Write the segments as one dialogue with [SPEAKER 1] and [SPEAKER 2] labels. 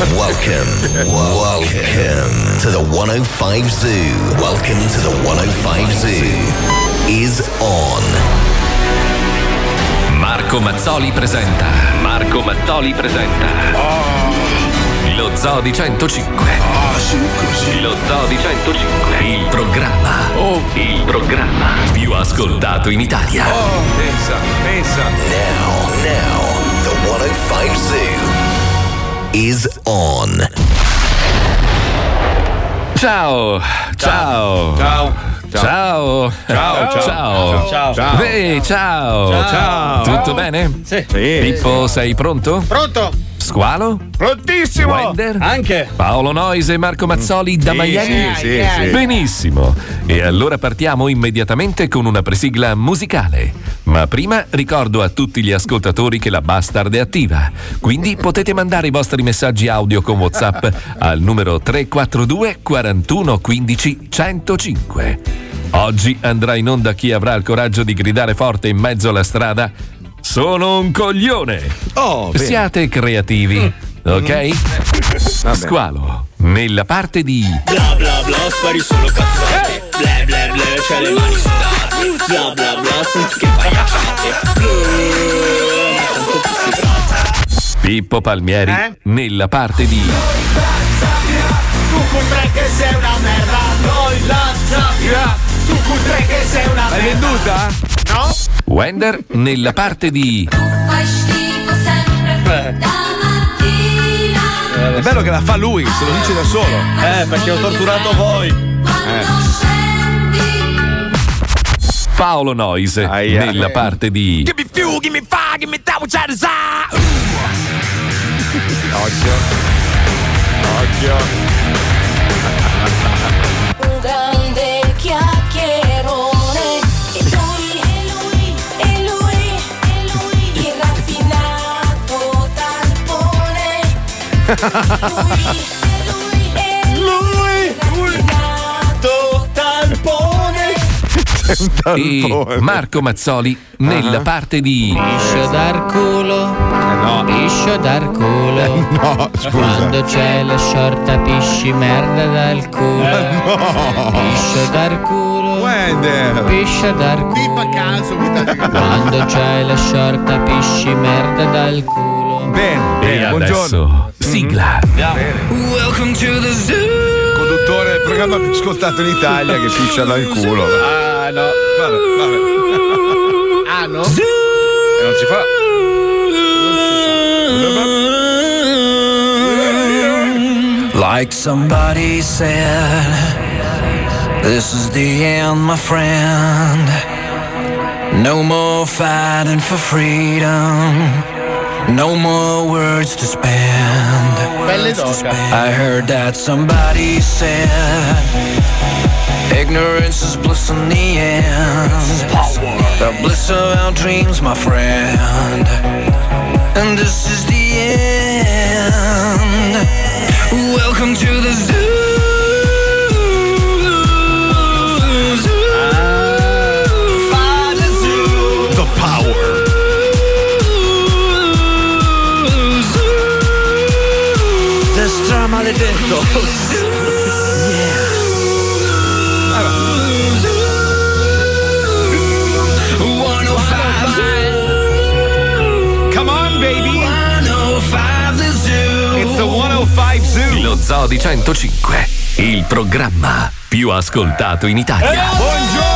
[SPEAKER 1] Welcome, welcome to the 105 Zoo. Welcome to the 105 Zoo. Is on.
[SPEAKER 2] Marco Mazzoli presenta. Marco Mazzoli presenta. Lo Zoo di 105. Lo Zoo di 105. Il programma. Il programma più ascoltato in Italia.
[SPEAKER 3] pensa, pensa.
[SPEAKER 1] Now, now, the 105 Zoo is on.
[SPEAKER 2] Ciao, ciao.
[SPEAKER 3] Ciao.
[SPEAKER 2] Ciao.
[SPEAKER 3] Ciao, ciao.
[SPEAKER 2] Ciao.
[SPEAKER 3] Ciao. Ciao.
[SPEAKER 2] Ehi, ciao.
[SPEAKER 3] Ciao.
[SPEAKER 2] Tutto bene?
[SPEAKER 3] Sì.
[SPEAKER 2] Pippo, sei pronto?
[SPEAKER 4] Pronto?
[SPEAKER 2] Squalo?
[SPEAKER 4] Prontissimo!
[SPEAKER 2] Wender?
[SPEAKER 3] Anche.
[SPEAKER 2] Paolo Noise e Marco Mazzoli da Miami?
[SPEAKER 3] Sì, sì, sì.
[SPEAKER 2] Benissimo. E allora partiamo immediatamente con una presigla musicale. Ma prima ricordo a tutti gli ascoltatori che la Bastard è attiva. Quindi potete mandare i vostri messaggi audio con WhatsApp al numero 342 41 15 105. Oggi andrà in onda chi avrà il coraggio di gridare forte in mezzo alla strada. Sono un coglione!
[SPEAKER 3] Oh, bene.
[SPEAKER 2] Siate creativi, ok? Squalo, nella parte di
[SPEAKER 5] Bla bla bla, spari solo cazzate Bla bla bla, c'è le mani sudate Bla bla bla, senti che pagliacciate ma tanto chi si tratta
[SPEAKER 2] Pippo Palmieri,
[SPEAKER 4] Eh?
[SPEAKER 2] nella parte di
[SPEAKER 4] Tu potrai che sei una merda, noi la zappia! Tu potrai che sei una
[SPEAKER 3] L'hai venduta?
[SPEAKER 4] No?
[SPEAKER 2] Wender, nella parte di
[SPEAKER 6] Fai schifo sempre da mattina
[SPEAKER 3] È bello che la fa lui, se lo dice da solo.
[SPEAKER 5] Eh, perché ho torturato voi
[SPEAKER 6] quando scendi
[SPEAKER 2] Paolo Noise,
[SPEAKER 3] Aia.
[SPEAKER 2] nella parte di
[SPEAKER 5] Give me fuel, give me fire, give me that which I desire
[SPEAKER 3] Occhio. Occhio.
[SPEAKER 6] Lui, lui, e talpone e
[SPEAKER 2] Marco Mazzoli, nella parte di
[SPEAKER 7] Piscio dar culo,
[SPEAKER 3] Eh no.
[SPEAKER 7] piscio dar culo.
[SPEAKER 3] No, scusa.
[SPEAKER 7] Quando c'è la sciorta pisci merda dal culo. Piscio dar culo,
[SPEAKER 3] Wender.
[SPEAKER 7] piscio dar culo.
[SPEAKER 4] caso, dà di-
[SPEAKER 7] Quando c'è la sciorta pisci merda dal culo.
[SPEAKER 3] Bene,
[SPEAKER 2] E
[SPEAKER 3] bene. Buongiorno.
[SPEAKER 2] adesso sigla.
[SPEAKER 5] Welcome to the zoo
[SPEAKER 3] Conduttore del programma più ascoltato in Italia che piscia dal culo.
[SPEAKER 4] Ah, no.
[SPEAKER 3] Vabbè, vabbè.
[SPEAKER 4] Ah, no?
[SPEAKER 3] E non si fa.
[SPEAKER 5] Like somebody said, this is the end, my friend. No more fighting for freedom. No more words to spend. I heard that somebody said, ignorance is bliss in the end. The bliss of our dreams, my friend. And this is the end. Welcome to the zoo. Destra maledetto.
[SPEAKER 3] Come on, baby.
[SPEAKER 5] 105 the zoo.
[SPEAKER 3] It's the 105 Zoo.
[SPEAKER 2] Lo Zoo di 105, il programma più ascoltato in Italia.
[SPEAKER 3] Giovedì. Buongiorno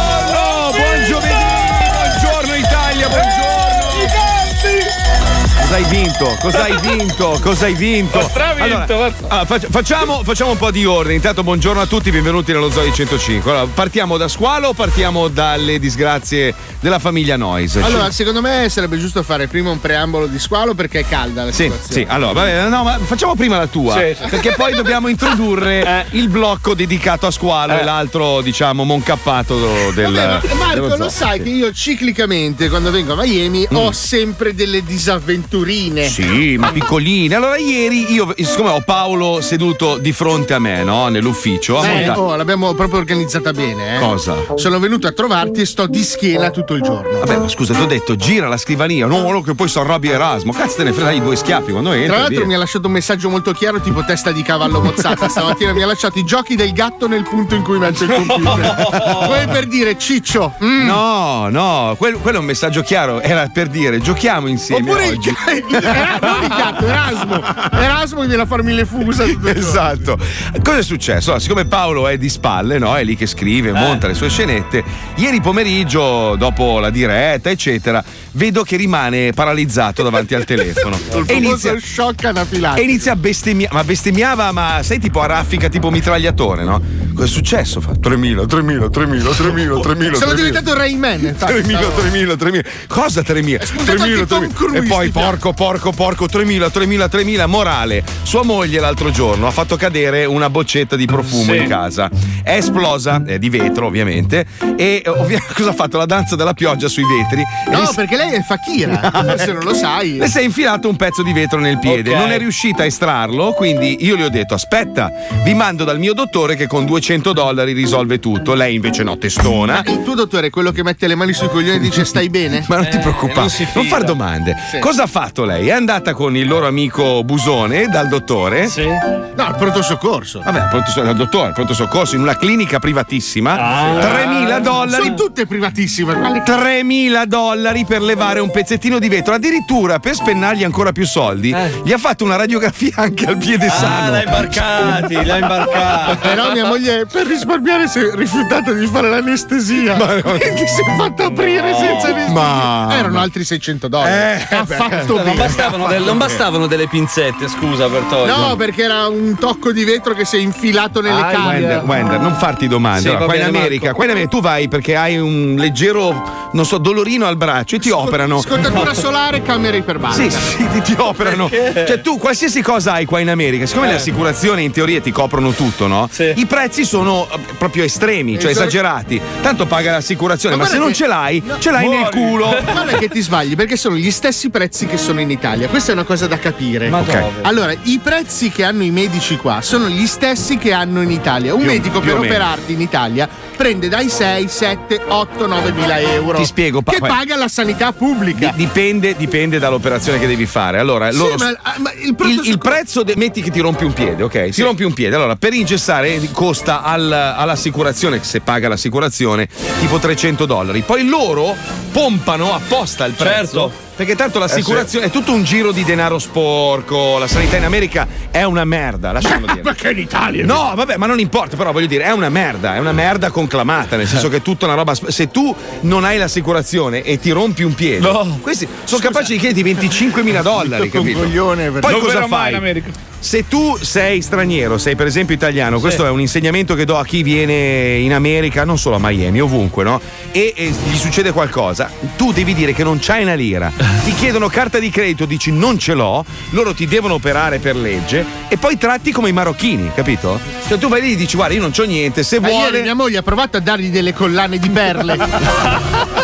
[SPEAKER 3] Cosa hai vinto? Cosa hai vinto? Cosa hai vinto?
[SPEAKER 8] Stravinto,
[SPEAKER 3] Allora, ah, fac- facciamo, facciamo un po' di ordine. Intanto, buongiorno a tutti, benvenuti nello Zoo di 105. Allora, partiamo da squalo o partiamo dalle disgrazie della famiglia Noise?
[SPEAKER 9] Allora, secondo me sarebbe giusto fare prima un preambolo di squalo perché è calda la
[SPEAKER 3] Sì,
[SPEAKER 9] situazione.
[SPEAKER 3] sì, allora, vabbè, no, ma facciamo prima la tua.
[SPEAKER 9] Sì, sì.
[SPEAKER 3] Perché poi dobbiamo introdurre il blocco dedicato a squalo e l'altro, diciamo, moncappato del.
[SPEAKER 9] Vabbè, ma Marco, lo sai che io ciclicamente quando vengo a Miami ho sempre delle disavventurine.
[SPEAKER 3] Mm. Sì, ma piccoline. Allora, ieri io, siccome ho Paolo seduto di fronte a me, no? Nell'ufficio, ha
[SPEAKER 9] Eh,
[SPEAKER 3] montato-
[SPEAKER 9] oh, l'abbiamo proprio organizzata bene. Eh.
[SPEAKER 3] Cosa?
[SPEAKER 9] Sono venuto a trovarti e sto di schiena tutto il giorno.
[SPEAKER 3] Vabbè, ma scusa, ti ho detto gira la scrivania. No, no, che poi sto arrabbi Erasmo. Cazzo, te ne freghi due schiaffi quando entri.
[SPEAKER 9] Tra l'altro
[SPEAKER 3] via.
[SPEAKER 9] mi ha lasciato un messaggio molto chiaro tipo testa di cavallo mozzata stamattina mi ha lasciato i giochi del gatto nel punto in cui metto il computer come per dire ciccio mm,
[SPEAKER 3] No, no, quel- quello è un messaggio chiaro. Era per dire giochiamo insieme.
[SPEAKER 9] oppure il,
[SPEAKER 3] oggi.
[SPEAKER 9] il- era- non il gatto Erasmo Erasmo viene a farmi le fusa tutto.
[SPEAKER 3] Esatto. Cosa è successo? Allora, siccome Paolo è di spalle, no? È lì che scrive, monta le sue scenette. Ieri pomeriggio, dopo la diretta, eccetera, vedo che rimane paralizzato davanti al telefono. e inizia,
[SPEAKER 9] shock anafilattico
[SPEAKER 3] e inizia a bestemmiare. Ma bestemmiava, ma sei tipo a raffica, tipo mitragliatore, no? Cosa è successo? Fa 3.000, 3.000, 3.000, 3.000, 3.000.
[SPEAKER 9] sono
[SPEAKER 3] 3.000.
[SPEAKER 9] diventato Rayman infatti,
[SPEAKER 3] 3.000,
[SPEAKER 9] stavo-
[SPEAKER 3] 3.000, 3.000. Cosa 3.000?
[SPEAKER 9] spuntato
[SPEAKER 3] 3.000,
[SPEAKER 9] anche Tom
[SPEAKER 3] 3.000.
[SPEAKER 9] Cruise,
[SPEAKER 3] E poi porco, porco, porco, 3.000, 3.000, 3.000. Morale. Sua moglie l'altro giorno ha fatto cadere una boccetta di profumo
[SPEAKER 8] Sì.
[SPEAKER 3] in casa. È esplosa, è di vetro ovviamente. E eh, ovvia- cosa ha fatto? La danza della pioggia sui vetri.
[SPEAKER 9] No
[SPEAKER 3] le-
[SPEAKER 9] perché lei è fakira se non lo sai
[SPEAKER 3] le si è infilato un pezzo di vetro nel piede,
[SPEAKER 8] Ok.
[SPEAKER 3] non è riuscita a estrarlo, quindi io le ho detto aspetta, vi mando dal mio dottore che con 200 dollari risolve tutto. Lei invece no, testona.
[SPEAKER 9] Ma il tuo dottore è quello che mette le mani sui coglioni e dice stai bene?
[SPEAKER 3] Ma non ti preoccupare,
[SPEAKER 8] non si
[SPEAKER 3] non, far domande.
[SPEAKER 9] Sì.
[SPEAKER 3] Cosa ha fatto lei? È andata con il loro amico Busone dal dottore.
[SPEAKER 8] Sì.
[SPEAKER 9] No, il pronto soccorso.
[SPEAKER 3] Vabbè, pronto, dal dottore, pronto soccorso in una clinica privatissima.
[SPEAKER 8] Ah.
[SPEAKER 3] 3.000 dollari.
[SPEAKER 9] Sono tutte privatissime. quelle-
[SPEAKER 3] 3.000 dollari per levare un pezzettino di vetro. Addirittura per spennargli ancora più soldi,
[SPEAKER 8] Eh.
[SPEAKER 3] gli ha fatto una radiografia anche al piede
[SPEAKER 8] Ah,
[SPEAKER 3] sano.
[SPEAKER 8] l'ha imbarcati, l'ha imbarcati.
[SPEAKER 9] Però mia moglie per risparmiare si è rifiutata di fare l'anestesia.
[SPEAKER 3] Ma no.
[SPEAKER 9] Quindi si è fatta aprire senza anestesia.
[SPEAKER 3] Ma-
[SPEAKER 9] Erano altri 600 dollari.
[SPEAKER 3] Eh,
[SPEAKER 9] ha
[SPEAKER 3] beh.
[SPEAKER 9] fatto
[SPEAKER 8] Non
[SPEAKER 9] bene.
[SPEAKER 8] bastavano, del- non bastavano delle pinzette, scusa per togliere.
[SPEAKER 9] No, perché era un tocco di vetro che si è infilato nelle
[SPEAKER 8] Ah,
[SPEAKER 9] cavie.
[SPEAKER 3] Wender, Wender, non farti domande.
[SPEAKER 8] Sì,
[SPEAKER 3] Allora, qua, in America, qua in America tu vai perché hai un leggero, non so, dolorino al braccio e ti operano.
[SPEAKER 9] Scontatura solare, camera iperbarica.
[SPEAKER 3] Sì, sì, ti, ti operano. Cioè, tu qualsiasi cosa hai qua in America, siccome le assicurazioni in teoria ti coprono tutto, no?
[SPEAKER 8] Sì.
[SPEAKER 3] I prezzi sono eh, proprio estremi, cioè
[SPEAKER 9] Esatto.
[SPEAKER 3] esagerati. Tanto paga l'assicurazione,
[SPEAKER 9] Ma
[SPEAKER 3] ma, se non
[SPEAKER 9] che-
[SPEAKER 3] ce l'hai, ce l'hai nel culo.
[SPEAKER 9] Guarda che ti sbagli perché sono gli stessi prezzi che sono in Italia. Questa è una cosa da capire.
[SPEAKER 8] Ma
[SPEAKER 3] Ok.
[SPEAKER 8] dove?
[SPEAKER 9] Allora, i prezzi che hanno i medici qua sono gli stessi che hanno in Italia. Un
[SPEAKER 3] Più-
[SPEAKER 9] medico
[SPEAKER 3] più
[SPEAKER 9] per operarti in Italia prende dai 6, 7, 8, 9 mila euro.
[SPEAKER 3] Ti spiego, pa-
[SPEAKER 9] Che paga la sanità pubblica.
[SPEAKER 3] Di- dipende, dipende dall'operazione che devi fare. Allora,
[SPEAKER 9] Sì,
[SPEAKER 3] loro.
[SPEAKER 9] ma- ah, ma il
[SPEAKER 3] il, il prezzo, de- metti che ti rompi un piede, ok? Ti rompi un piede. Allora, per ingessare costa al- all'assicurazione, se paga l'assicurazione, tipo 300 dollari. Poi loro pompano apposta il prezzo.
[SPEAKER 8] Certo.
[SPEAKER 3] Perché tanto l'assicurazione è tutto un giro di denaro sporco. La sanità in America è una merda, lasciamo dire.
[SPEAKER 9] Perché in Italia?
[SPEAKER 3] No, vabbè, ma non importa, però voglio dire, è una merda, è una merda conclamata, nel senso che è tutta una roba. Se tu non hai l'assicurazione e ti rompi un piede,
[SPEAKER 8] No.
[SPEAKER 3] questi sono capaci di chiederti 25.000 dollari, capito?
[SPEAKER 9] coglione, per-
[SPEAKER 3] Poi
[SPEAKER 8] Non
[SPEAKER 3] cosa fai?
[SPEAKER 8] in America.
[SPEAKER 3] Se tu sei straniero, sei per esempio italiano, questo è un insegnamento che do a chi viene in America, non solo a Miami, ovunque, no? E, e gli succede qualcosa, tu devi dire che non c'hai una lira. Ti chiedono carta di credito, dici non ce l'ho, loro ti devono operare per legge e poi tratti come i marocchini, capito? Cioè tu vai lì e dici guarda, io non c'ho niente, se
[SPEAKER 9] Ma ieri
[SPEAKER 3] vuole
[SPEAKER 9] mia moglie ha provato a dargli delle collane di perle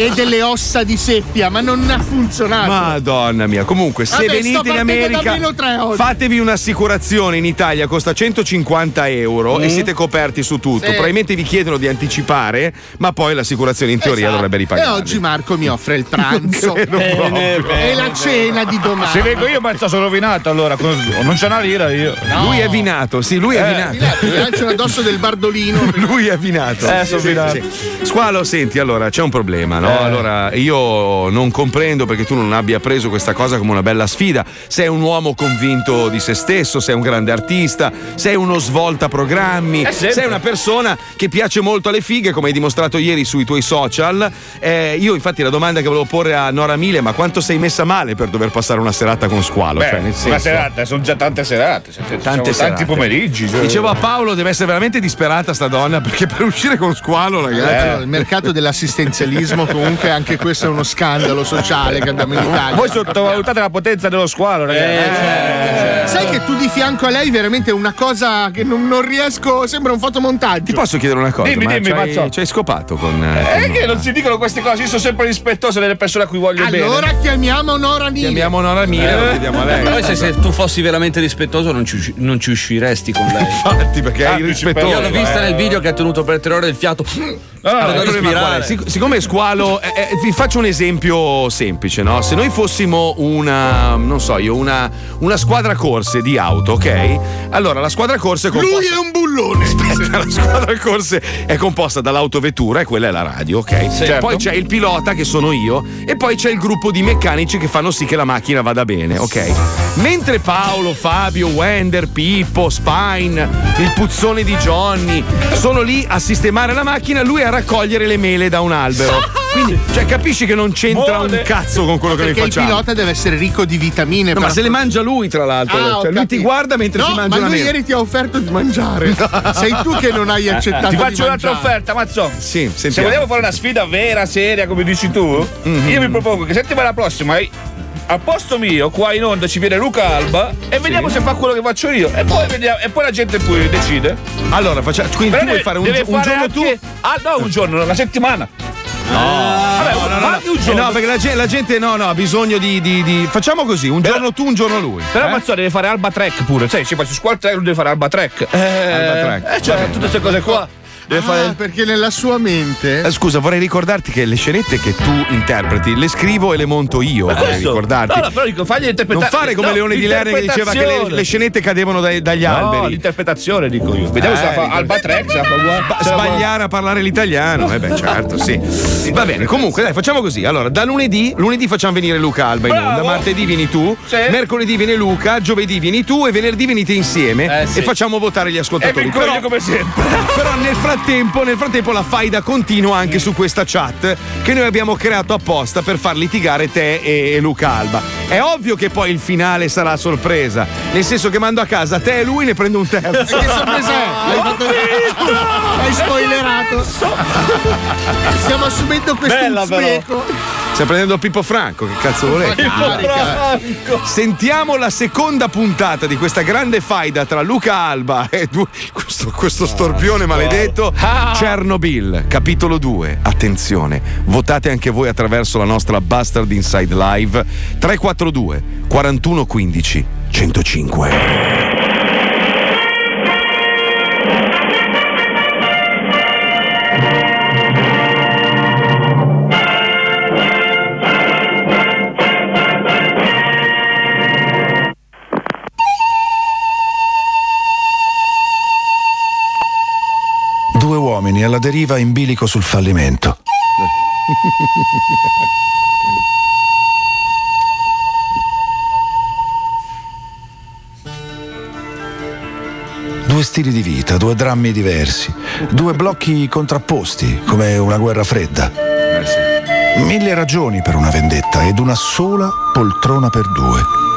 [SPEAKER 9] e delle ossa di seppia, ma non ha funzionato.
[SPEAKER 3] Madonna mia, comunque se
[SPEAKER 9] Vabbè,
[SPEAKER 3] venite in America fatevi un'assicurazione in Italia, costa 150 euro e siete coperti su tutto.
[SPEAKER 9] Mm. Sì.
[SPEAKER 3] Probabilmente vi chiedono di anticipare, ma poi l'assicurazione in teoria
[SPEAKER 9] Esatto.
[SPEAKER 3] dovrebbe
[SPEAKER 9] E
[SPEAKER 3] ripagarvi.
[SPEAKER 9] oggi Marco mi offre il pranzo
[SPEAKER 8] Bene,
[SPEAKER 9] e
[SPEAKER 8] bene,
[SPEAKER 9] la cena di domani.
[SPEAKER 10] Se vengo io mezzo sono rovinato allora, non c'è una lira io.
[SPEAKER 3] Lui è vinato, sì, lui è
[SPEAKER 9] Ti
[SPEAKER 3] vinato.
[SPEAKER 9] lancio addosso del bardolino.
[SPEAKER 3] Lui è vinato.
[SPEAKER 10] Eh, sono vinato.
[SPEAKER 3] Squalo, senti, allora c'è un problema, no? No?
[SPEAKER 10] Eh.
[SPEAKER 3] Allora io non comprendo perché tu non abbia preso questa cosa come una bella sfida. Sei un uomo convinto di se stesso, sei un grande artista, sei uno svolta programmi,
[SPEAKER 10] Eh,
[SPEAKER 3] sei una persona che piace molto alle fighe, come hai dimostrato ieri sui tuoi social. Eh, io infatti la domanda che volevo porre a Nora Mile, ma quanto sei messa male per dover passare una serata con squalo?
[SPEAKER 10] Beh,
[SPEAKER 3] Cioè, nel
[SPEAKER 10] una
[SPEAKER 3] senso-
[SPEAKER 10] serata, sono già tante serate. cioè,
[SPEAKER 3] Tante
[SPEAKER 10] sono tanti
[SPEAKER 3] serate.
[SPEAKER 10] pomeriggi. cioè.
[SPEAKER 3] Dicevo a Paolo, deve essere veramente disperata sta donna perché per uscire con squalo, ragazzi.
[SPEAKER 9] Allora, il mercato dell'assistenzialismo comunque anche questo è uno scandalo sociale che abbiamo in Italia.
[SPEAKER 10] Voi sottovalutate la potenza dello squalo, ragazzi.
[SPEAKER 9] Sai che tu di fianco a lei veramente è una cosa che non, non riesco, sembra un fotomontaggio.
[SPEAKER 3] Ti posso chiedere una cosa?
[SPEAKER 10] Dimmi,
[SPEAKER 3] ma
[SPEAKER 10] dimmi,
[SPEAKER 3] c'hai,
[SPEAKER 10] Mazzo.
[SPEAKER 3] c'hai scopato con.
[SPEAKER 10] Eh,
[SPEAKER 3] con
[SPEAKER 10] che non si dicono queste cose, io sono sempre rispettoso delle persone a cui voglio
[SPEAKER 9] Allora
[SPEAKER 10] bene.
[SPEAKER 9] chiamiamo Nora Nile.
[SPEAKER 3] Chiamiamo Nora Mile, lo chiediamo a lei.
[SPEAKER 8] Poi se, se tu fossi veramente rispettoso non ci, non ci usciresti con lei.
[SPEAKER 3] Infatti, perché
[SPEAKER 10] Ah,
[SPEAKER 3] è irrispettoso.
[SPEAKER 10] ci
[SPEAKER 8] Io l'ho vista
[SPEAKER 10] eh.
[SPEAKER 8] nel video che ha tenuto per tre ore il fiato.
[SPEAKER 10] No, no,
[SPEAKER 8] non
[SPEAKER 10] problema è?
[SPEAKER 3] Sic- siccome Squalo, eh, eh, vi faccio un esempio semplice, no? Se noi fossimo una, non so io, una, una squadra corse di auto, ok? Allora la squadra corse è composta.
[SPEAKER 9] Lui è un bullone.
[SPEAKER 3] Aspetta, la squadra corse è composta dall'autovettura e quella è la radio, ok?
[SPEAKER 10] Certo.
[SPEAKER 3] Poi c'è il pilota che sono io e poi c'è il gruppo di meccanici che fanno sì che la macchina vada bene, ok? Mentre Paolo, Fabio, Wender, Pippo, Spine, il puzzone di Johnny sono lì a sistemare la macchina, lui a raccogliere le mele da un albero. Quindi, cioè, capisci che non c'entra
[SPEAKER 10] Buone.
[SPEAKER 3] un cazzo con quello che noi
[SPEAKER 9] Perché il
[SPEAKER 3] facciamo.
[SPEAKER 9] pilota deve essere ricco di vitamine.
[SPEAKER 3] No, ma se le mangia lui, tra l'altro.
[SPEAKER 9] Ah,
[SPEAKER 3] cioè, lui ti guarda mentre
[SPEAKER 9] no,
[SPEAKER 3] si mangia
[SPEAKER 9] ma lui
[SPEAKER 3] mela.
[SPEAKER 9] ieri ti ha offerto di mangiare. Sei tu che non hai accettato
[SPEAKER 10] Ti
[SPEAKER 9] di
[SPEAKER 10] faccio un'altra
[SPEAKER 9] mangiare.
[SPEAKER 10] offerta, Mazzo.
[SPEAKER 3] Sì,
[SPEAKER 10] Se
[SPEAKER 3] sentiamo.
[SPEAKER 10] vogliamo fare una sfida vera, seria, come dici tu,
[SPEAKER 3] Mhm.
[SPEAKER 10] io vi propongo che settimana prossima eh, al posto mio, qua in onda ci viene Luca Alba e vediamo se fa quello che faccio io. E poi, vediamo- e poi la gente poi decide.
[SPEAKER 3] Allora, facciamo. Quindi
[SPEAKER 10] Però
[SPEAKER 3] tu vuoi
[SPEAKER 10] deve-
[SPEAKER 3] fare un,
[SPEAKER 10] deve
[SPEAKER 3] un
[SPEAKER 10] fare
[SPEAKER 3] giorno
[SPEAKER 10] anche-
[SPEAKER 3] tu.
[SPEAKER 10] Ah, no, un giorno, una settimana. Vabbè,
[SPEAKER 3] No, no, no,
[SPEAKER 10] un
[SPEAKER 3] Eh,
[SPEAKER 10] giorno.
[SPEAKER 3] no, perché la gente, la gente no, no, ha bisogno di, di- di- Facciamo così, un
[SPEAKER 10] Però-
[SPEAKER 3] giorno tu, un giorno lui.
[SPEAKER 10] Però
[SPEAKER 3] eh?
[SPEAKER 10] Mazzone deve fare Alba Track pure, sai, ci faccio squal track, lui deve fare Alba Track. Eh,
[SPEAKER 3] Alba Track.
[SPEAKER 10] Eh, cioè, tutte queste cose qua. Deve
[SPEAKER 9] Ah,
[SPEAKER 10] fare.
[SPEAKER 9] perché nella sua mente
[SPEAKER 3] Eh, scusa, vorrei ricordarti che le scenette che tu interpreti le scrivo e le monto io. Vorrei
[SPEAKER 10] questo-
[SPEAKER 3] ricordarti.
[SPEAKER 10] No, no, però dico, fagli
[SPEAKER 3] non
[SPEAKER 10] interpretare.
[SPEAKER 3] fare come
[SPEAKER 10] no,
[SPEAKER 3] Leone di Lerner che diceva che le, le scenette cadevano dai- dagli
[SPEAKER 10] No,
[SPEAKER 3] alberi.
[SPEAKER 10] l'interpretazione dico io. Vediamo se
[SPEAKER 3] Eh,
[SPEAKER 10] fa se la fa uguale.
[SPEAKER 3] Ba- sbagliare a parlare l'italiano, eh beh, certo, sì. Va bene, comunque, dai, facciamo così. Allora, da lunedì, lunedì facciamo venire Luca Alba in onda, martedì vieni tu,
[SPEAKER 10] Sì.
[SPEAKER 3] mercoledì viene Luca, giovedì vieni tu e venerdì venite insieme
[SPEAKER 8] Eh, sì.
[SPEAKER 3] e facciamo votare gli
[SPEAKER 10] E
[SPEAKER 3] ascoltatori.
[SPEAKER 10] vinco
[SPEAKER 3] Però-
[SPEAKER 10] come sempre.
[SPEAKER 3] Però nel frattempo, nel frattempo la faida continua anche su questa chat che noi abbiamo creato apposta per far litigare te e, e Luca Alba. È ovvio che poi il finale sarà a sorpresa, nel senso che mando a casa te e lui ne prendo un terzo.
[SPEAKER 9] Che sorpresa è? Hai, fatto... Hai spoilerato. Stiamo assumendo questo
[SPEAKER 10] Bella, però.
[SPEAKER 3] Stai prendendo Pippo Franco, che cazzo volete? Sentiamo la seconda puntata di questa grande faida tra Luca Alba e du- questo, questo storpione maledetto. Chernobyl, capitolo 2. Attenzione, votate anche voi attraverso la nostra Bastard Inside Live 342 41 15 105.
[SPEAKER 11] Alla deriva in bilico sul fallimento. Due stili di vita, due drammi diversi, due blocchi contrapposti, come una guerra fredda. Mille ragioni per una vendetta ed una sola poltrona per due.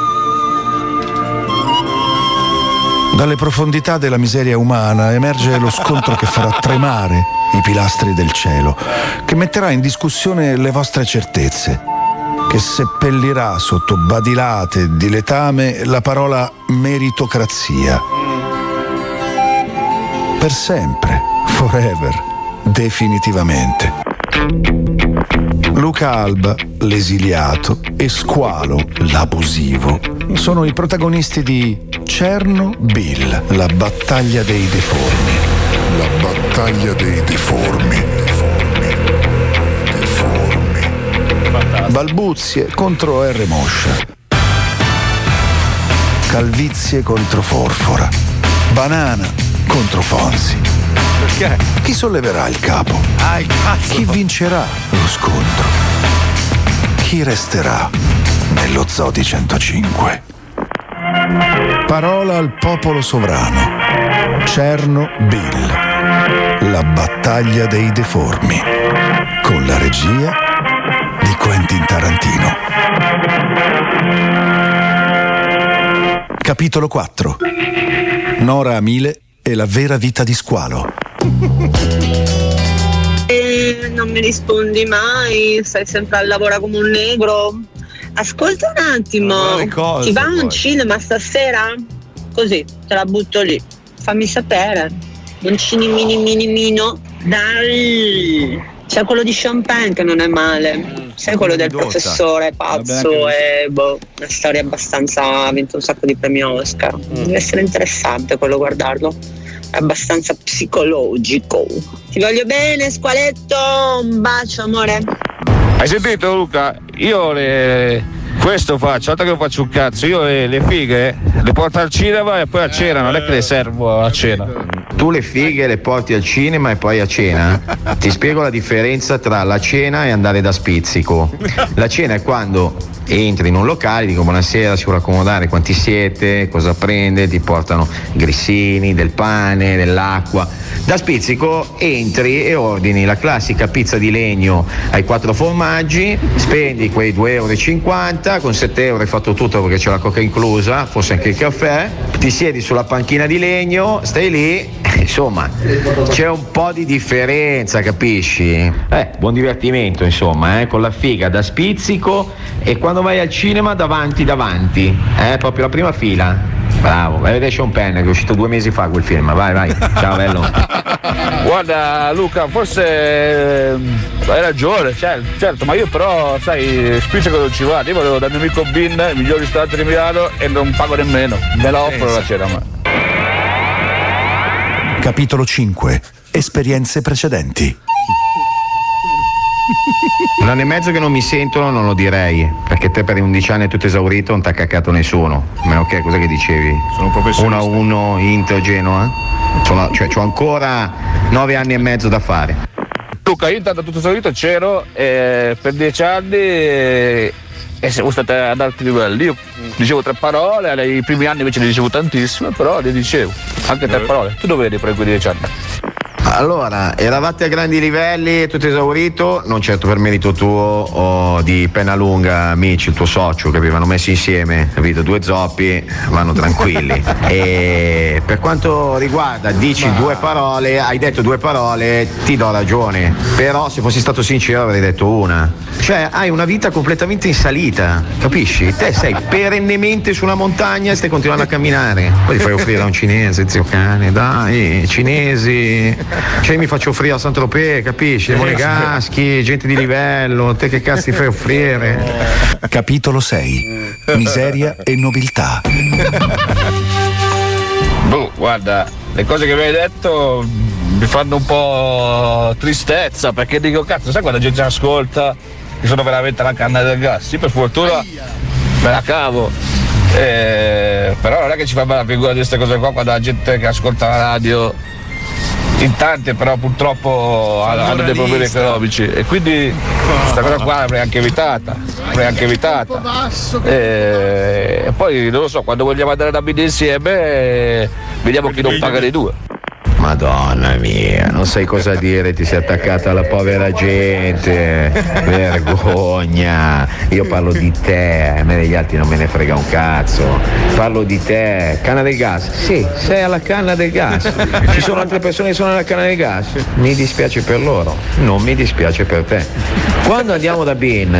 [SPEAKER 11] Dalle profondità della miseria umana emerge lo scontro che farà tremare i pilastri del cielo, che metterà in discussione le vostre certezze, che seppellirà sotto badilate di letame la parola meritocrazia. Per sempre, forever, definitivamente. Luca Alba, l'esiliato, e Squalo, l'abusivo, sono i protagonisti di Chernobyl, la battaglia dei deformi. La battaglia dei deformi. Deformi. Balbuzie contro R. Moscia. Calvizie contro Forfora. Banana contro Fonzi. Perché? Chi solleverà il capo?
[SPEAKER 3] Ah, il.
[SPEAKER 11] Chi vincerà lo scontro? Chi resterà nello Zoo di 105? Parola al popolo sovrano. Chernobyl. La battaglia dei deformi. Con la regia di Quentin Tarantino. Capitolo 4. Nora Amile e la vera vita di squalo.
[SPEAKER 12] E non mi rispondi mai, stai sempre a lavorare come un negro. Ascolta un attimo,
[SPEAKER 3] cose,
[SPEAKER 12] ti va un
[SPEAKER 3] poi.
[SPEAKER 12] cinema stasera? Così, te la butto lì. Fammi sapere. Un cinimini mini mino. Dai! C'è quello di Champagne che non è male. Sai quello del professore pazzo e boh, una storia abbastanza. ha vinto un sacco di premi Oscar. Deve essere interessante quello guardarlo. È abbastanza psicologico. Ti voglio bene, squaletto. Un bacio, amore.
[SPEAKER 10] Hai sentito Luca? Io le... questo faccio, altro che faccio un cazzo, io le, le fighe le porto al cinema e poi a cena, non è che le servo a cena.
[SPEAKER 13] Tu le fighe le porti al cinema e poi a cena? Ti spiego la differenza tra la cena e andare da spizzico. La cena è quando entri in un locale, dico buonasera, si vuole accomodare, quanti siete, cosa prende, ti portano grissini, del pane, dell'acqua. Da spizzico entri e ordini la classica pizza di legno ai quattro formaggi, spendi quei 2,50 euro, con 7 euro hai fatto tutto perché c'è la coca inclusa, forse anche il caffè, ti siedi sulla panchina di legno, stai lì, insomma, c'è un po' di differenza, capisci? Eh, buon divertimento, insomma, eh, con la figa da spizzico e quando vai al cinema davanti, davanti, eh, proprio la prima fila. Bravo, vai a vedere Sean Penn che è uscito due mesi fa quel film, vai, vai, ciao bello.
[SPEAKER 10] Guarda Luca, forse ehm, hai ragione, cioè, certo, ma io però, sai, spizzico non ci vado, io volevo dal mio amico Bin, il miglior ristorante di Milano e non pago nemmeno, me la offro la cena, ma...
[SPEAKER 11] Capitolo 5. Esperienze precedenti.
[SPEAKER 13] Un anno e mezzo che non mi sentono non lo direi, perché te per 11 anni è tutto esaurito, non ti ha caccato nessuno. A meno che, cosa che dicevi? Sono un
[SPEAKER 3] professionista.
[SPEAKER 13] 1 a 1 Inter Genoa? Sono, cioè, ho ancora 9 anni e mezzo da fare.
[SPEAKER 10] Luca, io intanto tutto esaurito c'ero eh, per dieci anni e, e siamo stati ad alti livelli. Io dicevo tre parole, nei primi anni invece ne dicevo tantissime, però le dicevo, anche tre parole. Tu dove eri per quei dieci anni?
[SPEAKER 13] Allora, eravate a grandi livelli, tutto esaurito, non certo per merito tuo o di Pennalunga, amici, il tuo socio che avevano messo insieme, capito? Due zoppi, vanno tranquilli. e per quanto riguarda, dici due parole, hai detto due parole, ti do ragione. Però se fossi stato sincero avrei detto una. Cioè, hai una vita completamente in salita, capisci? Te sei perennemente su una montagna e stai continuando a camminare. Poi ti fai offrire a un cinese, zio cane, dai, cinesi. Cioè, io mi faccio offrire a Saint-Tropez, capisci?
[SPEAKER 11] Eh,
[SPEAKER 13] Monegaschi, gente di livello, te che cazzo ti fai offrire?
[SPEAKER 11] Capitolo 6. Miseria e nobiltà.
[SPEAKER 10] Boh, guarda, le cose che mi hai detto mi fanno un po' tristezza perché dico cazzo, sai quando la gente ascolta che sono veramente la canna del gas? Sì, per fortuna me la cavo. Eh, però non è che ci fa bella figura di queste cose qua quando la gente che ascolta la radio in tante però purtroppo hanno dei problemi economici. E quindi questa cosa qua l'avrei anche evitata l'avrei anche evitata. E poi non lo so quando vogliamo andare da bere insieme eh, vediamo chi non paga dei due
[SPEAKER 13] Madonna mia, non sai cosa dire, ti sei attaccata alla povera gente, vergogna. Io parlo di te, a me degli altri non me ne frega un cazzo. Parlo di te, canna del gas. Sì, sei alla canna del gas. Ci sono altre persone che sono alla canna del gas. Mi dispiace per loro, non mi dispiace per te. Quando andiamo da Bin,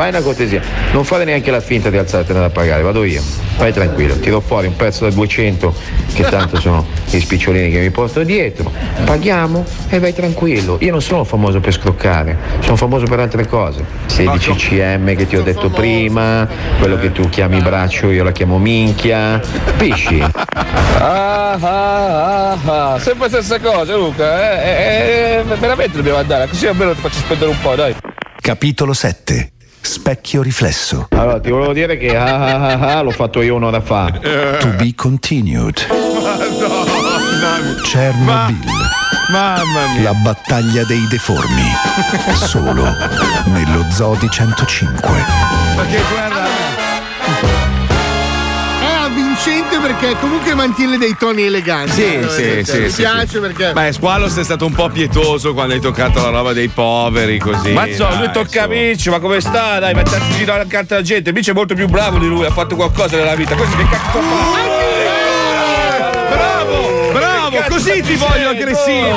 [SPEAKER 13] fai una cortesia, non fare neanche la finta di alzartene da pagare, vado io. Vai tranquillo, tiro fuori un pezzo da 200 che tanto sono gli spicciolini che mi porto dietro. Paghiamo e vai tranquillo. Io non sono famoso per scroccare, sono famoso per altre cose. 16 cm che ti ho detto prima, quello che tu chiami braccio io la chiamo minchia. Capisci?
[SPEAKER 10] ah, ah, ah, ah. sempre le stesse cose Luca eh, eh, eh, veramente dobbiamo andare così almeno ti faccio spendere un po' dai
[SPEAKER 11] Capitolo 7. Specchio riflesso.
[SPEAKER 13] Allora, ti volevo dire che ah, ah, ah, ah, l'ho fatto io un'ora fa.
[SPEAKER 11] To be continued. Chernobyl.
[SPEAKER 3] Mamma mia.
[SPEAKER 11] La battaglia dei deformi. Solo nello Zoo di 105.
[SPEAKER 3] Perché guarda.
[SPEAKER 9] È avvincente perché comunque mantiene dei toni eleganti.
[SPEAKER 3] Sì,
[SPEAKER 9] Eh,
[SPEAKER 3] sì,
[SPEAKER 9] cioè,
[SPEAKER 3] sì.
[SPEAKER 9] Mi
[SPEAKER 3] sì,
[SPEAKER 9] piace
[SPEAKER 3] sì.
[SPEAKER 9] perché.
[SPEAKER 3] Beh, Squallos è stato un po' pietoso quando hai toccato la roba dei poveri, così.
[SPEAKER 10] Mazzo,
[SPEAKER 3] dai,
[SPEAKER 10] lui tocca amici, ma come sta? Dai, mettersi giro accanto alla gente. Amici è molto più bravo di lui, ha fatto qualcosa nella vita. Questo che cazzo fa?
[SPEAKER 3] Bravo, bravo, così ti voglio aggressivo.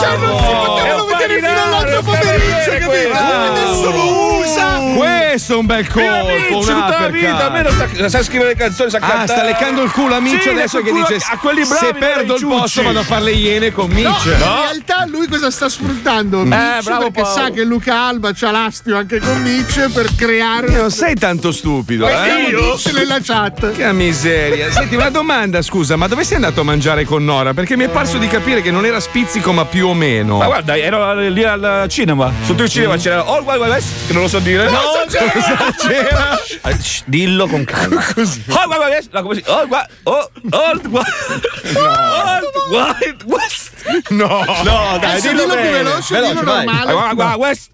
[SPEAKER 9] Cioè, non si potevano vedere fino all'altro pomeriggio, capito? Adesso lo usa.
[SPEAKER 3] Questo è un bel colpo,
[SPEAKER 10] Amici, tutta la vita, almeno sa, sa scrivere le canzoni, sa
[SPEAKER 3] Ah,
[SPEAKER 10] cantare.
[SPEAKER 3] sta leccando il culo a Mitch
[SPEAKER 10] Sì,
[SPEAKER 3] adesso che dice
[SPEAKER 10] a quelli bravi,
[SPEAKER 3] se perdo il posto
[SPEAKER 10] ciucci."
[SPEAKER 3] vado a fare le iene con
[SPEAKER 9] No,
[SPEAKER 3] Mitch.
[SPEAKER 9] in realtà lui cosa sta sfruttando? Mitch
[SPEAKER 10] bravo
[SPEAKER 9] perché
[SPEAKER 10] Paolo.
[SPEAKER 9] sa che Luca Alba c'ha l'astio anche con Mitch per creare
[SPEAKER 3] Non sei tanto stupido, eh?
[SPEAKER 9] Vediamo Mitch nella chat.
[SPEAKER 3] Che miseria. Senti, una domanda, scusa, ma dove sei andato a mangiare con Nora? Perché mi è parso di capire che non era spizzico, ma più o meno.
[SPEAKER 10] Ma guarda, ero lì al cinema. Sotto il cinema c'era All Wild West, che non lo so dire.
[SPEAKER 3] No, cosa c'era?
[SPEAKER 10] Eh, shh, Dillo con calma.
[SPEAKER 3] Così.
[SPEAKER 10] Wild Wild West, no, come si? All Wild oh, All Wild All Wild West.
[SPEAKER 3] No,
[SPEAKER 10] No, dai,
[SPEAKER 9] Adesso
[SPEAKER 10] dillo
[SPEAKER 9] dillo più
[SPEAKER 10] bene.
[SPEAKER 9] veloce, dillo normale.
[SPEAKER 10] All Wild West.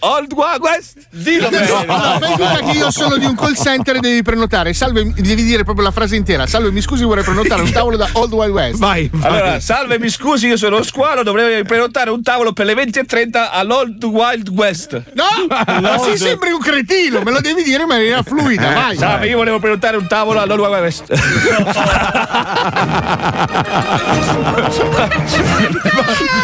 [SPEAKER 10] All Wild West. Dillo.
[SPEAKER 9] No, fai conta che io sono di un call center e devi prenotare. Salve, devi dire proprio la frase intera. Salve, mi scusi, vorrei prenotare un tavolo da Old Wild West.
[SPEAKER 3] Vai, vai.
[SPEAKER 10] Allora, salve, mi scusi, io sono Squalo, dovrei prenotare un tavolo per le 20.30 all'Old Wild West.
[SPEAKER 9] No, ma si sembri un cretino, me lo devi dire in maniera fluida, vai.
[SPEAKER 10] Salve, io volevo prenotare un tavolo all'Old Wild West.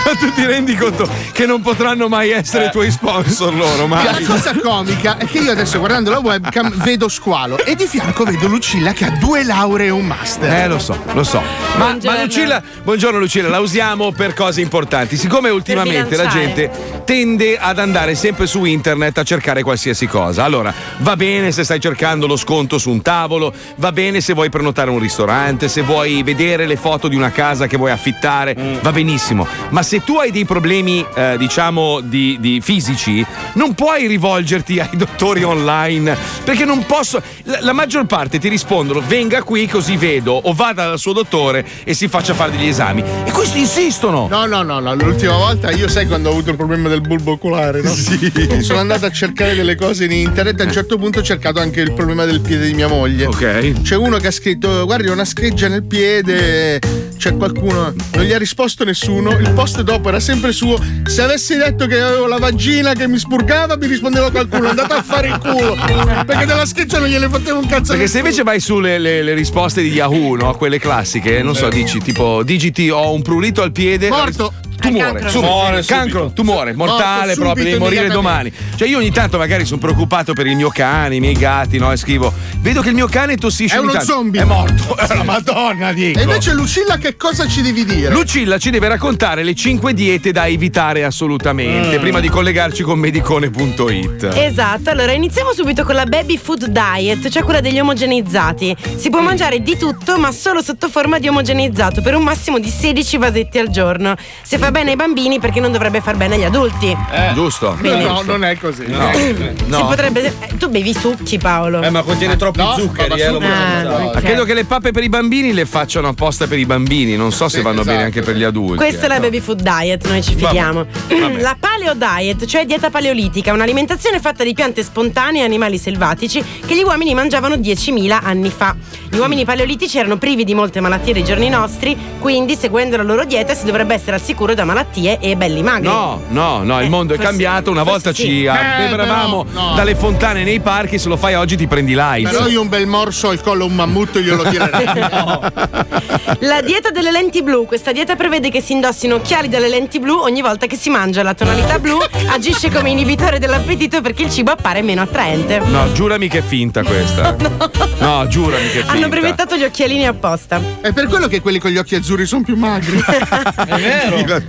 [SPEAKER 3] Ma tu ti rendi conto che non potranno mai essere i tuoi sponsor loro,
[SPEAKER 9] La
[SPEAKER 3] mai?
[SPEAKER 9] cosa comica è che io adesso guardando la webcam vedo Squalo e di fianco vedo Lucilla che ha due lauree e un master.
[SPEAKER 3] Eh, lo so, lo so. Ma, ma Lucilla, buongiorno Lucilla, la usiamo per cose importanti. Siccome ultimamente la gente tende ad andare sempre su internet a cercare qualsiasi cosa. Allora, va bene se stai cercando lo sconto su un tavolo, va bene se vuoi prenotare un ristorante, se vuoi vedere le foto di una casa che vuoi affittare, va benissimo. Ma se tu hai dei problemi, eh, diciamo, di, di fisici, non puoi rivolgerti ai dottori online perché non posso. La, la maggior parte ti rispondono: venga qui così vedo, o vada dal suo dottore e si faccia fare degli esami. E questi insistono.
[SPEAKER 9] No, no, no, no, l'ultima volta io sai quando ho avuto il problema del bulbo oculare, no? Sì. Sono andato a cercare delle cose in internet, a un certo punto ho cercato anche il problema del piede di mia moglie.
[SPEAKER 3] Ok.
[SPEAKER 9] C'è uno che ha scritto: Guardi, ho una scheggia nel piede. C'è qualcuno. Non gli ha risposto nessuno. Il post dopo era sempre suo. Se avessi detto che avevo la vagina che mi spurgava, mi rispondeva qualcuno. Andate a fare il culo. Perché della scheggia non gliene facevo un cazzo.
[SPEAKER 3] Perché se invece vai sulle le, le risposte di Yahoo, no? Quelle classiche, non so, dici tipo digiti ho un prurito al piede.
[SPEAKER 9] Morto.
[SPEAKER 3] Tumore,
[SPEAKER 6] cancro.
[SPEAKER 3] subito.
[SPEAKER 10] Muore subito.
[SPEAKER 3] cancro, tumore, mortale,
[SPEAKER 9] Morto
[SPEAKER 3] proprio, devi
[SPEAKER 9] subito,
[SPEAKER 3] morire domani. Cioè, io ogni tanto magari sono preoccupato per il mio cane, i miei gatti, no? E scrivo: Vedo che il mio cane tossisce
[SPEAKER 9] È uno
[SPEAKER 3] tanto.
[SPEAKER 9] zombie.
[SPEAKER 3] È morto. È la Madonna, dico.
[SPEAKER 9] E invece Lucilla che cosa ci devi dire?
[SPEAKER 3] Lucilla ci deve raccontare le 5 diete da evitare assolutamente
[SPEAKER 9] Mm.
[SPEAKER 3] prima di collegarci con medicone.it.
[SPEAKER 6] Esatto, allora iniziamo subito con la baby food diet, cioè quella degli omogeneizzati. Si può mangiare di tutto, ma solo sotto forma di omogeneizzato, per un massimo di 16 vasetti al giorno. Se fa bene ai bambini, perché non dovrebbe far bene agli adulti?
[SPEAKER 3] Giusto?
[SPEAKER 6] Quindi-
[SPEAKER 9] no, non è così.
[SPEAKER 6] Si potrebbe. eh, tu bevi succhi, Paolo.
[SPEAKER 10] Eh, ma contiene troppi
[SPEAKER 9] No,
[SPEAKER 10] zuccheri,
[SPEAKER 9] ma
[SPEAKER 10] eh,
[SPEAKER 6] Ah,
[SPEAKER 10] pensare.
[SPEAKER 6] ok.
[SPEAKER 3] Ma credo che le pappe per i bambini le facciano apposta per i bambini, non so se vanno bene
[SPEAKER 9] esatto.
[SPEAKER 3] anche per gli adulti.
[SPEAKER 6] Questa è la
[SPEAKER 3] ecco.
[SPEAKER 6] baby food diet, noi ci fidiamo. La paleo diet, cioè dieta paleolitica, un'alimentazione fatta di piante spontanee e animali selvatici che gli uomini mangiavano 10.000 anni fa. Gli uomini paleolitici erano privi di molte malattie dei giorni nostri, quindi seguendo la loro dieta si dovrebbe essere al sicuro da malattie e belli magri.
[SPEAKER 3] No, no, no, il
[SPEAKER 6] Eh,
[SPEAKER 3] mondo è cambiato. Una volta
[SPEAKER 6] sì.
[SPEAKER 3] ci
[SPEAKER 9] Eh,
[SPEAKER 3] abbeveravamo
[SPEAKER 9] però, no.
[SPEAKER 3] dalle fontane nei parchi, se lo fai oggi ti prendi l'AIDS.
[SPEAKER 9] Però io un bel morso al collo un mammutto glielo tirerei.
[SPEAKER 6] La dieta delle lenti blu, questa dieta prevede che si indossino occhiali dalle lenti blu ogni volta che si mangia. La tonalità blu agisce come inibitore dell'appetito perché il cibo appare meno attraente.
[SPEAKER 3] No, giurami che è finta questa. no. giurami che è finta.
[SPEAKER 6] Hanno brevettato gli occhialini apposta.
[SPEAKER 9] È per quello che quelli con gli occhi azzurri sono più magri.
[SPEAKER 10] È vero.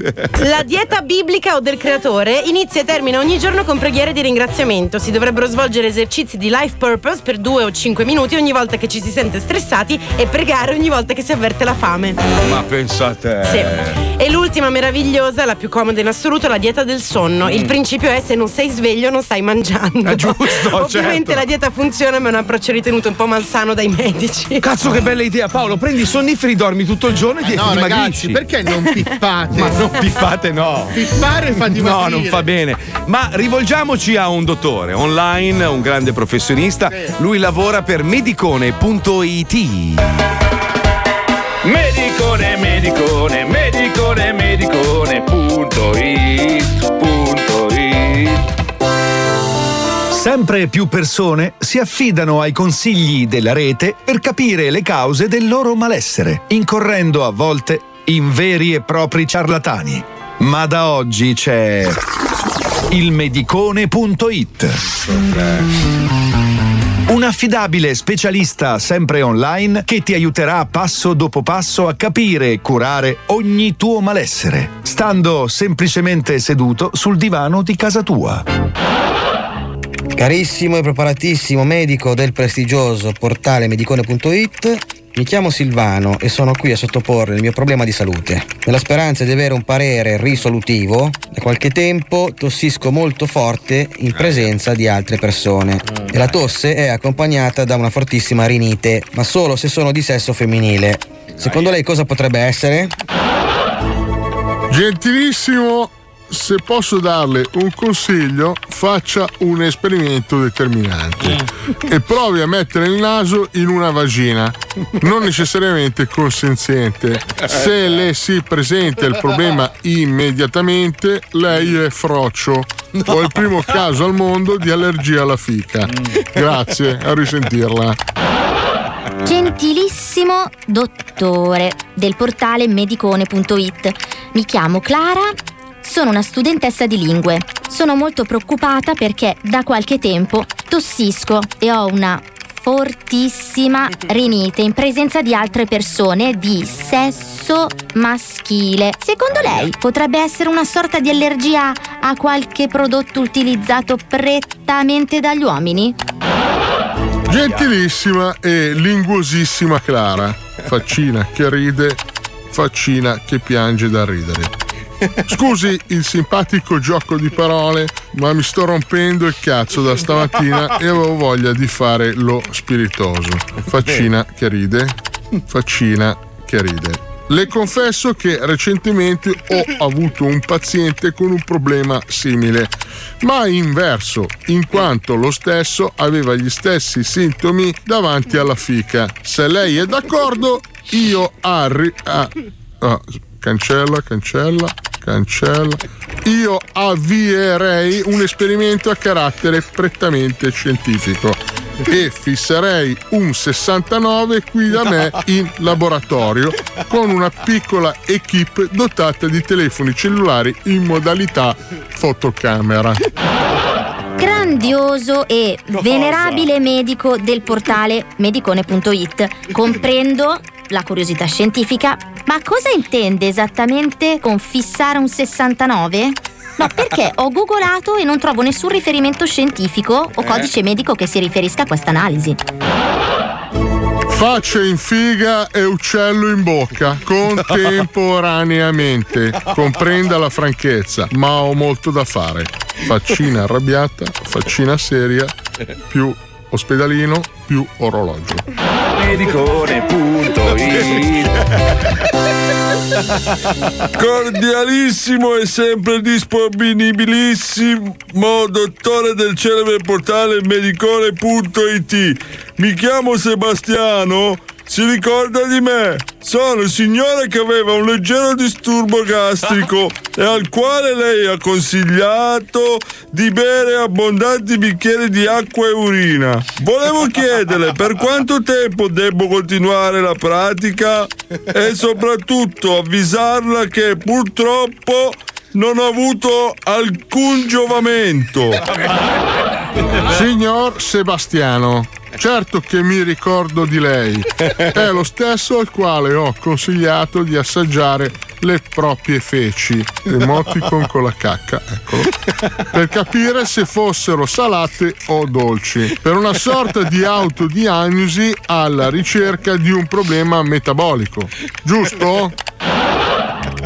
[SPEAKER 6] La dieta biblica o del creatore inizia e termina ogni giorno con preghiere di ringraziamento. Si dovrebbero svolgere esercizi di life purpose per 2 o 5 minuti ogni volta che ci si sente stressati e pregare ogni volta che si avverte la fame.
[SPEAKER 3] Ma pensate.
[SPEAKER 6] Sì. E l'ultima meravigliosa, la più comoda in assoluto, la dieta del sonno. Il principio è se non sei sveglio non stai mangiando.
[SPEAKER 3] È giusto,
[SPEAKER 6] Ovviamente
[SPEAKER 3] certo.
[SPEAKER 6] la dieta funziona, ma è un approccio ritenuto un po' malsano dai medici.
[SPEAKER 3] Cazzo, che bella idea, Paolo. Prendi i sonniferi, dormi tutto il giorno e ti
[SPEAKER 14] Eh no,
[SPEAKER 3] dimagrisci.
[SPEAKER 14] ragazzi, perché non pippate?
[SPEAKER 3] Ma non pippate, no.
[SPEAKER 14] Pippare fa
[SPEAKER 3] No,
[SPEAKER 14] dimagrire.
[SPEAKER 3] non fa bene. Ma rivolgiamoci a un dottore online, un grande professionista. Lui lavora per medicone.it.
[SPEAKER 10] Medicone, medicone, medicone, medicone, punto it, punto it.
[SPEAKER 11] Sempre più persone si affidano ai consigli della rete per capire le cause del loro malessere, incorrendo a volte in veri e propri ciarlatani. Ma da oggi c'è il medicone.it. Un affidabile specialista sempre online che ti aiuterà passo dopo passo a capire e curare ogni tuo malessere, stando semplicemente seduto sul divano di casa tua.
[SPEAKER 15] Carissimo e preparatissimo medico del prestigioso portale medicone.it, mi chiamo Silvano e sono qui a sottoporre il mio problema di salute. Nella speranza di avere un parere risolutivo, da qualche tempo tossisco molto forte in presenza di altre persone e la tosse è accompagnata da una fortissima rinite, ma solo se sono di sesso femminile. Secondo lei cosa potrebbe essere?
[SPEAKER 14] Gentilissimo, se posso darle un consiglio, faccia un esperimento determinante e provi a mettere il naso in una vagina, non necessariamente consenziente. Se le si presenta il problema immediatamente, lei è froccio. Ho il primo caso al mondo di allergia alla fica. Grazie, a risentirla.
[SPEAKER 16] Gentilissimo dottore del portale medicone.it. Mi chiamo Clara, sono una studentessa di lingue. Sono molto preoccupata perché da qualche tempo tossisco e ho una fortissima rinite in presenza di altre persone di sesso maschile. Secondo lei potrebbe essere una sorta di allergia a qualche prodotto utilizzato prettamente dagli uomini?
[SPEAKER 14] Gentilissima e linguosissima Clara. Faccina che ride, faccina che piange da ridere. Scusi il simpatico gioco di parole, ma mi sto rompendo il cazzo da stamattina e avevo voglia di fare lo spiritoso. Faccina che ride, faccina che ride. Le confesso che recentemente ho avuto un paziente con un problema simile, ma inverso, in quanto lo stesso aveva gli stessi sintomi davanti alla fica. Se lei è d'accordo, io arri... ah, ah, cancella, cancella, cancella. Io avvierei un esperimento a carattere prettamente scientifico e fisserei un 69 qui da me in laboratorio con una piccola equipe dotata di telefoni cellulari in modalità fotocamera.
[SPEAKER 16] Grandioso e venerabile medico del portale medicone.it. Comprendo la curiosità scientifica, ma cosa intende esattamente con fissare un 69? No, perché ho googolato e non trovo nessun riferimento scientifico o codice medico che si riferisca a questa analisi.
[SPEAKER 14] Faccia in figa e uccello in bocca contemporaneamente. Comprenda la franchezza, ma ho molto da fare. Faccina arrabbiata, faccina seria, più ospedalino, più orologio.
[SPEAKER 17] Cordialissimo e sempre disponibilissimo dottore del celebre portale medicone.it. Mi chiamo Sebastiano. Si ricorda di me? Sono il signore che aveva un leggero disturbo gastrico e al quale lei ha consigliato di bere abbondanti bicchieri di acqua e urina. Volevo chiederle per quanto tempo devo continuare la pratica e soprattutto avvisarla che purtroppo non ho avuto alcun giovamento.
[SPEAKER 14] Signor Sebastiano, certo che mi ricordo di lei. È lo stesso al quale ho consigliato di assaggiare le proprie feci, emoticon con la cacca, eccolo, per capire se fossero salate o dolci, per una sorta di autodiagnosi alla ricerca di un problema metabolico. Giusto?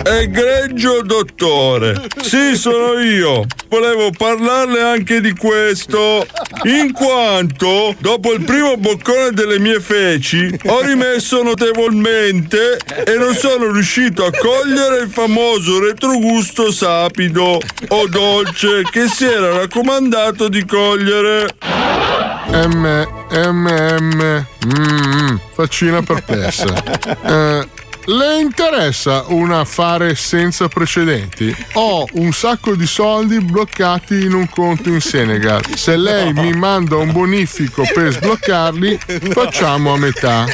[SPEAKER 17] Egregio dottore, sì sono io. Volevo parlarle anche di questo, in quanto dopo il primo boccone delle mie feci ho rimesso notevolmente e non sono riuscito a cogliere il famoso retrogusto sapido o dolce che si era raccomandato di cogliere.
[SPEAKER 14] M, M, M, mm, faccina perplessa. Eh, le interessa un affare senza precedenti? Ho un sacco di soldi bloccati in un conto in Senegal. Se lei mi manda un bonifico per sbloccarli, facciamo a metà.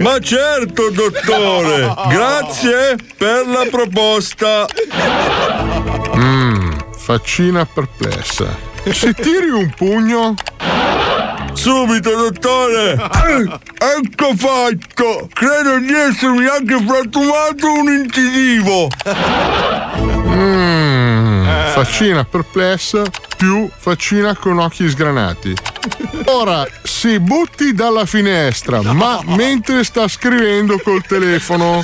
[SPEAKER 17] Ma certo, dottore, grazie per la proposta.
[SPEAKER 14] Mmm, faccina perplessa. Se tiri un pugno.
[SPEAKER 17] Subito, dottore! Eh, ecco fatto! Credo di essermi anche fratturato un incisivo!
[SPEAKER 14] Mmm, faccina perplessa più faccina con occhi sgranati. Ora si butti dalla finestra, ma mentre sta scrivendo col telefono.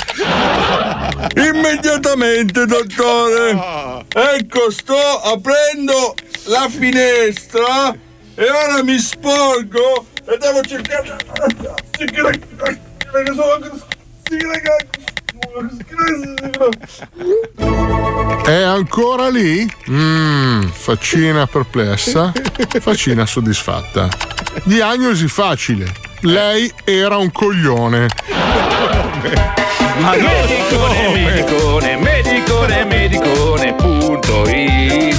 [SPEAKER 17] Immediatamente, dottore! Ecco, sto aprendo la finestra e ora mi sporgo e devo cercare.
[SPEAKER 14] È ancora lì? Mmm, faccina perplessa, faccina soddisfatta. Diagnosi facile. Lei era un coglione.
[SPEAKER 4] Ma medicone, medicone, medicone, medicone, punto it,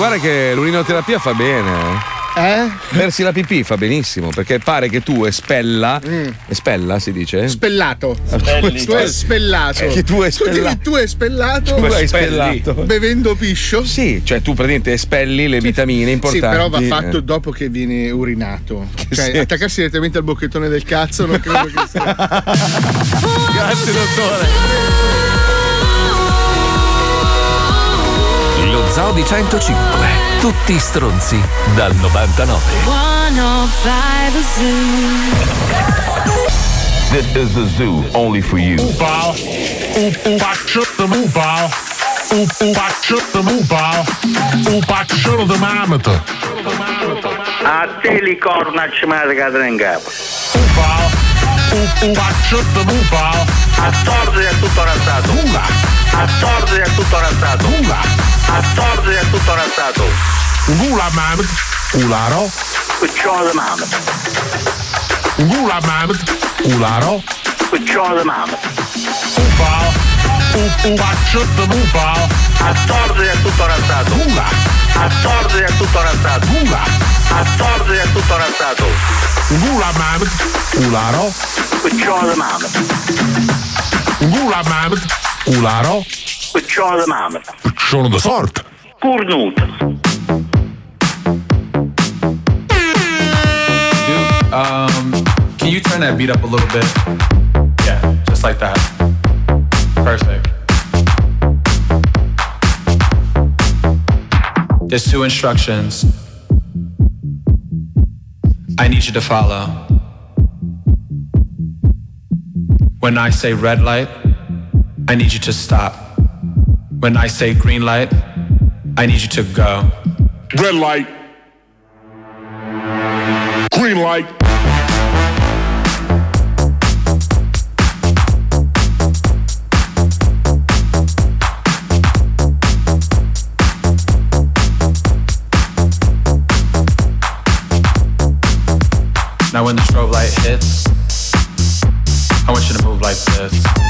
[SPEAKER 3] guarda che l'urinoterapia fa bene.
[SPEAKER 14] Eh?
[SPEAKER 3] Versi la pipì fa benissimo perché pare che tu espella. Espella si dice?
[SPEAKER 14] Spellato.
[SPEAKER 3] Spelli.
[SPEAKER 14] Tu hai spellato.
[SPEAKER 3] Eh, che tu hai
[SPEAKER 14] Tu
[SPEAKER 3] spellato.
[SPEAKER 14] tu hai spellato.
[SPEAKER 3] Tu hai spellato.
[SPEAKER 14] Bevendo piscio.
[SPEAKER 3] Sì, cioè tu praticamente espelli le vitamine importanti.
[SPEAKER 14] Sì, però va fatto
[SPEAKER 3] Eh.
[SPEAKER 14] dopo che viene urinato. Cioè,
[SPEAKER 3] senso?
[SPEAKER 14] attaccarsi direttamente al bocchettone del cazzo non credo che sia.
[SPEAKER 3] Grazie, dottore.
[SPEAKER 2] Zoo di 105. Tutti stronzi dal 99.
[SPEAKER 4] 105
[SPEAKER 18] This is the zoo, only for you.
[SPEAKER 4] Oepal, oepak, shut de moepaal. Oepak, shut de moepaal. Oepak, shut de mamete.
[SPEAKER 19] A te li cornac me la cadere in capo.
[SPEAKER 4] Oepal, oepak, shut de moepaal.
[SPEAKER 19] A torre è tutto razzato. A torre è tutto razzato. A torre è tutto razzato.
[SPEAKER 4] Gula mamet. Ularo.
[SPEAKER 19] Cuccione di mamma.
[SPEAKER 4] Gula mamet. Ularo.
[SPEAKER 19] Cuccione di mamma.
[SPEAKER 4] Oepal, oepak, shut de moepaal.
[SPEAKER 19] A torre è tutto razzato. A torre è tutto razzato. A torre è tutto razzato.
[SPEAKER 4] Gula mamet. Ularo.
[SPEAKER 19] Cuccione di mamma.
[SPEAKER 4] Gula mamet. Ularo.
[SPEAKER 19] Cuccione di mamma.
[SPEAKER 4] Sono de sorte.
[SPEAKER 19] Cornuto.
[SPEAKER 20] Um, can you turn that beat up a little bit? Yeah, just like that. Perfect. There's two instructions I need you to follow. When I say red light, I need you to stop. When I say green light, I need you to go.
[SPEAKER 4] Red light. Green light.
[SPEAKER 20] Now when the strobe light hits, I want you to move like this.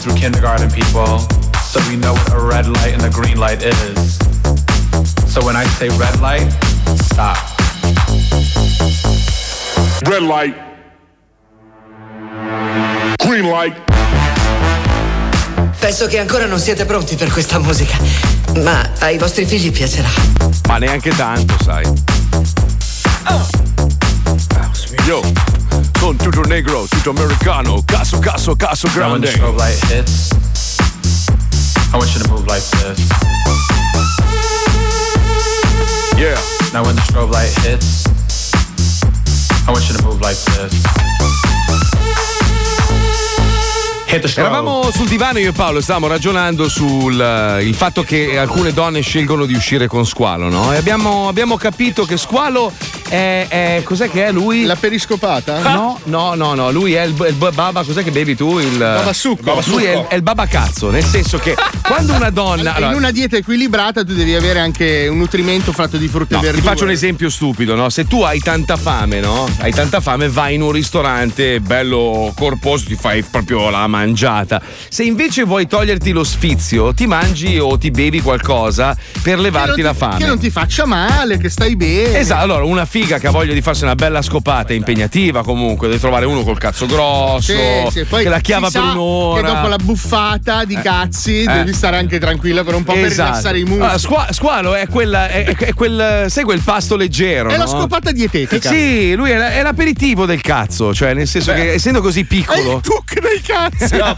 [SPEAKER 20] Through kindergarten, people, so we know what a red light and a green light is. So when I say red light, stop.
[SPEAKER 4] Red light. Green light.
[SPEAKER 21] Penso che ancora non siete pronti per questa musica, ma ai vostri figli piacerà.
[SPEAKER 3] Ma neanche tanto, sai. Yo, son tutto negro, tutto americano, caso, caso, caso grande.
[SPEAKER 20] I want you to move like this.
[SPEAKER 3] Yeah.
[SPEAKER 20] Now when the strobe light hits, I want you to move like this.
[SPEAKER 3] Eravamo sul divano io e Paolo, stavamo ragionando sul il fatto che alcune donne scelgono di uscire con Squalo, no? E abbiamo, abbiamo capito che Squalo è, è- cos'è che è lui?
[SPEAKER 9] La periscopata?
[SPEAKER 3] No, no, no, no, lui è il, il baba, cos'è che bevi tu? Il
[SPEAKER 9] Babasucco.
[SPEAKER 3] Lui è il, è il babacazzo, nel senso che quando una donna.
[SPEAKER 9] In
[SPEAKER 3] allora,
[SPEAKER 9] una dieta equilibrata tu devi avere anche un nutrimento fatto di frutta
[SPEAKER 3] No,
[SPEAKER 9] e
[SPEAKER 3] ti
[SPEAKER 9] verdure.
[SPEAKER 3] faccio un esempio stupido, no? Se tu hai tanta fame, no? Hai tanta fame, vai in un ristorante bello corposo, ti fai proprio la mangiata. Se invece vuoi toglierti lo sfizio, ti mangi o ti bevi qualcosa per levarti
[SPEAKER 9] non
[SPEAKER 3] la
[SPEAKER 9] ti-
[SPEAKER 3] fame.
[SPEAKER 9] Che non ti faccia male, che stai bene.
[SPEAKER 3] Esatto, allora una figa che ha voglia di farsi una bella scopata impegnativa comunque, devi trovare uno col cazzo grosso,
[SPEAKER 9] Sì, sì, poi
[SPEAKER 3] che la chiava per un'ora.
[SPEAKER 9] Che dopo la buffata di cazzi
[SPEAKER 3] Eh.
[SPEAKER 9] devi stare anche tranquilla per un po' per
[SPEAKER 3] Esatto.
[SPEAKER 9] rilassare i muscoli.
[SPEAKER 3] Allora, squa- squalo è, quella, è, è- è quel, sai quel pasto leggero.
[SPEAKER 9] È la
[SPEAKER 3] no?
[SPEAKER 9] scopata dietetica.
[SPEAKER 3] Sì, lui è, la- è l'aperitivo del cazzo, cioè nel senso che essendo così piccolo.
[SPEAKER 9] tuc dei cazzi.
[SPEAKER 8] No,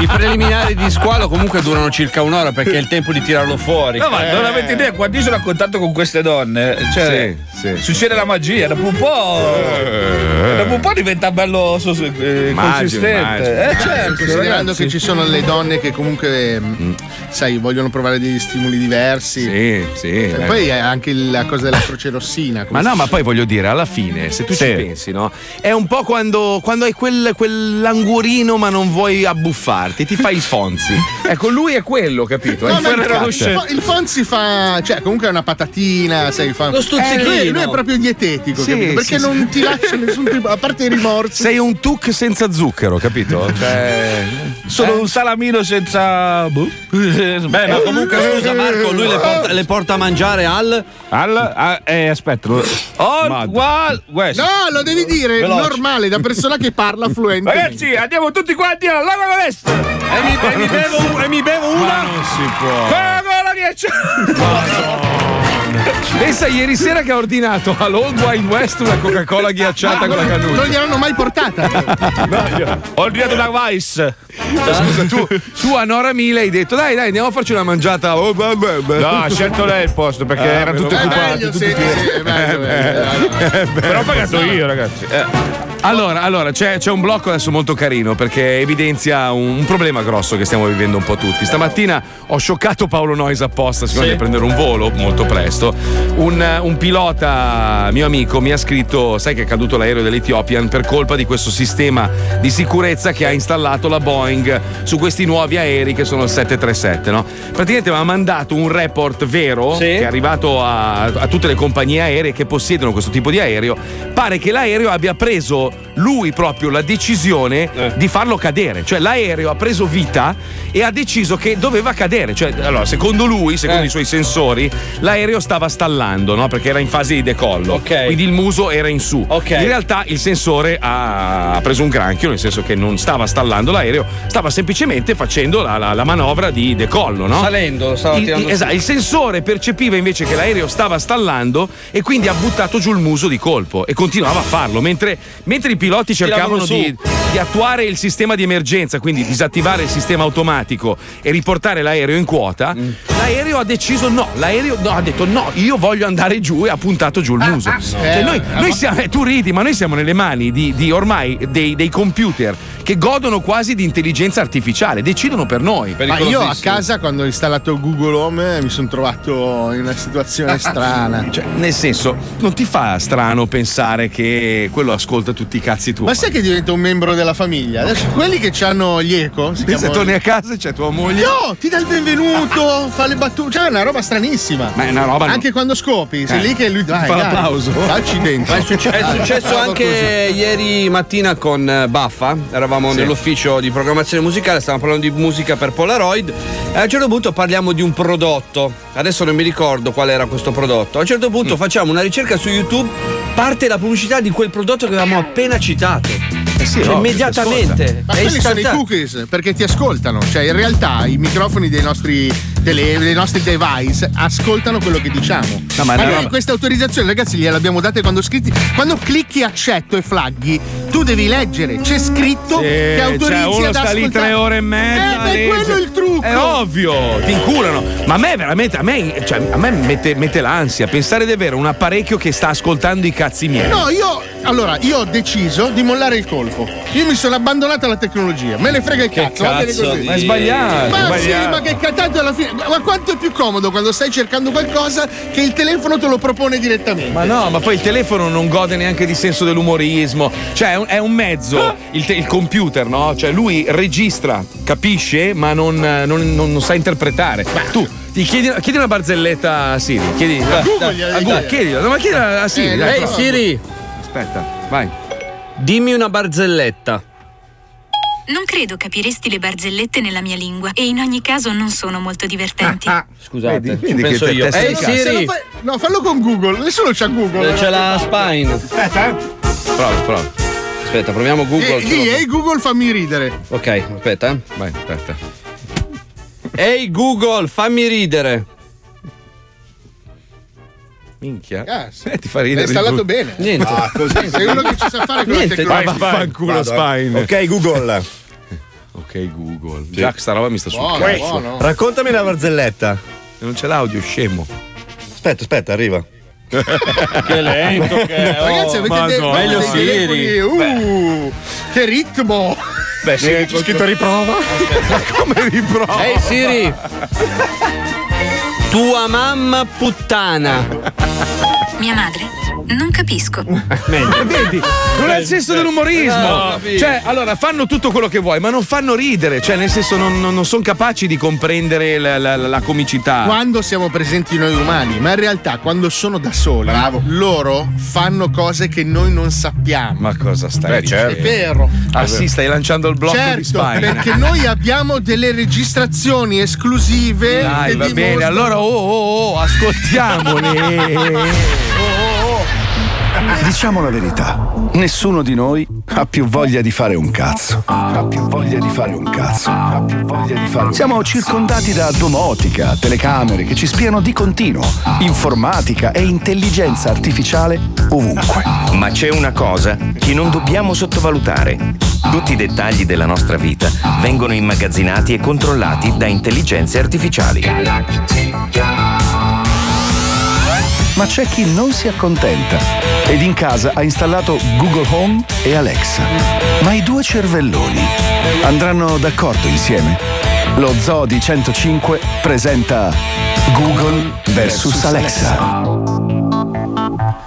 [SPEAKER 8] I preliminari di squalo comunque durano circa un'ora perché è il tempo di tirarlo fuori.
[SPEAKER 10] No, ma non avete idea, quando io sono a contatto con queste donne, cioè,
[SPEAKER 3] Sì, sì.
[SPEAKER 10] succede la magia, dopo un po'. dopo un po' diventa bello eh,
[SPEAKER 9] Immagino,
[SPEAKER 10] consistente.
[SPEAKER 9] immagino.
[SPEAKER 10] Eh, certo,
[SPEAKER 9] Considerando che ci sono le donne che comunque, mh, sai, vogliono provare degli stimoli diversi.
[SPEAKER 3] Sì, sì.
[SPEAKER 9] E
[SPEAKER 3] eh.
[SPEAKER 9] poi è anche la cosa della croce rossina.
[SPEAKER 3] Ma no, ma poi voglio dire, alla fine, se tu ci pensi, no? È un po' quando, quando hai quel, quell'anguorino ma non vuoi abbuffarti, ti fai il Fonzi. ecco, lui è quello, capito? È
[SPEAKER 9] No,
[SPEAKER 3] il
[SPEAKER 9] ma il,
[SPEAKER 3] Rocher.
[SPEAKER 9] il Fonzi fa, cioè, comunque è una patatina, sai, fa
[SPEAKER 3] Lo stuzzichino.
[SPEAKER 9] Eh, lui, lui è proprio dietetico,
[SPEAKER 3] Sì,
[SPEAKER 9] capito?
[SPEAKER 3] sì,
[SPEAKER 9] Perché
[SPEAKER 3] sì.
[SPEAKER 9] non ti lascia nessun tipo, a parte i rimorsi.
[SPEAKER 3] Sei un tuc senza zucchero, capito? Cioè.
[SPEAKER 10] Sono un salamino senza. boh.
[SPEAKER 8] Beh, ma comunque scusa Marco, lui le porta, le porta a mangiare al.
[SPEAKER 10] Al. ah, eh, aspetta. On, gual, questo.
[SPEAKER 9] No, lo devi dire
[SPEAKER 10] Veloce.
[SPEAKER 9] normale, da persona che parla fluente.
[SPEAKER 10] Ragazzi, andiamo tutti quanti al lago Est!
[SPEAKER 8] E mi, e mi bevo, e mi bevo una.
[SPEAKER 3] non si può.
[SPEAKER 10] Coca-Cola ghiacciata!
[SPEAKER 3] Pensa ieri sera che ha ordinato all'Old Wild West una Coca-Cola ghiacciata con la cannuccia.
[SPEAKER 9] Non gliel'hanno mai portata.
[SPEAKER 10] Ho ordinato una Vice!
[SPEAKER 3] Scusa, tu, tu a Nora Mille hai detto dai dai andiamo a farci una mangiata. Oh, beh, beh, beh.
[SPEAKER 10] No, ha scelto lei il posto perché
[SPEAKER 3] Ah, meno male.
[SPEAKER 10] occupati.
[SPEAKER 9] Meglio, sì, sì, è meglio,
[SPEAKER 3] Eh, beh.
[SPEAKER 10] Però ho pagato io, ragazzi. Eh.
[SPEAKER 3] Allora, allora c'è, c'è un blocco adesso molto carino perché evidenzia un, un problema grosso che stiamo vivendo un po' tutti. Stamattina ho scioccato Paolo Nois apposta, secondo
[SPEAKER 8] Sì.
[SPEAKER 3] me prendere un volo molto presto. Un, un pilota mio amico mi ha scritto: sai che è caduto l'aereo dell'Ethiopian per colpa di questo sistema di sicurezza che ha installato la Boeing su questi nuovi aerei che sono il 737, no? Praticamente mi ha mandato un report vero che è arrivato a, a tutte le compagnie aeree che possiedono questo tipo di aereo. Pare che l'aereo abbia preso lui proprio la decisione di farlo cadere. Cioè l'aereo ha preso vita e ha deciso che doveva cadere. Cioè, allora, secondo lui, secondo
[SPEAKER 8] Eh.
[SPEAKER 3] i suoi sensori, l'aereo stava stallando, no? Perché era in fase di decollo.
[SPEAKER 8] Ok.
[SPEAKER 3] Quindi il muso era in su.
[SPEAKER 8] Ok.
[SPEAKER 3] In realtà il sensore ha preso un granchio, nel senso che non stava stallando l'aereo, stava semplicemente facendo la, la- la manovra di decollo, no?
[SPEAKER 8] Salendo, stava
[SPEAKER 3] il,
[SPEAKER 8] tirando
[SPEAKER 3] esatto, il sensore percepiva invece che l'aereo stava stallando e quindi ha buttato giù il muso di colpo e continuava a farlo mentre, mentre i piloti cercavano di, di attuare il sistema di emergenza, quindi disattivare il sistema automatico e riportare l'aereo in quota.
[SPEAKER 8] Mm.
[SPEAKER 3] L'aereo ha deciso no, l'aereo no, ha detto no, io voglio andare giù e ha puntato giù il muso. Cioè,
[SPEAKER 9] Eh,
[SPEAKER 3] noi,
[SPEAKER 9] eh,
[SPEAKER 3] noi siamo, eh, tu ridi, ma noi siamo nelle mani di, di ormai dei, dei computer che godono quasi di intelligenza artificiale, decidono per noi.
[SPEAKER 9] Ma io a casa quando ho installato Google Home mi sono trovato in una situazione strana.
[SPEAKER 3] Cioè, nel senso, non ti fa strano pensare che quello ascolta tutti i cazzi tuoi.
[SPEAKER 9] Ma sai che diventa un membro della famiglia? Adesso quelli che hanno gli eco. Si
[SPEAKER 3] Se
[SPEAKER 9] chiamano-
[SPEAKER 3] torni a casa e c'è tua moglie.
[SPEAKER 9] No, ti dà il benvenuto, fa le battute. Cioè, è una roba stranissima.
[SPEAKER 3] Ma è una roba.
[SPEAKER 9] Anche quando scopi, sei
[SPEAKER 8] Eh.
[SPEAKER 9] lì che lui dai,
[SPEAKER 8] Fa l'applauso.
[SPEAKER 9] Dacci dentro.
[SPEAKER 8] È, succe- è successo anche ieri mattina con eh, Baffa, eravamo
[SPEAKER 9] Sì.
[SPEAKER 8] nell'ufficio di programmazione musicale, stavamo parlando di musica per Polaroid e a un certo punto parliamo di un prodotto, adesso non mi ricordo qual era questo prodotto, a un certo
[SPEAKER 9] Mm.
[SPEAKER 8] punto facciamo una ricerca su YouTube, parte la pubblicità di quel prodotto che avevamo appena citato.
[SPEAKER 9] sì,
[SPEAKER 8] Cioè,
[SPEAKER 9] ovvio,
[SPEAKER 8] immediatamente.
[SPEAKER 9] Ma quelli sono i cookies perché ti ascoltano. Cioè, in realtà i microfoni dei nostri, tele- dei nostri device ascoltano quello che diciamo.
[SPEAKER 3] No, ma
[SPEAKER 9] ma
[SPEAKER 3] no,
[SPEAKER 9] queste autorizzazioni, ragazzi, gliele abbiamo date quando scritti. Quando clicchi accetto e flaghi, tu devi leggere. C'è scritto che autorizzi
[SPEAKER 3] cioè, uno
[SPEAKER 9] ad
[SPEAKER 3] sta lì
[SPEAKER 9] ascoltare.
[SPEAKER 3] tre ore e mezza.
[SPEAKER 9] Eh,
[SPEAKER 3] legge.
[SPEAKER 9] quello è il trucco.
[SPEAKER 3] È ovvio, ti inculano. Ma a me veramente, a me, cioè, a me mette, mette l'ansia pensare di avere un apparecchio che sta ascoltando i cazzi miei.
[SPEAKER 9] No, io allora io ho deciso di mollare il colpo. Io mi sono abbandonato alla tecnologia. Me ne frega il cazzo, va bene
[SPEAKER 3] cazzo
[SPEAKER 9] così.
[SPEAKER 3] di- Ma è sbagliato,
[SPEAKER 9] Ma
[SPEAKER 3] è
[SPEAKER 9] sì,
[SPEAKER 3] sbagliato.
[SPEAKER 9] ma che tanto alla fine. Ma quanto è più comodo quando stai cercando qualcosa che il telefono te lo propone direttamente.
[SPEAKER 3] Ma no, ma poi il telefono non gode neanche di senso dell'umorismo. Cioè, è un, è un mezzo, il, te- il computer, no? Cioè, lui registra, capisce, ma non, non- non- non sa interpretare. Tu ti chiedi, chiedi una barzelletta a Siri. Chiedi,
[SPEAKER 8] A Google
[SPEAKER 3] a
[SPEAKER 8] dico.
[SPEAKER 3] chiedila, no, ma chiedila a Siri.
[SPEAKER 8] Eh, Ehi
[SPEAKER 3] prova.
[SPEAKER 8] Siri,
[SPEAKER 3] Aspetta, vai.
[SPEAKER 8] dimmi una barzelletta.
[SPEAKER 22] Non credo capiresti le barzellette nella mia lingua e in ogni caso non sono molto divertenti.
[SPEAKER 8] Scusate,
[SPEAKER 9] Vedi,
[SPEAKER 8] ci
[SPEAKER 9] vedi che
[SPEAKER 8] penso io. Ehi Siri,
[SPEAKER 9] fai- No, fallo con Google. Nessuno c'ha Google.
[SPEAKER 8] c'è la Spine.
[SPEAKER 9] Aspetta, eh.
[SPEAKER 3] Prova, prova.
[SPEAKER 8] Aspetta, proviamo Google.
[SPEAKER 9] Di, di, ehi Google fammi ridere.
[SPEAKER 8] Ok, aspetta. eh.
[SPEAKER 3] Vai, aspetta.
[SPEAKER 8] Ehi Google, fammi ridere.
[SPEAKER 3] Minchia.
[SPEAKER 9] Cazzo.
[SPEAKER 3] Eh, ti fa
[SPEAKER 9] L'hai
[SPEAKER 3] ridere.
[SPEAKER 9] installato
[SPEAKER 3] il-
[SPEAKER 9] bene.
[SPEAKER 8] Niente.
[SPEAKER 9] Ah, così. Sei uno che ci sa fare con la
[SPEAKER 3] Niente,
[SPEAKER 9] tecnologia.
[SPEAKER 3] vai, vaffanculo,
[SPEAKER 23] Vado.
[SPEAKER 3] Spine.
[SPEAKER 23] Ok, Google.
[SPEAKER 3] Ok, Google. Già sta roba mi sta sul
[SPEAKER 9] Buono,
[SPEAKER 3] cazzo.
[SPEAKER 9] buono.
[SPEAKER 23] Raccontami una barzelletta.
[SPEAKER 3] Non c'è l'audio, scemo.
[SPEAKER 23] Aspetta, aspetta, arriva.
[SPEAKER 8] Che lento che è. oh.
[SPEAKER 9] Ragazzi, avete dei,
[SPEAKER 8] Madonna. Meglio? Siri.
[SPEAKER 9] Uh, che ritmo!
[SPEAKER 23] Beh, sì, c'è scritto riprova.
[SPEAKER 3] Come riprova?
[SPEAKER 8] Ehi Siri. Tua mamma puttana.
[SPEAKER 22] Mia madre? Non capisco.
[SPEAKER 3] Eh, Vedi, non è il senso dell'umorismo.
[SPEAKER 8] No,
[SPEAKER 3] cioè, allora fanno tutto quello che vuoi, ma non fanno ridere. Cioè, nel senso, non, non- sono capaci di comprendere la, la- la comicità.
[SPEAKER 9] Quando siamo presenti noi umani, ma in realtà quando sono da soli, loro fanno cose che noi non sappiamo.
[SPEAKER 3] Ma cosa stai
[SPEAKER 23] Beh,
[SPEAKER 3] dicendo?
[SPEAKER 23] certo.
[SPEAKER 9] È vero.
[SPEAKER 3] Ah, sì, stai lanciando il blocco di
[SPEAKER 9] Certo,
[SPEAKER 3] Spine.
[SPEAKER 9] perché noi abbiamo delle registrazioni esclusive.
[SPEAKER 3] Dai, va bene.
[SPEAKER 9] dimostrano-
[SPEAKER 3] Allora, oh, oh, oh, ascoltiamole.
[SPEAKER 11] Diciamo la verità, nessuno di noi ha più voglia di fare un cazzo. Ha più voglia di fare un cazzo. Ha più voglia di fare un Siamo circondati da domotica, telecamere che ci spiano di continuo, informatica e intelligenza artificiale ovunque.
[SPEAKER 24] Ma c'è una cosa che non dobbiamo sottovalutare. Tutti i dettagli della nostra vita vengono immagazzinati e controllati da intelligenze artificiali.
[SPEAKER 11] Ma c'è chi non si accontenta ed in casa ha installato Google Home e Alexa. Ma i due cervelloni andranno d'accordo insieme? Lo Zoo di 105 presenta Google vs Alexa.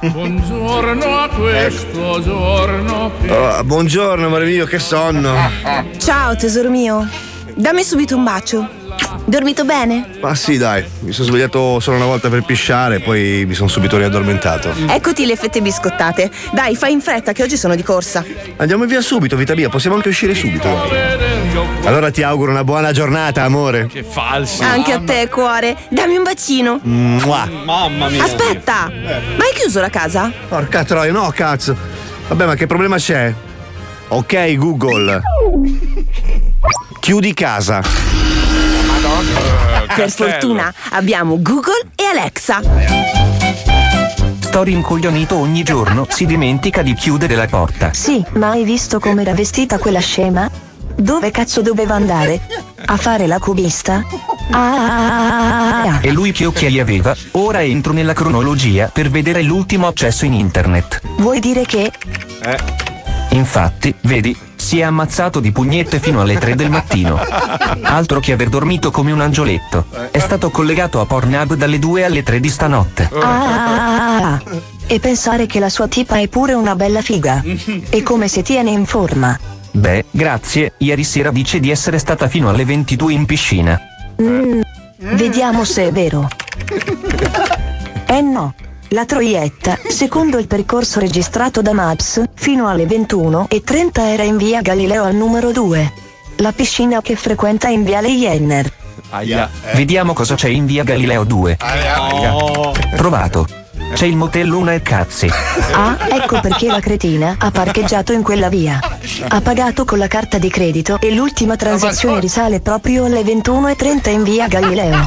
[SPEAKER 25] Buongiorno a questo giorno.
[SPEAKER 23] Oh, buongiorno, amore mio, che sonno.
[SPEAKER 26] Ciao tesoro mio, dammi subito un bacio. Dormito bene?
[SPEAKER 23] Ma sì, dai, mi sono svegliato solo una volta per pisciare, poi mi sono subito riaddormentato.
[SPEAKER 26] Eccoti le fette biscottate. Dai, fai in fretta che oggi sono di corsa.
[SPEAKER 23] Andiamo via subito, vita mia, possiamo anche uscire subito. Allora ti auguro una buona giornata, amore.
[SPEAKER 3] Che falso.
[SPEAKER 26] Anche a te, cuore. Dammi un bacino.
[SPEAKER 23] Mua.
[SPEAKER 8] Mamma mia.
[SPEAKER 26] Aspetta, ma hai chiuso la casa?
[SPEAKER 23] Porca troia, no, cazzo. Vabbè, ma che problema c'è? Ok, Google. Chiudi casa.
[SPEAKER 26] Per fortuna abbiamo Google e Alexa.
[SPEAKER 27] Sto rincoglionito ogni giorno, si dimentica di chiudere la porta.
[SPEAKER 28] Sì, ma hai visto com'era vestita quella scema? Dove cazzo doveva andare? A fare la cubista? Ah!
[SPEAKER 27] E lui che occhiali aveva? Ora entro nella cronologia per vedere l'ultimo accesso in internet.
[SPEAKER 28] Vuoi dire che
[SPEAKER 27] Infatti, vedi, si è ammazzato di pugnette fino alle 3 del mattino. Altro che aver dormito come un angioletto. È stato collegato a Pornhub dalle 2 alle 3 di stanotte.
[SPEAKER 28] Ah, e pensare che la sua tipa è pure una bella figa. E come si tiene in forma.
[SPEAKER 27] Beh, grazie, ieri sera dice di essere stata fino alle 22 in piscina.
[SPEAKER 28] Mm, vediamo se è vero. Eh no. La troietta, secondo il percorso registrato da Maps, fino alle 21.30 era in via Galileo al numero 2. La piscina che frequenta in viale Jenner.
[SPEAKER 27] Aia. Vediamo cosa c'è in via Galileo 2. Trovato. C'è il motel Luna e Cazzi.
[SPEAKER 28] Ah, ecco perché la cretina ha parcheggiato in quella via. Ha pagato con la carta di credito e l'ultima transazione risale proprio alle 21.30 in via Galileo.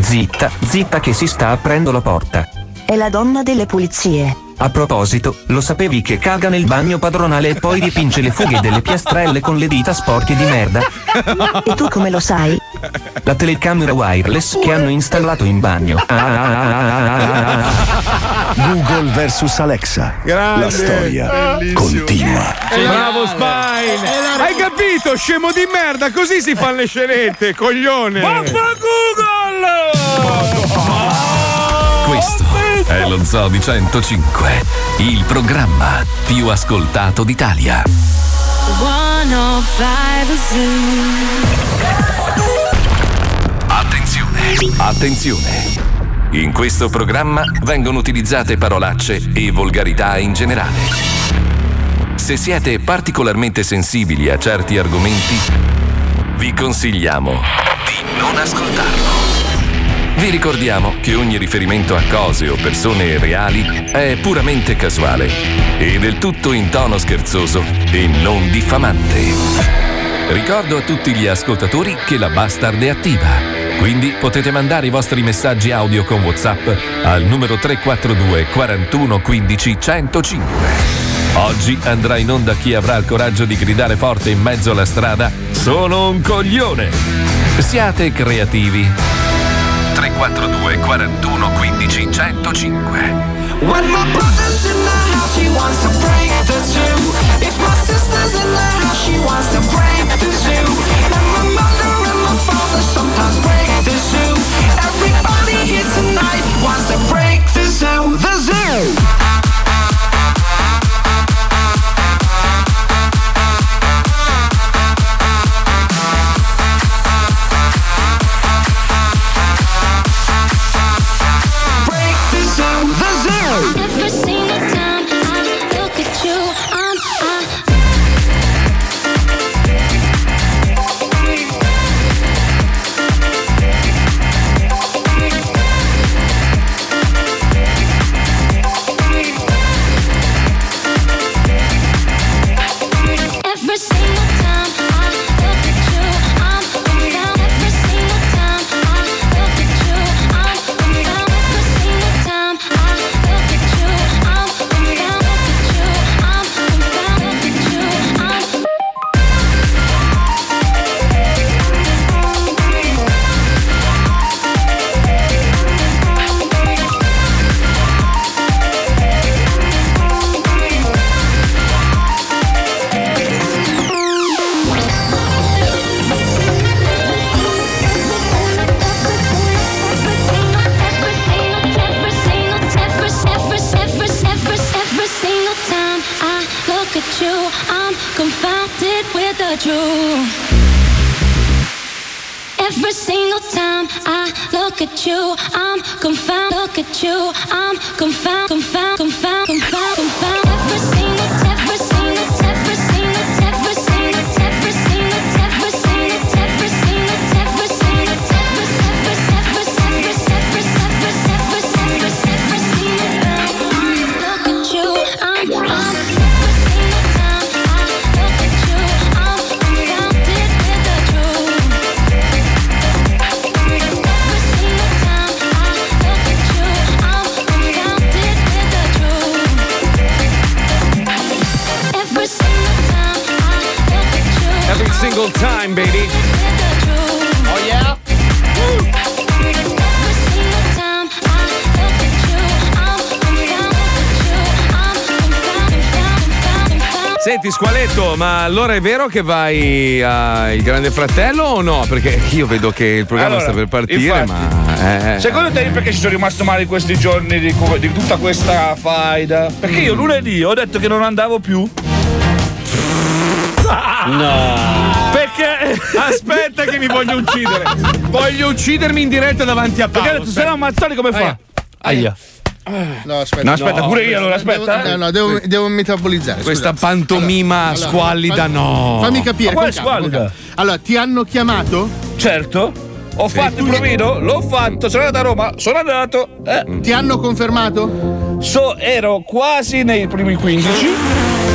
[SPEAKER 27] Zitta, zitta che si sta aprendo la porta.
[SPEAKER 28] È la donna delle pulizie.
[SPEAKER 27] A proposito, lo sapevi che caga nel bagno padronale e poi dipinge le fughe delle piastrelle con le dita sporche di merda?
[SPEAKER 28] E tu come lo sai?
[SPEAKER 27] La telecamera wireless che hanno installato in bagno. Ah,
[SPEAKER 11] Google versus Alexa.
[SPEAKER 3] Grande.
[SPEAKER 11] La storia
[SPEAKER 3] Bellissimo.
[SPEAKER 11] continua.
[SPEAKER 3] Bravo Spine! Hai capito, scemo di merda? Così si fanno le scenette, coglione!
[SPEAKER 2] Questo è lo Zoo di 105, il programma più ascoltato d'Italia.
[SPEAKER 29] 105
[SPEAKER 2] Attenzione, attenzione. In questo programma vengono utilizzate parolacce e volgarità in generale. Se siete particolarmente sensibili a certi argomenti, vi consigliamo di non ascoltarlo. Vi ricordiamo che ogni riferimento a cose o persone reali è puramente casuale e del tutto in tono scherzoso e non diffamante. Ricordo a tutti gli ascoltatori che la Bastard è attiva. Quindi potete mandare i vostri messaggi audio con WhatsApp al numero 342 41 15 105. Oggi andrà in onda chi avrà il coraggio di gridare forte in mezzo alla strada: Sono un coglione! Siate creativi. 342 41 15 105.
[SPEAKER 29] When my brother's in the house, she wants to break the two. If my sister's in the house, she wants to break the zoo. And my mother and my father sometimes break the zoo. Everybody here tonight wants to break the zoo. The zoo.
[SPEAKER 3] Allora è vero che vai al Grande Fratello o no? Perché io vedo che il programma
[SPEAKER 10] Allora,
[SPEAKER 3] sta per partire,
[SPEAKER 10] infatti,
[SPEAKER 3] ma. eh,
[SPEAKER 10] Secondo te perché ci sono rimasto male in questi giorni di, di tutta questa faida? Perché io lunedì ho detto che non andavo più.
[SPEAKER 8] No.
[SPEAKER 3] Perché? Aspetta che mi voglio uccidere. Voglio uccidermi in diretta davanti a Paolo.
[SPEAKER 10] Perché se no Mazzoli come fa? Aia.
[SPEAKER 9] No, aspetta.
[SPEAKER 10] No, aspetta, pure io allora, aspetta,
[SPEAKER 9] Devo, no, no, devo, devo metabolizzare.
[SPEAKER 3] Questa
[SPEAKER 9] scusate.
[SPEAKER 3] pantomima
[SPEAKER 9] Allora,
[SPEAKER 3] squallida,
[SPEAKER 9] fammi-
[SPEAKER 3] no.
[SPEAKER 9] Fammi capire.
[SPEAKER 10] Ma squallida?
[SPEAKER 9] calma. Allora, ti hanno chiamato?
[SPEAKER 10] Certo. Ho fatto il provino, l'ho fatto, sono andato a Roma, sono andato. Eh.
[SPEAKER 9] Ti hanno confermato?
[SPEAKER 10] So, ero quasi nei primi 15.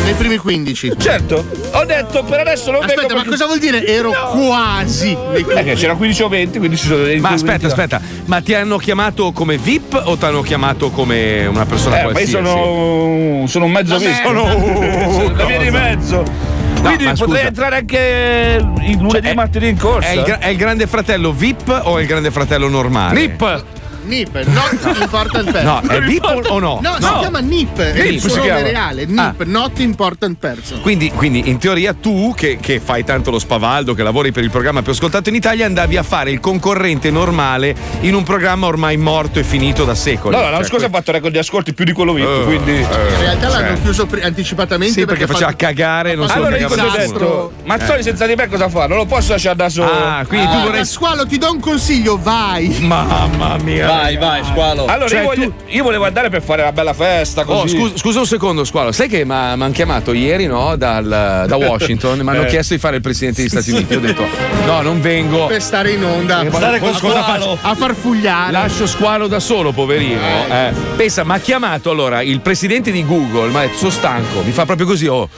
[SPEAKER 9] Nei primi 15.
[SPEAKER 10] Certo, ho detto per adesso non
[SPEAKER 9] Aspetta,
[SPEAKER 10] vengo
[SPEAKER 9] ma
[SPEAKER 10] perché-
[SPEAKER 9] cosa vuol dire? Ero quasi nei
[SPEAKER 10] Eh, c'era 15 o 20, quindi ci sono dei
[SPEAKER 3] Ma aspetta,
[SPEAKER 10] 20 là.
[SPEAKER 3] aspetta, ma ti hanno chiamato come VIP o ti hanno chiamato come una persona
[SPEAKER 10] Eh, ma io
[SPEAKER 3] qualsiasi?
[SPEAKER 10] sono, sono un mezzo visto.
[SPEAKER 3] sono-
[SPEAKER 10] Sono la via di mezzo. Quindi
[SPEAKER 3] ma
[SPEAKER 10] potrei
[SPEAKER 3] scusa.
[SPEAKER 10] entrare anche il lunedì
[SPEAKER 3] Cioè,
[SPEAKER 10] martedì in corsa.
[SPEAKER 3] È il, è il grande fratello VIP o è il grande fratello normale?
[SPEAKER 10] Nip!
[SPEAKER 9] NIP, not important person.
[SPEAKER 3] No, è VIP o- o no?
[SPEAKER 9] No, si
[SPEAKER 3] No.
[SPEAKER 9] chiama NIP, è
[SPEAKER 3] NIP
[SPEAKER 9] il suo nome reale. NIP,
[SPEAKER 3] Ah.
[SPEAKER 9] not important person.
[SPEAKER 3] Quindi, quindi, in teoria tu, che, che fai tanto lo spavaldo, che lavori per il programma più ascoltato in Italia, andavi a fare il concorrente normale in un programma ormai morto e finito da secoli.
[SPEAKER 10] No, no, l'anno
[SPEAKER 3] Cioè,
[SPEAKER 10] scorso ha fatto record di ascolti più di quello VIP,
[SPEAKER 3] Eh,
[SPEAKER 10] quindi.
[SPEAKER 9] In realtà l'hanno
[SPEAKER 3] Cioè.
[SPEAKER 9] chiuso pri- anticipatamente
[SPEAKER 3] Sì, perché faceva cagare, non so
[SPEAKER 10] Allora io
[SPEAKER 3] cagava
[SPEAKER 10] cosa ho
[SPEAKER 3] nessuno.
[SPEAKER 10] detto? Mazzoli
[SPEAKER 3] Eh.
[SPEAKER 10] senza di me cosa fa? Non lo posso lasciare da solo.
[SPEAKER 3] Ah, quindi tu
[SPEAKER 9] Guarda,
[SPEAKER 3] vorrei.
[SPEAKER 9] Squalo, ti do un consiglio, vai.
[SPEAKER 3] Mamma mia.
[SPEAKER 8] Vai, vai, squalo.
[SPEAKER 10] Allora
[SPEAKER 3] Cioè,
[SPEAKER 10] io, voglio- io volevo andare per fare la bella festa
[SPEAKER 3] Oh,
[SPEAKER 10] così.
[SPEAKER 3] scusa, scusa un secondo, Squalo. Sai che mi hanno chiamato ieri, no? Dal- da Washington. Mi hanno
[SPEAKER 10] Eh.
[SPEAKER 3] chiesto di fare il presidente degli Stati Uniti. Io ho detto: no, non vengo.
[SPEAKER 9] Per stare in onda.
[SPEAKER 3] Eh,
[SPEAKER 9] Stare con
[SPEAKER 3] cosa
[SPEAKER 9] Squalo.
[SPEAKER 3] faccio?
[SPEAKER 9] A farfugliare.
[SPEAKER 3] Lascio squalo da solo, poverino. Eh. Pensa, mi ha chiamato allora il presidente di Google, ha detto: sono stanco, mi fa proprio così. Oh.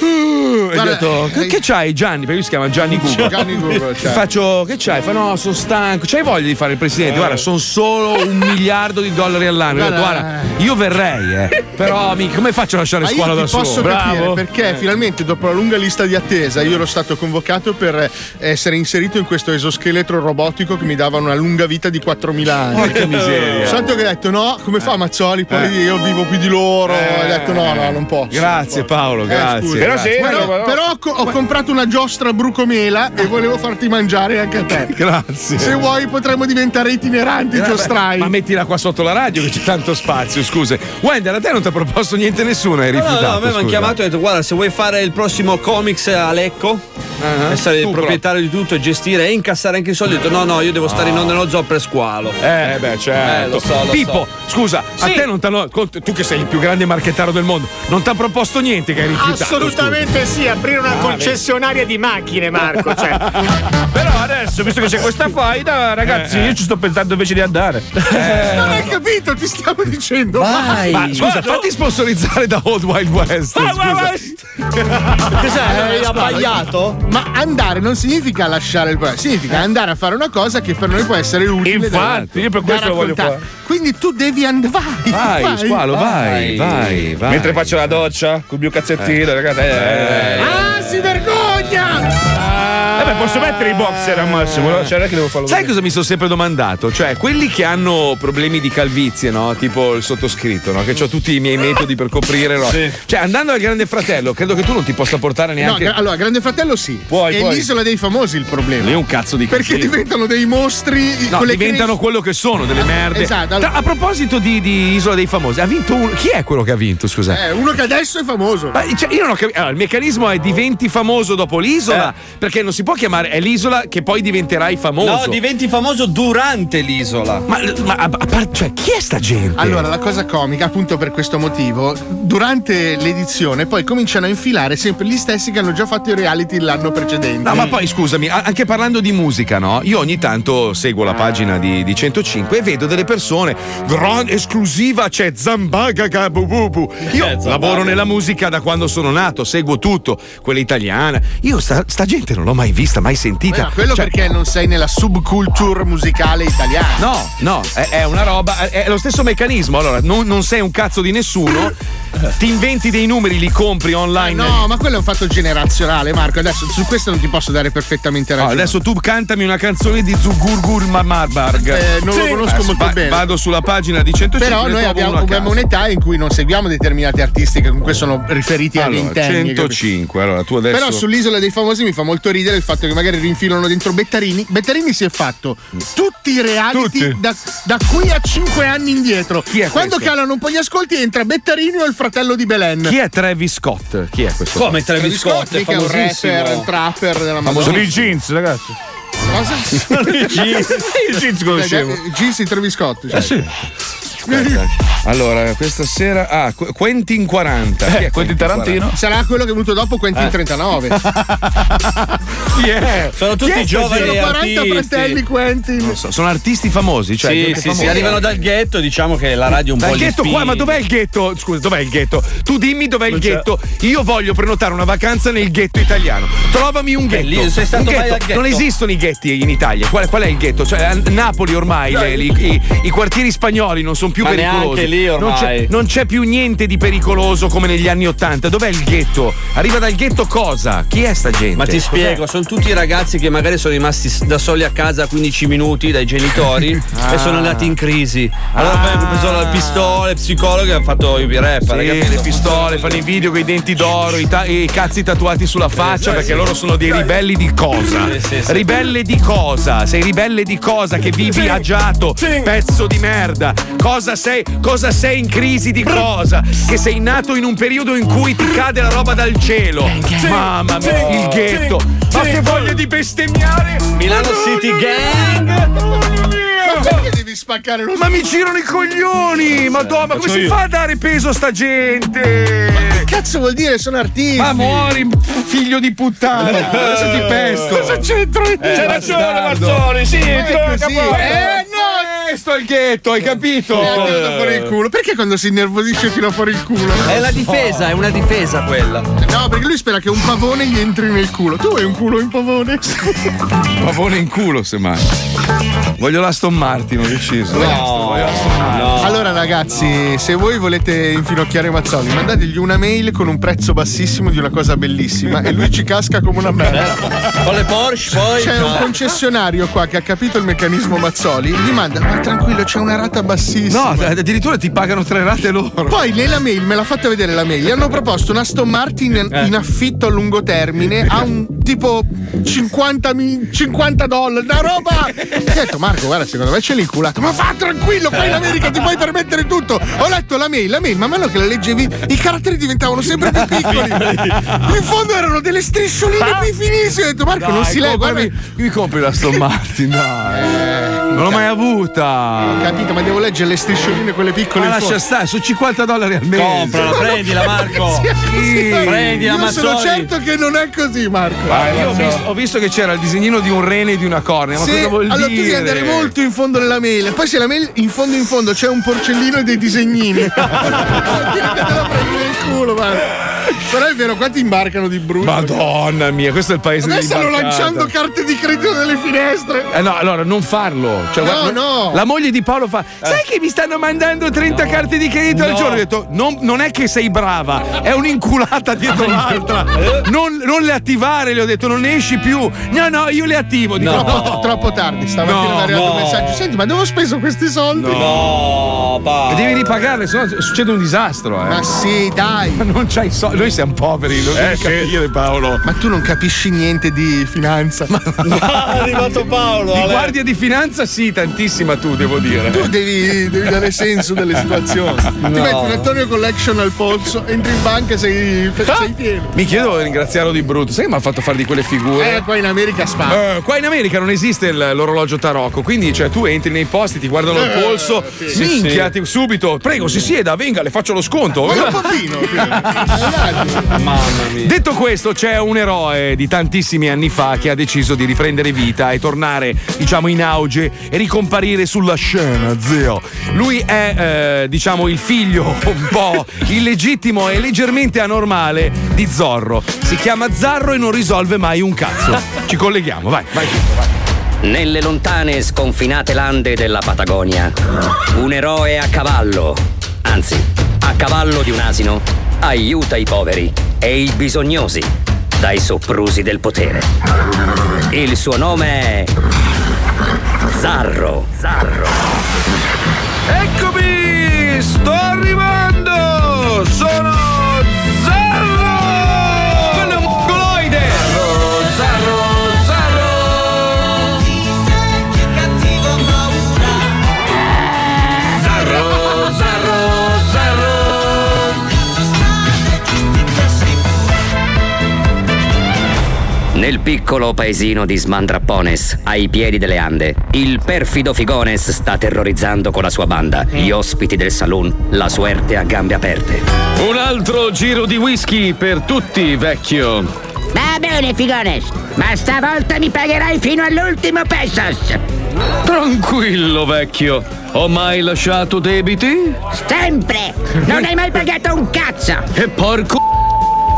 [SPEAKER 3] Gli ho
[SPEAKER 9] Guarda,
[SPEAKER 3] detto: che, che c'hai, Gianni? Perché lui si chiama Gianni Google.
[SPEAKER 9] Gianni Google, cioè.
[SPEAKER 3] Faccio, che c'hai? Fa no, sono stanco. C'hai voglia di fare il presidente? Guarda, sono solo un miliardo di dollari all'anno.
[SPEAKER 9] Guarda,
[SPEAKER 3] guarda, io verrei, eh. Però mi- come faccio a lasciare
[SPEAKER 9] io
[SPEAKER 3] da
[SPEAKER 9] posso
[SPEAKER 3] solo?
[SPEAKER 9] capire
[SPEAKER 3] Bravo.
[SPEAKER 9] perché
[SPEAKER 3] Eh.
[SPEAKER 9] finalmente dopo la lunga lista di attesa io ero stato convocato per essere inserito in questo esoscheletro robotico che mi dava una lunga vita di 4.000 anni.
[SPEAKER 3] Porca miseria.
[SPEAKER 9] Santo che ha detto no, come fa Mazzoli? Poi
[SPEAKER 3] Eh.
[SPEAKER 9] io vivo più di loro. Ha detto no, no, non posso.
[SPEAKER 3] Grazie Paolo,
[SPEAKER 9] Eh,
[SPEAKER 3] grazie.
[SPEAKER 10] Però
[SPEAKER 3] grazie.
[SPEAKER 10] sì,
[SPEAKER 9] Però,
[SPEAKER 10] però-
[SPEAKER 9] però ho, co- ho comprato una giostra brucomela e volevo farti mangiare anche a te.
[SPEAKER 3] Grazie.
[SPEAKER 9] Se vuoi potremmo diventare itineranti giostrai.
[SPEAKER 3] Ma mettila qua sotto la radio che c'è tanto spazio, scuse. Wender, a te non ti ha proposto niente nessuno, hai
[SPEAKER 8] No, no,
[SPEAKER 3] rifiutato.
[SPEAKER 8] no, a me mi hanno
[SPEAKER 3] scusa.
[SPEAKER 8] chiamato e hanno detto guarda se vuoi fare il prossimo comics a Lecco
[SPEAKER 3] Ah,
[SPEAKER 8] essere il
[SPEAKER 3] tu
[SPEAKER 8] proprietario di tutto e gestire e incassare anche i soldi ho detto no no io devo stare in onda nello zoo per squalo
[SPEAKER 3] Eh, beh, certo.
[SPEAKER 8] Eh, lo so, lo
[SPEAKER 3] Pippo,
[SPEAKER 8] so.
[SPEAKER 3] scusa, a
[SPEAKER 8] Sì.
[SPEAKER 3] te non t'hanno. col- Tu che sei il più grande marchettaro del mondo, non ti ha proposto niente che hai rifiutato.
[SPEAKER 30] Assolutamente sì, aprire una
[SPEAKER 3] Ah,
[SPEAKER 30] concessionaria di macchine, Marco. Cioè.
[SPEAKER 10] Però adesso, visto che c'è questa faida, ragazzi,
[SPEAKER 3] Eh, eh.
[SPEAKER 10] io ci sto pensando invece di andare.
[SPEAKER 9] Non hai capito, ti stavo dicendo.
[SPEAKER 8] Vai.
[SPEAKER 3] Ma scusa,
[SPEAKER 10] Vado?
[SPEAKER 3] fatti sponsorizzare da Old Wild West.
[SPEAKER 10] Ah,
[SPEAKER 8] cos'è hai abbaiato?
[SPEAKER 9] Ma andare non significa lasciare il programma, significa andare a fare una cosa che per noi può essere utile.
[SPEAKER 10] Infatti, io per questo lo voglio fare.
[SPEAKER 9] Quindi tu devi andare. Vai,
[SPEAKER 3] Vai, squalo, vai, vai, vai.
[SPEAKER 10] Mentre faccio la doccia col mio cazzettino, ragazzi. Eh.
[SPEAKER 9] Ah, si vergogna!
[SPEAKER 10] Eh posso mettere i boxer al massimo, no? Cioè, che devo farlo.
[SPEAKER 3] Sai cosa mi sono sempre domandato? Cioè, quelli che hanno problemi di calvizie, no? Tipo il sottoscritto, no? Che ho tutti i miei metodi per coprire, no?
[SPEAKER 10] Sì.
[SPEAKER 3] Cioè, andando al Grande Fratello, credo che tu non ti possa portare
[SPEAKER 9] No,
[SPEAKER 3] neanche.
[SPEAKER 9] gra- allora, Grande Fratello sì.
[SPEAKER 10] Puoi,
[SPEAKER 9] è
[SPEAKER 10] puoi.
[SPEAKER 9] l'isola dei famosi il problema.
[SPEAKER 3] Lì è un cazzo di
[SPEAKER 9] Perché
[SPEAKER 3] casino.
[SPEAKER 9] diventano dei mostri.
[SPEAKER 3] No, diventano
[SPEAKER 9] cres-
[SPEAKER 3] quello che sono, delle merde.
[SPEAKER 9] esatto, allora-
[SPEAKER 3] Tra- a proposito di, di Isola dei Famosi, ha vinto uno. Chi è quello che ha vinto? Scusa.
[SPEAKER 9] Eh, uno che adesso è famoso.
[SPEAKER 3] Ma, cioè, io non ho capito. Allora, il meccanismo è diventi famoso dopo l'isola, perché non si può chiamare. È l'isola che poi diventerai famoso.
[SPEAKER 8] no diventi famoso durante l'isola
[SPEAKER 3] Ma, ma a- a par- cioè, chi è sta gente?
[SPEAKER 9] Allora, la cosa comica, appunto per questo motivo, durante l'edizione poi cominciano a infilare sempre gli stessi che hanno già fatto i reality l'anno precedente.
[SPEAKER 3] No, ma poi scusami, anche parlando di musica, no? Io ogni tanto seguo la pagina di, di 105 e vedo delle persone, gran esclusiva, c'è Zambaga Gabububu. Io
[SPEAKER 8] Zambaga.
[SPEAKER 3] lavoro nella musica da quando sono nato, seguo tutto, quella italiana. Io sta, sta gente non l'ho mai vista, mai sentita.
[SPEAKER 9] Ma quello
[SPEAKER 3] Cioè,
[SPEAKER 9] perché non sei nella subculture musicale italiana.
[SPEAKER 3] No, no, è, è una roba, è, è lo stesso meccanismo. Allora, non, non sei un cazzo di nessuno ti inventi dei numeri, li compri online.
[SPEAKER 9] No, ma quello è un fatto generazionale, Marco. Adesso su questo non ti posso dare perfettamente
[SPEAKER 3] No,
[SPEAKER 9] ragione.
[SPEAKER 3] adesso tu cantami una canzone di Zugurgur Marbarg.
[SPEAKER 9] Eh, non lo conosco molto bene.
[SPEAKER 3] Vado sulla pagina di 105
[SPEAKER 9] Però noi abbiamo, abbiamo un'età in cui non seguiamo determinati artisti che comunque sono riferiti
[SPEAKER 3] Allora,
[SPEAKER 9] capito?
[SPEAKER 3] 105. Allora, tu adesso.
[SPEAKER 9] Però sull'isola dei famosi mi fa molto ridere il fatto che magari rinfilano dentro Bettarini. Bettarini si è fatto tutti i reality
[SPEAKER 3] Tutti.
[SPEAKER 9] Da, da qui a cinque anni indietro. Quando
[SPEAKER 3] questo?
[SPEAKER 9] calano un po' gli ascolti entra Bettarini o il fratello di Belen.
[SPEAKER 3] Chi è Travis Scott? Chi è questo?
[SPEAKER 8] Come Travis Scott? È
[SPEAKER 9] Mica è un
[SPEAKER 8] famosissimo.
[SPEAKER 9] rapper, un trapper della Madonna.
[SPEAKER 3] i jeans, ragazzi.
[SPEAKER 9] Cosa?
[SPEAKER 3] I jeans. I jeans conoscevo.
[SPEAKER 9] Jeans di Travis Scott. cioè.
[SPEAKER 3] Eh sì. Aspetta. Allora, questa sera. Ah, Qu- Quentin 40. Chi è Quentin Tarantino?
[SPEAKER 9] Sarà quello che è venuto dopo Quentin
[SPEAKER 3] Eh.
[SPEAKER 9] 39.
[SPEAKER 3] Chi è?
[SPEAKER 8] Sono tutti
[SPEAKER 3] Chi è
[SPEAKER 8] giovani
[SPEAKER 9] Sono 40
[SPEAKER 8] artisti.
[SPEAKER 9] fratelli Quentin.
[SPEAKER 3] Non so, sono artisti famosi. Cioè
[SPEAKER 8] sì, sì, sì,
[SPEAKER 3] famosa.
[SPEAKER 8] arrivano dal ghetto, diciamo che la radio un
[SPEAKER 3] Dal
[SPEAKER 8] po' li
[SPEAKER 3] ghetto qua, ma dov'è il ghetto? Scusa, dov'è il ghetto? Tu dimmi dov'è il ghetto. Io voglio prenotare una vacanza nel ghetto italiano. Trovami un ghetto.
[SPEAKER 8] lì sei stato
[SPEAKER 3] Un
[SPEAKER 8] mai al ghetto?
[SPEAKER 3] Non esistono i ghetti in Italia. Qual, qual è il ghetto? Cioè, a Napoli ormai le- i, i- i quartieri spagnoli non sono più
[SPEAKER 8] Ma
[SPEAKER 3] pericolosi.
[SPEAKER 8] neanche lì
[SPEAKER 3] Non c'è,
[SPEAKER 8] ormai.
[SPEAKER 3] non c'è più niente di pericoloso come negli anni Ottanta. Dov'è il ghetto? Arriva dal ghetto cosa? Chi è sta gente?
[SPEAKER 8] Ma ti
[SPEAKER 3] Cos'è?
[SPEAKER 8] spiego, sono tutti ragazzi che magari sono rimasti da soli a casa 15 minuti dai genitori
[SPEAKER 3] Ah.
[SPEAKER 8] e sono andati in crisi. Allora poi hanno preso la pistola, il psicologo e hanno fatto i rapper.
[SPEAKER 3] Sì, le pistole, fanno i video con i denti d'oro, i, ta- i cazzi tatuati sulla faccia perché loro sono dei ribelli di cosa?
[SPEAKER 8] Sì, sì, sì.
[SPEAKER 3] Ribelle di cosa? Sei ribelle di cosa? Che vivi agiato, pezzo di merda. Cosa sei? Cosa sei in crisi di cosa? Che sei nato in un periodo in cui ti cade la roba dal cielo. Mamma mia, il ghetto. Ma che voglia di bestemmiare!
[SPEAKER 8] Milano City Gang!
[SPEAKER 9] Ma perché devi spaccare lo
[SPEAKER 3] Ma mi girano i coglioni! Madonna, ma come si
[SPEAKER 9] io.
[SPEAKER 3] fa a dare peso a sta gente?
[SPEAKER 9] Che cazzo vuol dire? Sono artisti.
[SPEAKER 3] Ma muori, figlio di puttana! Adesso ti pesto!
[SPEAKER 9] Cosa c'entra?
[SPEAKER 3] C'è
[SPEAKER 9] ragione,
[SPEAKER 3] Mazzoni, sì,
[SPEAKER 9] Ma
[SPEAKER 3] tocca poi.
[SPEAKER 9] Eh!
[SPEAKER 3] Questo è il ghetto, hai capito?
[SPEAKER 9] Culo. Perché quando si innervosisce tira fuori il culo?
[SPEAKER 8] È la difesa, è una difesa quella.
[SPEAKER 9] No, perché lui spera che un pavone gli entri nel culo. Tu hai un culo in pavone?
[SPEAKER 3] Pavone in culo, semmai. Voglio l'Aston Martin, ho deciso.
[SPEAKER 8] No,
[SPEAKER 3] Martin.
[SPEAKER 9] Allora, ragazzi, se voi volete infinocchiare Mazzoli, mandategli una mail con un prezzo bassissimo di una cosa bellissima e lui ci casca come una merda.
[SPEAKER 8] Con le Porsche poi.
[SPEAKER 9] C'è un
[SPEAKER 8] no.
[SPEAKER 9] concessionario qua che ha capito il meccanismo Mazzoli, gli manda, tranquillo, c'è una rata bassissima.
[SPEAKER 3] No, addirittura ti pagano tre rate loro.
[SPEAKER 9] Poi nella mail, me l'ha fatta vedere la mail, gli hanno proposto una Aston Martin
[SPEAKER 3] Eh.
[SPEAKER 9] in affitto a lungo termine a un tipo 50, mi- 50 dollari, una roba! Ho detto Marco, guarda, secondo me ce l'hai inculato. Ma fa tranquillo, qua in America ti puoi permettere tutto. Ho letto la mail, la mail, man mano che la leggevi, i caratteri diventavano sempre più piccoli. In fondo erano delle striscioline più finissime. Ho detto Marco, non si legge.
[SPEAKER 3] Mi, mi compri l'Aston Martin, dai. Non l'ho mai avuta.
[SPEAKER 9] Ho capito, ma devo leggere le striscioline quelle piccole
[SPEAKER 3] Ma lascia stare, su 50 dollari al mese.
[SPEAKER 8] Comprala, prendila, Marco.
[SPEAKER 3] Sì.
[SPEAKER 8] Prendila,
[SPEAKER 9] Io sono certo che non è così, Marco.
[SPEAKER 3] Ah, io ho visto, ho visto che c'era il disegnino di un rene e di una cornea. Ma
[SPEAKER 9] Sì,
[SPEAKER 3] cosa vuol
[SPEAKER 9] allora tu
[SPEAKER 3] dire?
[SPEAKER 9] devi andare molto in fondo nella mail. Poi se la mail in fondo in fondo c'è un porcellino e dei disegnini. Vuol dire che te la prendi nel culo, guarda. Però è vero, qua ti imbarcano di brutto.
[SPEAKER 3] Madonna mia, questo è il paese
[SPEAKER 9] Adesso stanno lanciando carte di credito nelle finestre.
[SPEAKER 3] Eh no, allora non farlo. Cioè,
[SPEAKER 9] No,
[SPEAKER 3] guarda,
[SPEAKER 9] no.
[SPEAKER 3] La moglie di Paolo fa: Sai che mi stanno mandando 30 carte di credito al
[SPEAKER 8] No.
[SPEAKER 3] giorno? Ho detto: non, non è che sei brava, è un'inculata dietro l'altra. Non, non le attivare, le ho detto, non ne esci più. No, no, io le attivo. Dico,
[SPEAKER 9] Troppo,
[SPEAKER 3] no.
[SPEAKER 9] troppo tardi, stamattina
[SPEAKER 3] No,
[SPEAKER 9] mi è arrivato
[SPEAKER 8] no.
[SPEAKER 9] un messaggio. Senti, ma dove ho speso questi soldi?
[SPEAKER 8] No.
[SPEAKER 3] E devi ripagarle, sennò succede un disastro. Eh.
[SPEAKER 9] Ma sì, dai.
[SPEAKER 3] Ma non c'hai soldi. Noi siamo poveri, non devi capire, Paolo.
[SPEAKER 9] Ma tu non capisci niente di finanza.
[SPEAKER 8] è arrivato Paolo.
[SPEAKER 3] Di
[SPEAKER 8] Ale.
[SPEAKER 3] guardia di finanza, sì, tantissima tu, devo dire.
[SPEAKER 9] Tu devi, devi dare senso delle situazioni. Ti metti un Antonio Collection al polso, entri in banca e sei, sei pieno.
[SPEAKER 3] Mi chiedo ringraziarlo di brutto. Sai che mi ha fatto fare di quelle figure?
[SPEAKER 9] Eh, qua in America spara.
[SPEAKER 3] Eh, qua in America non esiste il- l'orologio tarocco, quindi cioè, tu entri nei posti, ti guardano il
[SPEAKER 9] Eh,
[SPEAKER 3] polso,
[SPEAKER 9] sì.
[SPEAKER 3] minchia, ti- subito, prego, si sieda, venga, le faccio lo sconto.
[SPEAKER 9] Ma un bambino.
[SPEAKER 8] Mamma mia.
[SPEAKER 3] Detto questo, c'è un eroe di tantissimi anni fa che ha deciso di riprendere vita e tornare, diciamo, in auge e ricomparire sulla scena, zio. Lui è, eh, diciamo, il figlio un po' illegittimo e leggermente anormale di Zorro. Si chiama Zarro e non risolve mai un cazzo. Ci colleghiamo, vai, vai.
[SPEAKER 31] Nelle lontane e sconfinate lande della Patagonia, un eroe a cavallo, anzi, a cavallo di un asino, aiuta i poveri e i bisognosi dai soprusi del potere. Il suo nome è Zarro. Zarro.
[SPEAKER 10] Eccomi! Sto arrivando! Sono
[SPEAKER 31] Nel piccolo paesino di Smandrappones, ai piedi delle Ande, il perfido Figones sta terrorizzando con la sua banda gli ospiti del saloon, la suerte a gambe aperte.
[SPEAKER 3] Un altro giro di whisky per tutti, vecchio.
[SPEAKER 32] Va bene, Figones, ma stavolta mi pagherai fino all'ultimo pesos.
[SPEAKER 3] Tranquillo, vecchio. Ho mai lasciato debiti?
[SPEAKER 32] Sempre! Non hai mai pagato un cazzo!
[SPEAKER 3] E porco.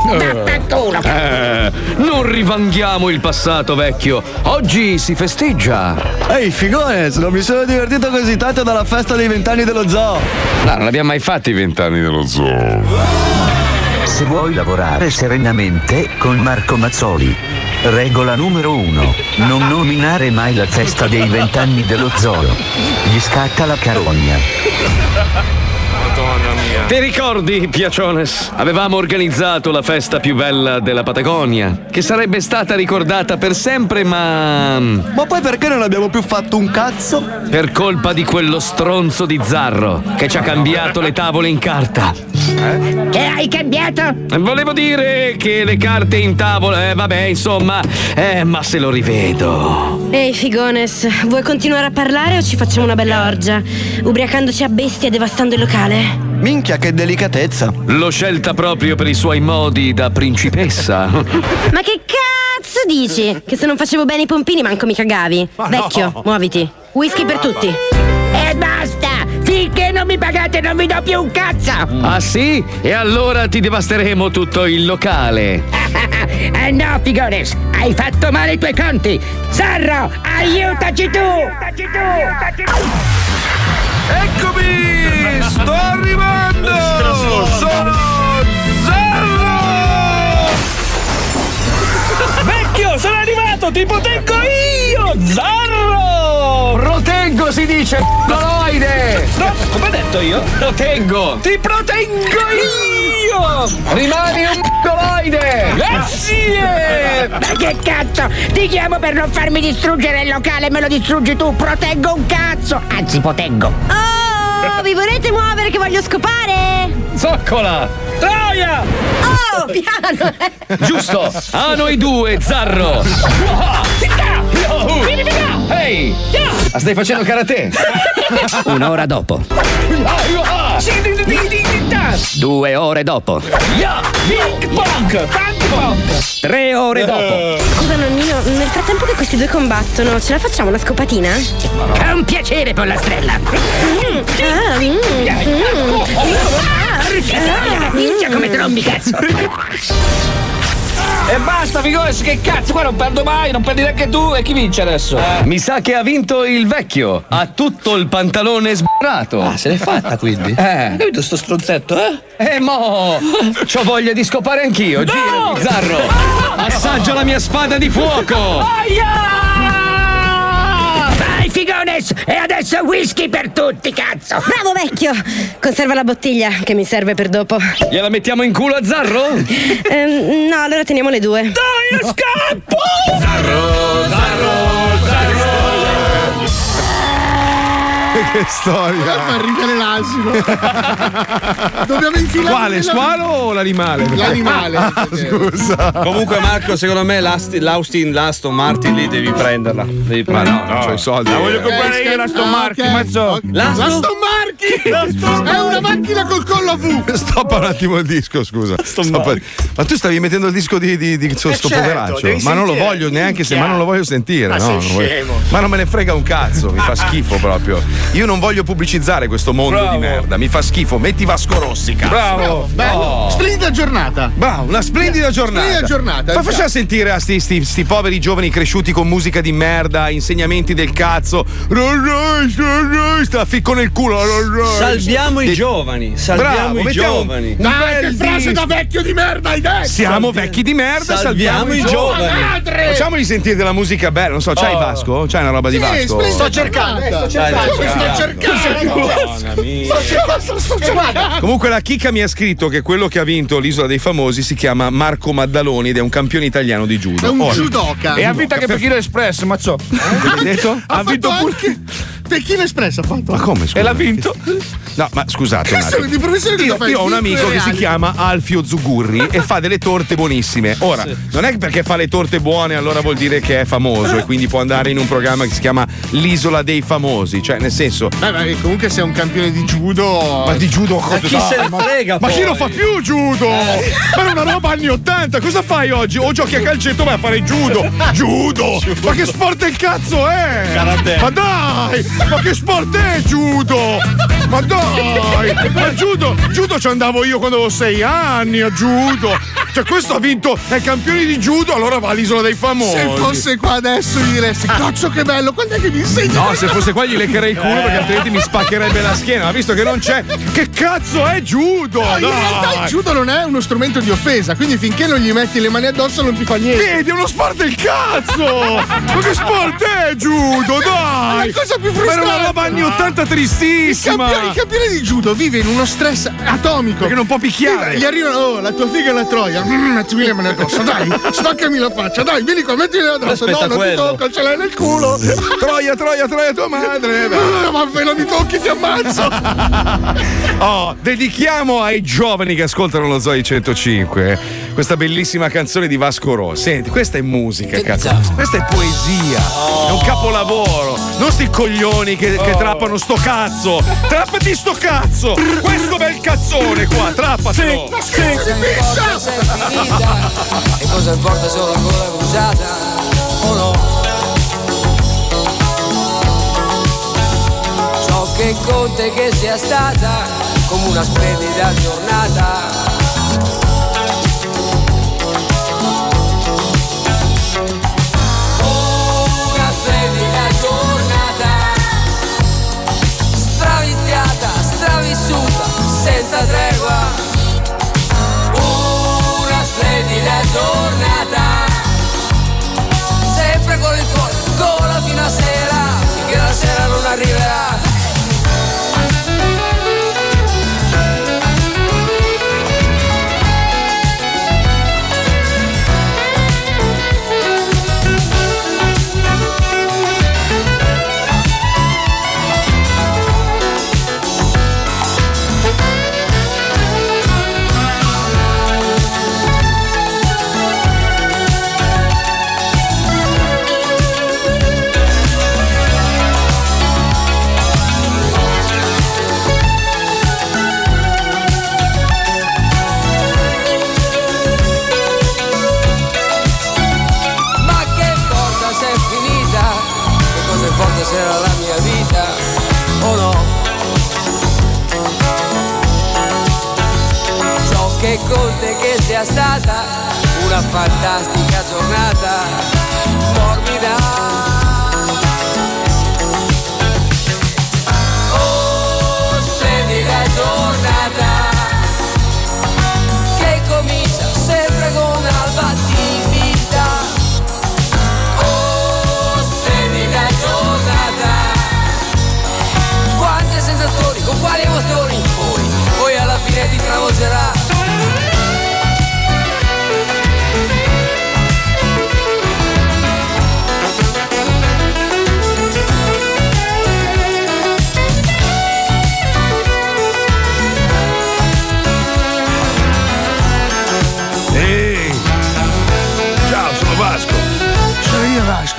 [SPEAKER 32] Vaffanculo!
[SPEAKER 3] Eh, non rivanghiamo il passato, vecchio. Oggi si festeggia.
[SPEAKER 33] Ehi, Figones, non mi sono divertito così tanto dalla festa dei vent'anni dello zoo.
[SPEAKER 3] No, non abbiamo mai fatto i vent'anni dello zoo.
[SPEAKER 34] Se vuoi lavorare serenamente con Marco Mazzoli. Regola numero uno. Non nominare mai la festa dei vent'anni dello zoo. Gli scatta la carogna.
[SPEAKER 3] Madonna mia. Ti ricordi, Piaciones? Avevamo organizzato la festa più bella della Patagonia, che sarebbe stata ricordata per sempre, ma.
[SPEAKER 33] Ma poi perché non abbiamo più fatto un cazzo?
[SPEAKER 3] Per colpa di quello stronzo di Zarro, che ci ha cambiato le tavole in carta.
[SPEAKER 32] Che hai cambiato?
[SPEAKER 3] Volevo dire che le carte in tavola, eh, vabbè, insomma, eh, ma se lo rivedo.
[SPEAKER 6] Ehi Figones, vuoi continuare a parlare o ci facciamo una bella orgia? Ubriacandoci a bestia e devastando il locale?
[SPEAKER 33] Minchia, che delicatezza.
[SPEAKER 3] L'ho scelta proprio per i suoi modi da principessa.
[SPEAKER 6] Ma che cazzo dici? Che se non facevo bene i pompini manco mi cagavi.
[SPEAKER 3] Ma
[SPEAKER 6] Vecchio,
[SPEAKER 3] no.
[SPEAKER 6] muoviti. Whisky per tutti.
[SPEAKER 32] E basta! Finché non mi pagate non vi do più un cazzo!
[SPEAKER 3] Ah sì? E allora ti devasteremo tutto il locale.
[SPEAKER 32] Eh no, Figones! Hai fatto male i tuoi conti! Zarro, aiutaci tu!
[SPEAKER 10] Eccomi! Sto arrivando! Sono Zarro!
[SPEAKER 3] Vecchio, sono arrivato! Ti proteggo io! Zarro! Proteggo si dice, coloide! No, come ho detto io? Proteggo! Ti proteggo io! Rimani un coloide! Grazie!
[SPEAKER 32] Ma che cazzo! Ti chiamo per non farmi distruggere il locale e me lo distruggi tu! Proteggo un cazzo! Anzi, proteggo!
[SPEAKER 6] Oh, vi volete muovere che voglio scopare?
[SPEAKER 3] Zoccola! Troia!
[SPEAKER 6] Oh, piano!
[SPEAKER 3] Giusto! A noi due, Zarro! Ehi! Ma stai facendo karate?
[SPEAKER 31] Un'ora dopo. Due ore dopo. Tre ore dopo.
[SPEAKER 6] Scusa nonnino, nel frattempo che questi due combattono, ce la facciamo una scopatina?
[SPEAKER 32] È un piacere, pollastrella!
[SPEAKER 6] Mm, ah, mm, mm,
[SPEAKER 32] Ah, Minchia come trombi, cazzo!
[SPEAKER 3] E basta, Figones, che cazzo, qua non perdo mai, non perdi neanche tu. E chi vince adesso? Mi sa che ha vinto il vecchio. Ha tutto il pantalone sbrato. Ah,
[SPEAKER 10] se l'è fatta quindi?
[SPEAKER 3] Eh.
[SPEAKER 10] Capito sto stronzetto, eh?
[SPEAKER 3] Eh, mo! C'ho voglia di scopare anch'io. Girati, Zarro! Assaggio la mia spada di fuoco!
[SPEAKER 32] Figones! E adesso whisky per tutti, cazzo!
[SPEAKER 6] Bravo vecchio! Conserva la bottiglia che mi serve per dopo.
[SPEAKER 3] Gliela mettiamo in culo a Zarro?
[SPEAKER 6] Ehm, no, allora teniamo le due.
[SPEAKER 3] Dai, scappo!
[SPEAKER 10] Zarro, Zarro,
[SPEAKER 26] che storia!
[SPEAKER 9] Fa ridere l'asino. Dobbiamo infilare.
[SPEAKER 26] Quale?
[SPEAKER 9] nella-
[SPEAKER 26] Squalo o l'animale?
[SPEAKER 9] L'animale.
[SPEAKER 26] Ah, scusa.
[SPEAKER 10] Comunque, Marco, secondo me l'Austin, l'Aston Martin lì devi prenderla. Devi
[SPEAKER 26] Ma no,
[SPEAKER 10] prenderla.
[SPEAKER 26] non c'ho i soldi.
[SPEAKER 10] La voglio
[SPEAKER 26] Eh,
[SPEAKER 10] comprare io l'Aston
[SPEAKER 9] Ah,
[SPEAKER 10] Martin,
[SPEAKER 9] ok.
[SPEAKER 10] mazzo.
[SPEAKER 9] L'Aston Martin! È una macchina col collo a V!
[SPEAKER 26] Stoppa un attimo il disco, scusa. Stoppa- Ma tu stavi mettendo il disco di, di, di sto
[SPEAKER 9] certo,
[SPEAKER 26] poveraccio. Ma non lo
[SPEAKER 9] sentire.
[SPEAKER 26] voglio neanche se, ma non lo voglio sentire.
[SPEAKER 9] Ma
[SPEAKER 26] no,
[SPEAKER 9] sei
[SPEAKER 26] non voglio-. Ma non me ne frega un cazzo, mi fa schifo proprio. Io
[SPEAKER 3] Io non voglio pubblicizzare questo mondo
[SPEAKER 9] Bravo.
[SPEAKER 3] di merda, mi fa schifo. Metti Vasco Rossi, cazzo.
[SPEAKER 9] Bravo, bello.
[SPEAKER 3] Oh.
[SPEAKER 9] Splendida giornata.
[SPEAKER 3] Bravo, una splendida giornata.
[SPEAKER 9] Splendida giornata.
[SPEAKER 3] Ma facciamo sentire a sti, sti- sti poveri giovani cresciuti con musica di merda, insegnamenti del cazzo. Sta ficco nel culo.
[SPEAKER 8] Salviamo i giovani, salviamo
[SPEAKER 3] Bravo,
[SPEAKER 8] i giovani.
[SPEAKER 3] un
[SPEAKER 9] Dai, che frase da vecchio di merda hai detto!
[SPEAKER 3] Siamo vecchi di merda,
[SPEAKER 8] Salviamo
[SPEAKER 3] salviamo,
[SPEAKER 8] i giovani.
[SPEAKER 9] Madre!
[SPEAKER 3] Facciamoli sentire della musica bella, non so, c'hai
[SPEAKER 9] Oh.
[SPEAKER 3] Vasco? C'hai una roba di Vasco?
[SPEAKER 30] Sto cercando,
[SPEAKER 9] giornata.
[SPEAKER 30] sto cercando.
[SPEAKER 9] Cercando. Sto cercando, sto cercando.
[SPEAKER 3] Comunque la chicca mi ha scritto che quello che ha vinto l'isola dei famosi si chiama Marco Maddaloni ed è un campione italiano di judo.
[SPEAKER 9] È un
[SPEAKER 3] Ora-
[SPEAKER 9] judoka.
[SPEAKER 35] E ha vinto anche Pechino Express, mazzo.
[SPEAKER 3] Cosa hai detto?
[SPEAKER 9] Ha
[SPEAKER 35] Ha vinto pure.
[SPEAKER 9] Pechino Express ha fatto.
[SPEAKER 3] Ma come scusa?
[SPEAKER 35] E l'ha vinto.
[SPEAKER 3] No, ma scusate. un attimo.
[SPEAKER 9] di professione
[SPEAKER 3] Io,
[SPEAKER 9] fai?
[SPEAKER 3] io ho un amico che si chiama Alfio Zugurri e fa delle torte buonissime. Ora, non è che perché fa le torte buone allora vuol dire che è famoso e quindi può andare in un programma che si chiama L'isola dei famosi. Cioè, nel senso.
[SPEAKER 9] Beh, ma comunque sei un campione di judo.
[SPEAKER 3] Ma di judo cosa
[SPEAKER 8] chi se ne frega
[SPEAKER 3] Ma chi
[SPEAKER 8] poi?
[SPEAKER 3] lo fa più judo? Ma è una roba anni 80, cosa fai oggi? O giochi a calcetto vai a fare judo? Judo! Ma che sport del cazzo è?
[SPEAKER 8] Karate.
[SPEAKER 3] Ma dai! Ma che sport è judo? Ma dai! Ma judo, judo ci andavo io quando avevo sei anni a judo! Cioè questo ha vinto, è campione di judo, allora va all'isola dei famosi.
[SPEAKER 9] Se fosse qua adesso gli diresti, cazzo che bello, quando è che mi insegna?
[SPEAKER 3] No, se fosse qua gli leccherei il culo perché altrimenti mi spaccherebbe la schiena. Ma visto che non c'è, che cazzo è judo?
[SPEAKER 9] No, in realtà il
[SPEAKER 3] Dai!
[SPEAKER 9] judo non è uno strumento di offesa, quindi finché non gli metti le mani addosso non ti fa niente.
[SPEAKER 3] Vedi, è uno sport del cazzo! Ma che sport è judo? Dai!
[SPEAKER 9] La cosa più
[SPEAKER 3] Ma era una
[SPEAKER 9] frustrante.
[SPEAKER 3] roba anni 80
[SPEAKER 9] Il
[SPEAKER 3] tristissima!
[SPEAKER 9] campione, il campione di judo vive in uno stress atomico.
[SPEAKER 3] Perché non può picchiare.
[SPEAKER 9] Gli arrivano, oh, la tua figa è la troia. Mm, mettimi le mani addosso, dai, staccami la faccia, dai, vieni qua, mettimi le addosso.
[SPEAKER 8] Aspetta,
[SPEAKER 9] no, non
[SPEAKER 8] quello.
[SPEAKER 9] ti tocco, ce l'hai nel culo.
[SPEAKER 3] Troia, troia, troia, tua madre!
[SPEAKER 9] Ah, ma appena mi tocchi ti ammazzo.
[SPEAKER 3] Oh, dedichiamo ai giovani che ascoltano lo Zoe 105 questa bellissima canzone di Vasco Rossi. Senti, questa è musica, cazzo. Questa è poesia. È un capolavoro. Non sti coglioni che, che trappano sto cazzo. Trappati sto cazzo. Questo bel cazzone qua, trappatelo.
[SPEAKER 36] E cosa importa solo ancora bruciata o no? Ciò che conta è che sia stata come una splendida giornata. Con il cuore gola fino a sera finché la sera non arriverà sia stata una fantastica giornata morbida Oh, splendida giornata che comincia sempre con alba di vita. Oh, splendida giornata. Quante sensazioni, con quali emozioni, poi, poi alla fine ti travolgerà.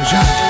[SPEAKER 3] Ciao, sono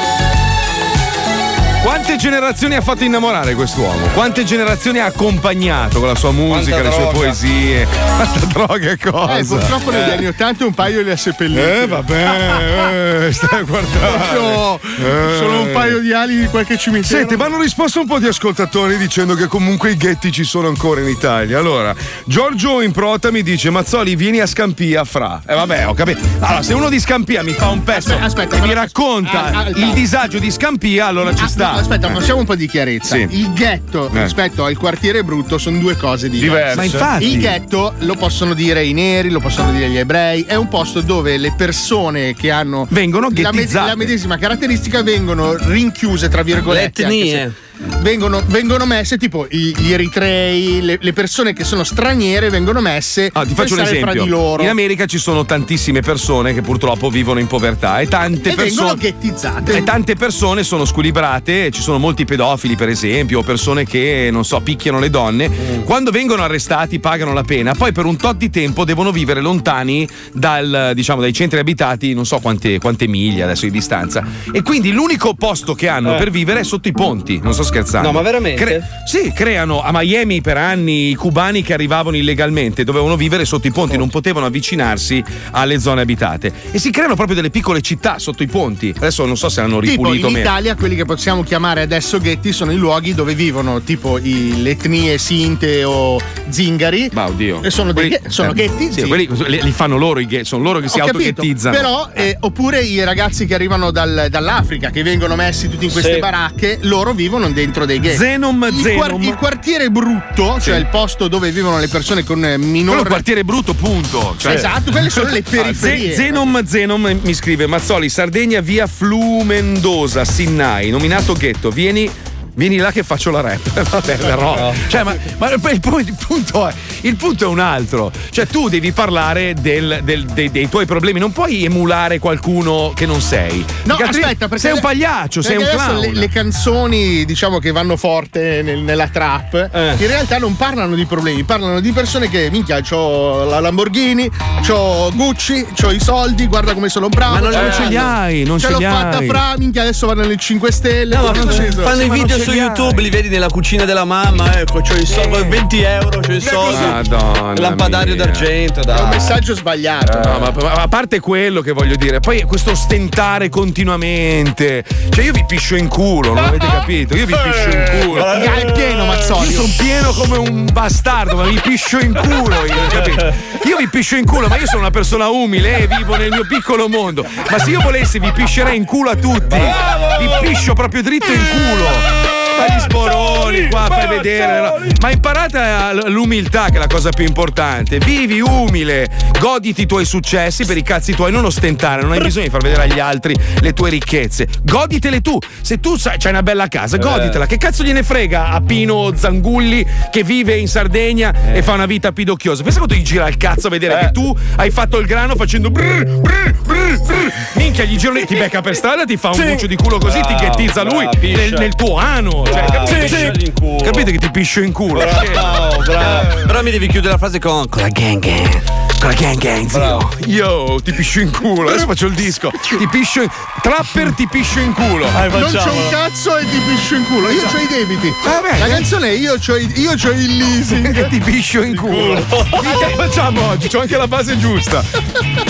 [SPEAKER 3] Quante generazioni ha fatto innamorare quest'uomo? Quante generazioni ha accompagnato con la sua musica,
[SPEAKER 9] Quanta
[SPEAKER 3] le sue
[SPEAKER 9] droga.
[SPEAKER 3] poesie? Quanta droga e cosa?
[SPEAKER 9] Eh, purtroppo negli anni 80 un paio li ha seppelliti.
[SPEAKER 3] Eh, vabbè, eh, stai a guardare.
[SPEAKER 9] Proprio
[SPEAKER 3] Eh.
[SPEAKER 9] Solo un paio di ali di qualche cimitero.
[SPEAKER 3] Senti, ma hanno risposto un po' di ascoltatori dicendo che comunque i ghetti ci sono ancora in Italia. Allora, Giorgio in prota mi dice: Mazzoli, vieni a Scampia, fra. E vabbè, ho capito. Allora, se uno di Scampia mi fa un pezzo
[SPEAKER 9] aspetta,
[SPEAKER 3] e mi racconta
[SPEAKER 9] Ah, ah,
[SPEAKER 3] il disagio di Scampia, allora ci
[SPEAKER 9] Ah,
[SPEAKER 3] sta.
[SPEAKER 9] Aspetta,
[SPEAKER 3] Eh.
[SPEAKER 9] facciamo un po' di chiarezza.
[SPEAKER 3] Sì.
[SPEAKER 9] Il ghetto
[SPEAKER 3] Eh.
[SPEAKER 9] rispetto al quartiere brutto sono due cose diverse.
[SPEAKER 3] Diverse. Ma infatti.
[SPEAKER 9] Il ghetto lo possono dire i neri, lo possono dire gli ebrei, è un posto dove le persone che hanno
[SPEAKER 3] Vengono
[SPEAKER 9] la,
[SPEAKER 3] ghettizzate.
[SPEAKER 9] la medesima caratteristica vengono rinchiuse, tra virgolette.
[SPEAKER 8] Le etnie.
[SPEAKER 9] Se- Vengono, vengono messe tipo i- gli eritrei, le, le persone che sono straniere vengono messe
[SPEAKER 3] Ah, ti faccio un esempio.
[SPEAKER 9] fra di loro
[SPEAKER 3] In America ci sono tantissime persone che purtroppo vivono in povertà e tante
[SPEAKER 9] e
[SPEAKER 3] persone.
[SPEAKER 9] ghettizzate.
[SPEAKER 3] E tante persone sono squilibrate, ci sono molti pedofili per esempio, o persone che, non so, picchiano le donne.
[SPEAKER 9] Mm.
[SPEAKER 3] Quando vengono arrestati pagano la pena, poi per un tot di tempo devono vivere lontani dal, diciamo, dai centri abitati, non so quante, quante miglia adesso di distanza. E quindi l'unico posto che hanno
[SPEAKER 8] Eh.
[SPEAKER 3] per vivere è sotto i ponti, non sto scherzando.
[SPEAKER 8] No, ma veramente?
[SPEAKER 3] sì, creano a Miami per anni i cubani che arrivavano illegalmente, dovevano vivere sotto i ponti, non potevano avvicinarsi alle zone abitate. E si creano proprio delle piccole città sotto i ponti. Adesso non so se hanno
[SPEAKER 9] Tipo
[SPEAKER 3] ripulito o
[SPEAKER 9] in
[SPEAKER 3] meno.
[SPEAKER 9] Italia quelli che possiamo chiamare adesso ghetti sono i luoghi dove vivono tipo i- le etnie sinte o zingari.
[SPEAKER 3] Ma oddio.
[SPEAKER 9] E sono, dei
[SPEAKER 3] Quelli-
[SPEAKER 9] ghe- sono
[SPEAKER 3] eh,
[SPEAKER 9] ghetti?
[SPEAKER 3] Sì, quelli li, li fanno loro i gay, sono loro che si
[SPEAKER 9] Ho capito,
[SPEAKER 3] autoghettizzano.
[SPEAKER 9] Però, eh, oppure i ragazzi che arrivano dal- dall'Africa, che vengono messi tutti in queste
[SPEAKER 3] Sì.
[SPEAKER 9] baracche, loro vivono dentro dei ghetti.
[SPEAKER 3] Zenom,
[SPEAKER 9] il,
[SPEAKER 3] Zenom.
[SPEAKER 9] il quartiere brutto, cioè il posto dove vivono le persone con eh,
[SPEAKER 3] Quello
[SPEAKER 9] minore.
[SPEAKER 3] un quartiere brutto, punto. Cioè-
[SPEAKER 9] Esatto, quelle sono le
[SPEAKER 3] Ah,
[SPEAKER 9] periferie.
[SPEAKER 3] Ze- Zenom Zenom mi scrive: Mazzoli, Sardegna, via Flumendosa, Sinnai, nominato ghetto. Vieni. Vieni là che faccio la rap. Vabbè, però. Cioè, ma, ma il, pu- il punto è, il punto è un altro. Cioè, tu devi parlare del- del- dei, dei tuoi problemi. Non puoi emulare qualcuno che non sei.
[SPEAKER 9] No,
[SPEAKER 3] Perché
[SPEAKER 9] aspetta, perché
[SPEAKER 3] sei un pagliaccio, sei un clown.
[SPEAKER 9] Le, le canzoni, diciamo che vanno forte nel- nella trap,
[SPEAKER 3] Eh.
[SPEAKER 9] in realtà non parlano di problemi, parlano di persone che, minchia, c'ho la Lamborghini, c'ho Gucci, c'ho i soldi, guarda come sono bravo.
[SPEAKER 3] Ma non-
[SPEAKER 9] ce
[SPEAKER 3] non
[SPEAKER 9] l'ho
[SPEAKER 3] ce li hai, non
[SPEAKER 9] ce,
[SPEAKER 3] ce
[SPEAKER 9] l'ho
[SPEAKER 3] li
[SPEAKER 9] fatta
[SPEAKER 3] hai.
[SPEAKER 9] fra, minchia, adesso vanno nelle 5 Stelle.
[SPEAKER 8] No, fanno, i video su. YouTube, li vedi nella cucina della mamma, ecco, c'ho i soldi, 20 euro, c'ho i soldi.
[SPEAKER 3] Madonna
[SPEAKER 8] Lampadario
[SPEAKER 3] mia.
[SPEAKER 8] d'argento, dai.
[SPEAKER 9] È un messaggio sbagliato.
[SPEAKER 3] No, ma, ma a parte quello che voglio dire, poi questo stentare continuamente. Cioè, io vi piscio in culo, non avete capito? Io vi piscio in culo.
[SPEAKER 9] Raga, è pieno, Mazzoli.
[SPEAKER 3] Io sono pieno come un bastardo, ma vi piscio in culo, io, capito? Io vi piscio in culo, ma io sono una persona umile e vivo nel mio piccolo mondo. Ma se io volessi vi piscerei in culo a tutti. Vi piscio proprio dritto in culo. Fai gli sporoni qua, fai vedere. no? Ma imparate a- l'umiltà, che è la cosa più importante. Vivi umile, goditi i tuoi successi per i cazzi tuoi, non ostentare, non hai bisogno di far vedere agli altri le tue ricchezze. Goditele tu. Se tu sai, c'hai una bella casa, goditela. Che cazzo gliene frega a Pino Zangulli che vive in Sardegna e fa una vita pidocchiosa? Pensa quando gli gira il cazzo a vedere che tu hai fatto il grano facendo brr, brr, brr, brr. Minchia, gli girano, ti becca per strada, ti fa un buccio di culo così, ti
[SPEAKER 8] Bravo,
[SPEAKER 3] ghettizza lui nel, nel tuo ano. Cioè,
[SPEAKER 8] Bravo,
[SPEAKER 3] capite?
[SPEAKER 8] pisciagli in culo.
[SPEAKER 3] Capite che ti piscio in culo?
[SPEAKER 8] Bravo, bravo. Però mi devi chiudere la frase con con la gang gang.
[SPEAKER 3] Con la gang gang, zio. Io ti piscio in culo. Adesso faccio il disco. Ti piscio in... Trapper ti piscio in culo.
[SPEAKER 9] non c'ho un cazzo e ti piscio in culo. Io c'ho i debiti.
[SPEAKER 3] Vabbè.
[SPEAKER 9] La canzone è Io c'ho, i- io c'ho il leasing.
[SPEAKER 3] E ti piscio in culo. Che facciamo oggi? C'ho anche la base giusta.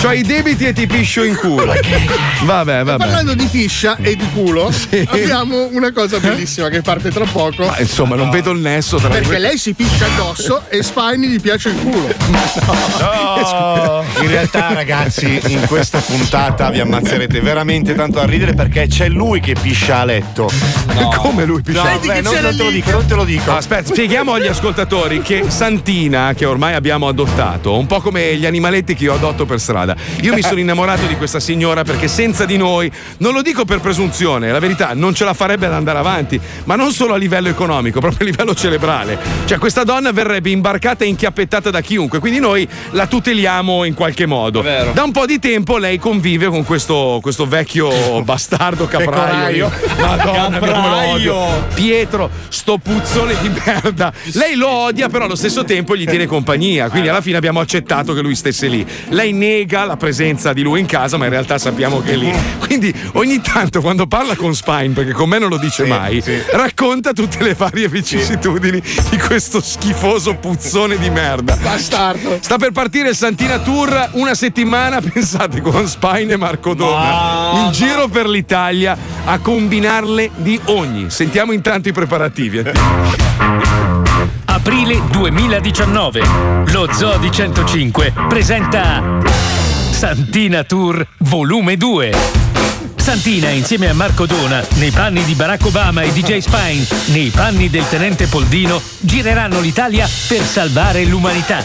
[SPEAKER 3] C'ho i debiti e ti piscio in culo. Vabbè, vabbè.
[SPEAKER 9] Parlando di fiscia e di culo, abbiamo una cosa bellissima che parte tra poco.
[SPEAKER 3] Ma insomma, non vedo il nesso tra
[SPEAKER 9] Perché lei si piscia addosso e Spine gli piace il culo.
[SPEAKER 23] In realtà, ragazzi, in questa puntata vi ammazzerete veramente tanto a ridere perché c'è lui che piscia a letto.
[SPEAKER 3] Come lui piscia?
[SPEAKER 23] No,
[SPEAKER 3] Vedi
[SPEAKER 23] beh, non, non te lo dico, non te lo dico.
[SPEAKER 3] Aspetta, spieghiamo agli ascoltatori che Santina, che ormai abbiamo adottato, un po' come gli animaletti che io adotto per strada. Io mi sono innamorato di questa signora perché senza di noi, non lo dico per presunzione, la verità, non ce la farebbe ad andare avanti, ma non solo a livello economico, proprio a livello cerebrale. Cioè, questa donna verrebbe imbarcata e inchiappettata da chiunque, quindi noi la tuteliamo in qualche modo. Da un po' di tempo lei convive con questo, questo vecchio bastardo capraio. Madonna,
[SPEAKER 23] Capraio.
[SPEAKER 3] Pietro, sto puzzone di merda. Lei lo odia, però allo stesso tempo gli tiene compagnia. Quindi alla fine abbiamo accettato che lui stesse lì. Lei nega la presenza di lui in casa, ma in realtà sappiamo che è lì. Quindi ogni tanto quando parla con Spine, perché con me non lo dice mai, racconta tutte le varie vicissitudini di questo schifoso puzzone di merda.
[SPEAKER 9] Bastardo.
[SPEAKER 3] Sta per partire il Santina Tour una settimana, pensate, con Spine e Marco Donna. In giro per l'Italia a combinarle di ogni. Sentiamo intanto i preparativi.
[SPEAKER 37] Aprile 2019. Lo Zoo di 105 presenta Santina Tour Volume 2. Santina insieme a Marco Dona, nei panni di Barack Obama e DJ Spine, nei panni del tenente Poldino, gireranno l'Italia per salvare l'umanità.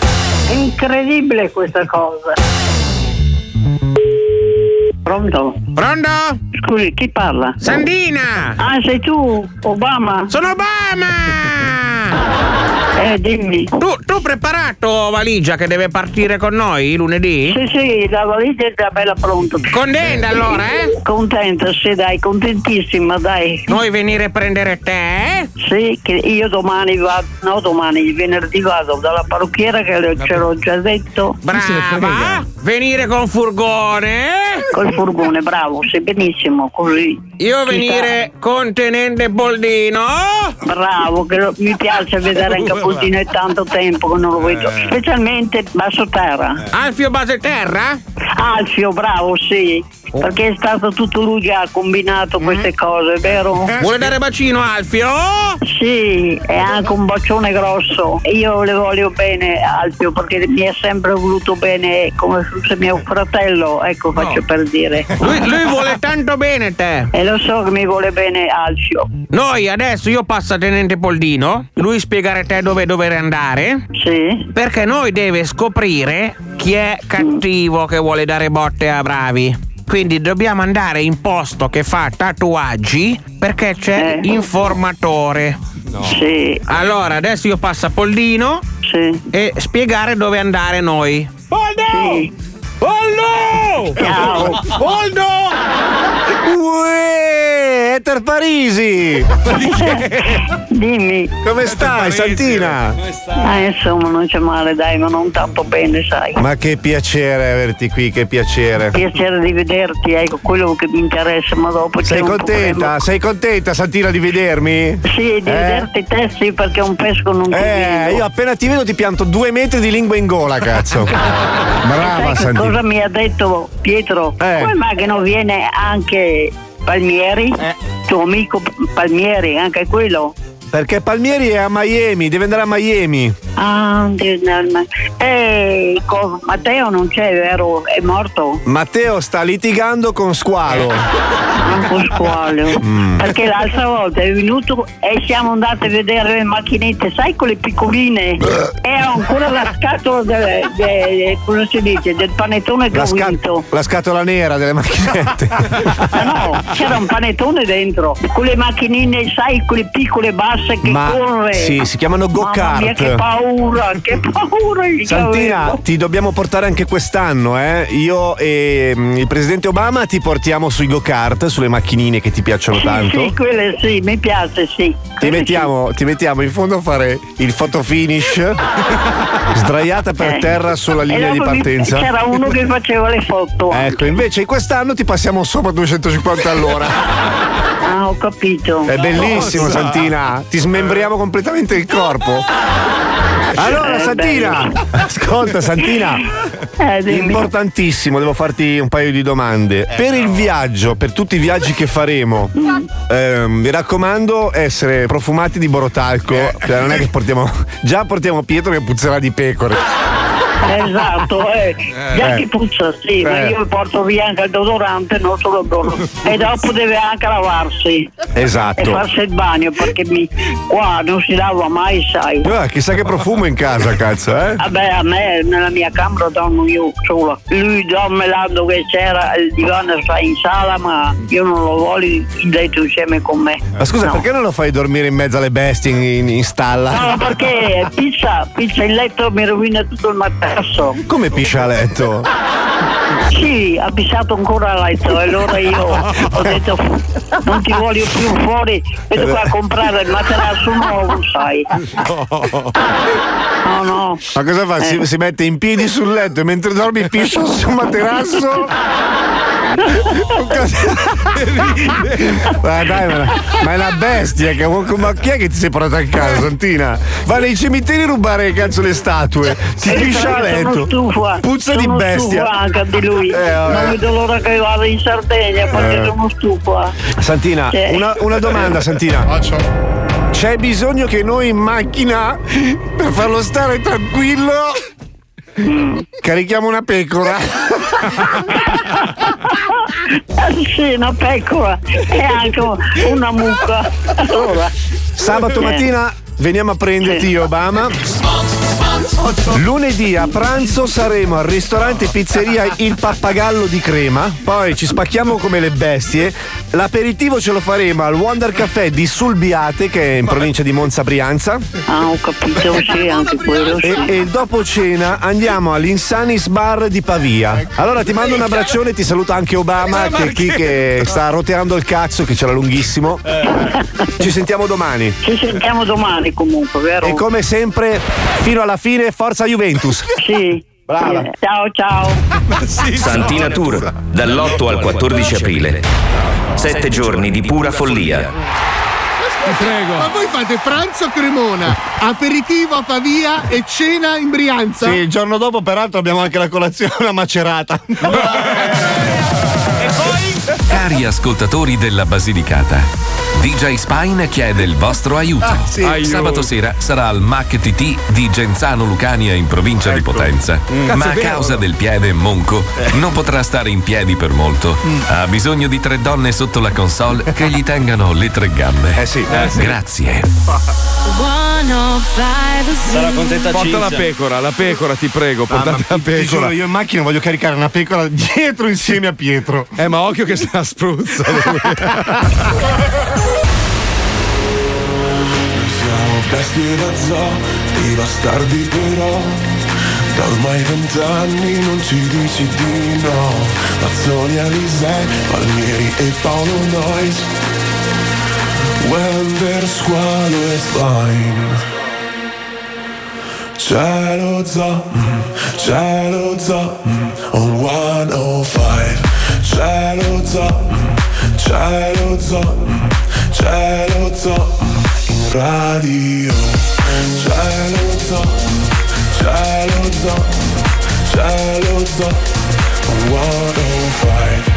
[SPEAKER 38] Incredibile questa cosa. Pronto?
[SPEAKER 30] Pronto?
[SPEAKER 38] Scusi, chi parla?
[SPEAKER 30] Sandina!
[SPEAKER 38] Ah, sei tu, Obama?
[SPEAKER 30] Sono Obama!
[SPEAKER 38] Eh, dimmi.
[SPEAKER 30] Tu, tu preparato valigia che deve partire con noi lunedì?
[SPEAKER 38] Sì, sì, la valigia è già bella pronta.
[SPEAKER 30] Contenta allora, eh?
[SPEAKER 38] Contenta, sì, dai, contentissima, dai.
[SPEAKER 30] Noi venire a prendere te?
[SPEAKER 38] Sì, che io domani vado, no domani, venerdì vado dalla parrucchiera che le- ce l'ho già detto.
[SPEAKER 30] Brava! Venire con furgone?
[SPEAKER 38] Col furgone, bravo, sei benissimo, così.
[SPEAKER 30] Io venire con tenente Boldino?
[SPEAKER 38] Bravo, che lo- mi piace vedere anche Puntino, è tanto tempo che non lo vedo.
[SPEAKER 30] Eh.
[SPEAKER 38] Specialmente basso terra.
[SPEAKER 30] Alfio base terra?
[SPEAKER 38] Alfio, bravo, sì.
[SPEAKER 30] Oh.
[SPEAKER 38] Perché è stato tutto lui che ha combinato
[SPEAKER 30] Mm.
[SPEAKER 38] queste cose, vero?
[SPEAKER 30] Vuole dare bacino Alfio?
[SPEAKER 38] Sì, è anche un bacione grosso. Io le voglio bene, Alfio, perché mi è sempre voluto bene come fosse mio fratello, ecco, faccio per dire.
[SPEAKER 30] Lui, lui vuole tanto bene te.
[SPEAKER 38] E lo so che mi vuole bene Alfio.
[SPEAKER 30] Noi adesso io passo a tenente Poldino, lui spiegare te dove dover andare.
[SPEAKER 38] Sì.
[SPEAKER 30] Perché noi deve scoprire chi è cattivo che vuole dare botte a bravi. Quindi dobbiamo andare in posto che fa tatuaggi perché c'è informatore.
[SPEAKER 38] Sì.
[SPEAKER 30] Allora, adesso io passo a Poldino e spiegare dove andare noi. Poldo! Poldo!
[SPEAKER 38] Ciao!
[SPEAKER 30] Poldo!
[SPEAKER 23] Uè, Eter Parisi!
[SPEAKER 38] Dimmi.
[SPEAKER 23] Come stai, Santina?
[SPEAKER 38] Ah, insomma, non c'è male, dai, ma non tanto bene, sai.
[SPEAKER 23] Ma che piacere averti qui, che piacere.
[SPEAKER 38] Piacere di vederti, ecco, quello che mi interessa, ma dopo
[SPEAKER 23] Sei contenta?
[SPEAKER 38] problema.
[SPEAKER 23] Sei contenta, Santina, di vedermi?
[SPEAKER 38] Sì, di
[SPEAKER 23] Eh?
[SPEAKER 38] vederti te sì, perché un pesco non ti
[SPEAKER 23] Eh,
[SPEAKER 38] vedo.
[SPEAKER 23] io appena ti vedo ti pianto due metri di lingua in gola, cazzo. Brava, Santina.
[SPEAKER 38] cosa mi ha detto Pietro?
[SPEAKER 23] Eh.
[SPEAKER 38] Come mai che non viene anche Palmieri? Tuo amico Palmieri, anche quello?
[SPEAKER 23] Perché Palmieri è a Miami, deve andare a Miami.
[SPEAKER 38] Ah, eh, Matteo non c'è, vero? È morto?
[SPEAKER 23] Matteo sta litigando con Squalo.
[SPEAKER 38] Non con squalo.
[SPEAKER 23] Mm.
[SPEAKER 38] Perché l'altra volta è venuto e siamo andati a vedere le macchinette, sai quelle piccoline? E ho ancora la scatola del, de- come si dice, del panettone che
[SPEAKER 23] La,
[SPEAKER 38] ho
[SPEAKER 23] sca-
[SPEAKER 38] vinto.
[SPEAKER 23] la scatola nera delle macchinette.
[SPEAKER 38] Ma no, c'era un panettone dentro. Quelle macchinine, sai, quelle piccole basse che
[SPEAKER 23] Ma
[SPEAKER 38] corre.
[SPEAKER 23] sì, si chiamano
[SPEAKER 38] mia,
[SPEAKER 23] go-kart.
[SPEAKER 38] che paura, che paura.
[SPEAKER 23] Santina,
[SPEAKER 38] avevo.
[SPEAKER 23] ti dobbiamo portare anche quest'anno, eh? Io e mm, il presidente Obama ti portiamo sui go-kart, sulle macchinine che ti piacciono
[SPEAKER 38] Sì,
[SPEAKER 23] tanto.
[SPEAKER 38] sì, quelle sì, mi piace, sì.
[SPEAKER 23] Ti mettiamo, ti mettiamo in fondo a fare il photo finish, sdraiata per
[SPEAKER 38] Eh.
[SPEAKER 23] terra sulla linea di partenza.
[SPEAKER 38] C'era uno che faceva le foto.
[SPEAKER 23] Ecco, invece quest'anno ti passiamo sopra 250 all'ora.
[SPEAKER 38] Ah, ho capito.
[SPEAKER 23] È bellissimo? Santina. Ti smembriamo completamente il corpo. Allora,
[SPEAKER 38] Eh,
[SPEAKER 23] Santina,
[SPEAKER 38] bello.
[SPEAKER 23] ascolta, Santina.
[SPEAKER 38] Eh.
[SPEAKER 23] Importantissimo, devo farti un paio di domande. Per il viaggio, per tutti i viaggi che faremo, ehm, mi raccomando essere profumati di borotalco. Cioè, non è che portiamo. Già portiamo Pietro che puzzerà di pecore.
[SPEAKER 38] Esatto, eh. già
[SPEAKER 23] Eh.
[SPEAKER 38] che puzza, sì, ma
[SPEAKER 23] Eh.
[SPEAKER 38] io porto via anche il deodorante, non solo il deodorante. E dopo deve anche lavarsi.
[SPEAKER 23] Esatto.
[SPEAKER 38] E farsi il bagno, perché mi, qua non si lava mai, sai.
[SPEAKER 23] Ah, chissà che profumo in casa, cazzo, eh?
[SPEAKER 38] Vabbè, a me nella mia camera dormo io sola. Lui dorme là dove c'era il divano sta in sala, ma io non lo voglio letto insieme con me.
[SPEAKER 23] Ma scusa,
[SPEAKER 38] No.
[SPEAKER 23] perché non lo fai dormire in mezzo alle bestie in, in stalla?
[SPEAKER 38] No, perché pizza, pizza in letto mi rovina tutto il materasso.
[SPEAKER 23] Come piscia a letto?
[SPEAKER 38] Sì, ha pissato ancora a letto e allora io ho detto non ti voglio più fuori, vedo qua a comprare il materasso nuovo, sai. No, no.
[SPEAKER 23] Ma cosa fa? Si,
[SPEAKER 38] Eh.
[SPEAKER 23] si mette in piedi sul letto e mentre dormi piscia sul materasso? Ma dai, ma, ma è una bestia, che- ma chi è che ti sei portato a casa, Santina? Va nei cimiteri a rubare cazzo le statue, ti
[SPEAKER 38] Eh,
[SPEAKER 23] piscia a letto.
[SPEAKER 38] Sono stufa.
[SPEAKER 23] Puzza di
[SPEAKER 38] sono
[SPEAKER 23] bestia.
[SPEAKER 38] stufa anche di lui.
[SPEAKER 23] Eh,
[SPEAKER 38] non vedo l'ora che vada in Sardegna perché
[SPEAKER 23] Eh.
[SPEAKER 38] sono stufa.
[SPEAKER 23] Santina,
[SPEAKER 38] Cioè-
[SPEAKER 23] una, una domanda, Santina. C'è bisogno che noi in macchina, per farlo stare tranquillo, carichiamo una pecora?
[SPEAKER 38] sì, una pecora e anche una mucca. Allora.
[SPEAKER 23] Sabato mattina veniamo a prenderti Obama. Lunedì a pranzo saremo al ristorante pizzeria Il Pappagallo di Crema. Poi ci spacchiamo come le bestie. L'aperitivo ce lo faremo al Wonder Café di Sulbiate, che è in provincia di Monza Brianza.
[SPEAKER 38] Ah, ho capito, sì, anche quello sì.
[SPEAKER 23] E, e dopo cena andiamo all'Insanis Bar di Pavia. Allora ti mando un abbraccione ti saluta anche Obama, che è chi che sta roteando il cazzo, che ce l'ha lunghissimo. Ci sentiamo domani.
[SPEAKER 38] Ci sentiamo domani comunque, vero?
[SPEAKER 23] E come sempre, fino alla fine, forza Juventus.
[SPEAKER 38] Sì.
[SPEAKER 23] Brava.
[SPEAKER 38] Eh, Ciao ciao.
[SPEAKER 2] Santina Tour, dall'8 al 14 aprile. Sette giorni di pura follia.
[SPEAKER 9] Ti prego. Ma voi fate pranzo a Cremona, aperitivo a Pavia e cena in Brianza?
[SPEAKER 23] Sì, il giorno dopo, peraltro, abbiamo anche la colazione una macerata.
[SPEAKER 2] Cari ascoltatori della Basilicata, DJ Spine chiede il vostro aiuto.
[SPEAKER 3] Ah, sì. Aiuto.
[SPEAKER 2] Sabato sera sarà al Mac TT di Genzano Lucania in provincia di Potenza.
[SPEAKER 3] Mm.
[SPEAKER 2] Ma a
[SPEAKER 3] vero.
[SPEAKER 2] causa del piede monco non potrà stare in piedi per molto.
[SPEAKER 3] Mm.
[SPEAKER 2] Ha bisogno di tre donne sotto la console che gli tengano le tre gambe.
[SPEAKER 23] Eh sì.
[SPEAKER 2] Grazie.
[SPEAKER 3] Sarà Porta la pecora, la pecora, ti prego, portate la
[SPEAKER 23] Ah, giuro,
[SPEAKER 3] pecora.
[SPEAKER 23] io in macchina voglio caricare una pecora dietro insieme a Pietro.
[SPEAKER 3] Eh, ma occhio che sta spruzza.
[SPEAKER 39] Bestie da zoo, dei bastardi però. Da ormai vent'anni non ci dici di no. Mazzoni, Alisei, Palmieri e Paolo Noyes. Wender, Squalo e Spine. C'è lo zoo, mm, c'è lo zoo mm, On 105 C'è lo zoo, mm, c'è lo zoo C'è lo zoo radio. C'è lo zoo, c'è lo zoo C'è lo zoo On 105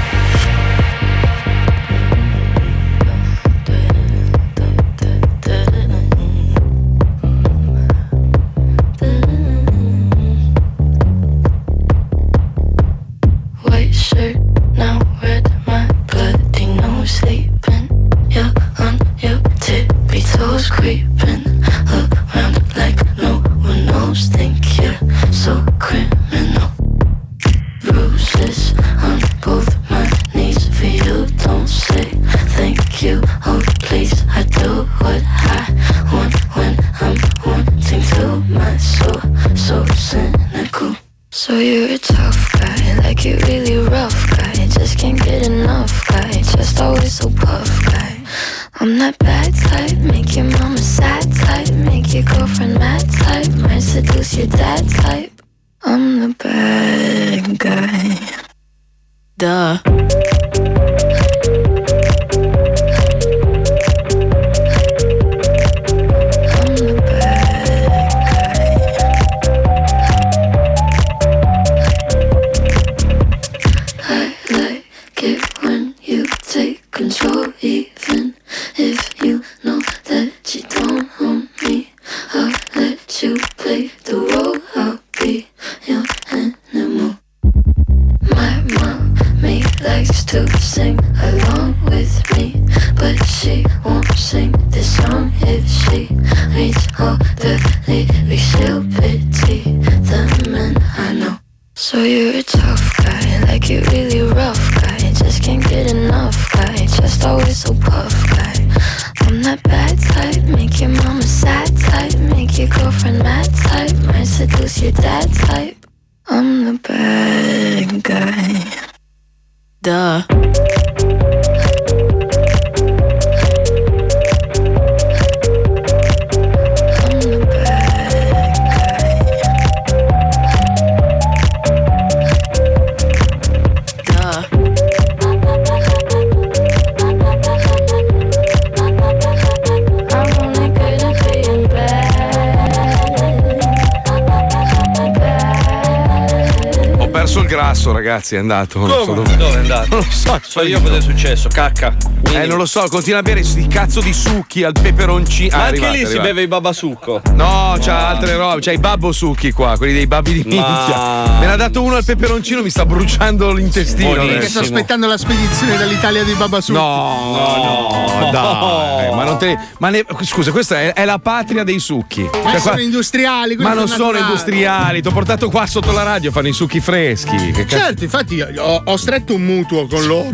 [SPEAKER 3] grasso, ragazzi, è andato. Non so
[SPEAKER 8] Come?
[SPEAKER 3] dove.
[SPEAKER 8] Dove è andato?
[SPEAKER 3] Non lo so.
[SPEAKER 8] So io cosa è successo, cacca.
[SPEAKER 3] Eh, non lo so, continua a bere sti cazzo di succhi al peperoncino.
[SPEAKER 8] Ma
[SPEAKER 3] Ah,
[SPEAKER 8] anche
[SPEAKER 3] arrivate,
[SPEAKER 8] lì si
[SPEAKER 3] arrivate.
[SPEAKER 8] beve i babasucco.
[SPEAKER 3] No, c'ha altre robe, c'ha i babbo succhi qua, quelli dei babbi di minchia. Me ne ha dato uno al peperoncino, mi sta bruciando l'intestino.
[SPEAKER 9] Che sto aspettando la spedizione dall'Italia di Babasucchi.
[SPEAKER 3] No, no, dai, ma non te. Ma ne- scusa, questa è, è la patria dei succhi.
[SPEAKER 9] Ma
[SPEAKER 3] Cioè,
[SPEAKER 9] sono
[SPEAKER 3] qua-
[SPEAKER 9] industriali,
[SPEAKER 3] ma non sono
[SPEAKER 9] naturali.
[SPEAKER 3] industriali, ti ho portato qua sotto la radio, fanno i succhi freschi. Che cazzo-
[SPEAKER 9] Certo, infatti ho, ho stretto un mutuo con loro.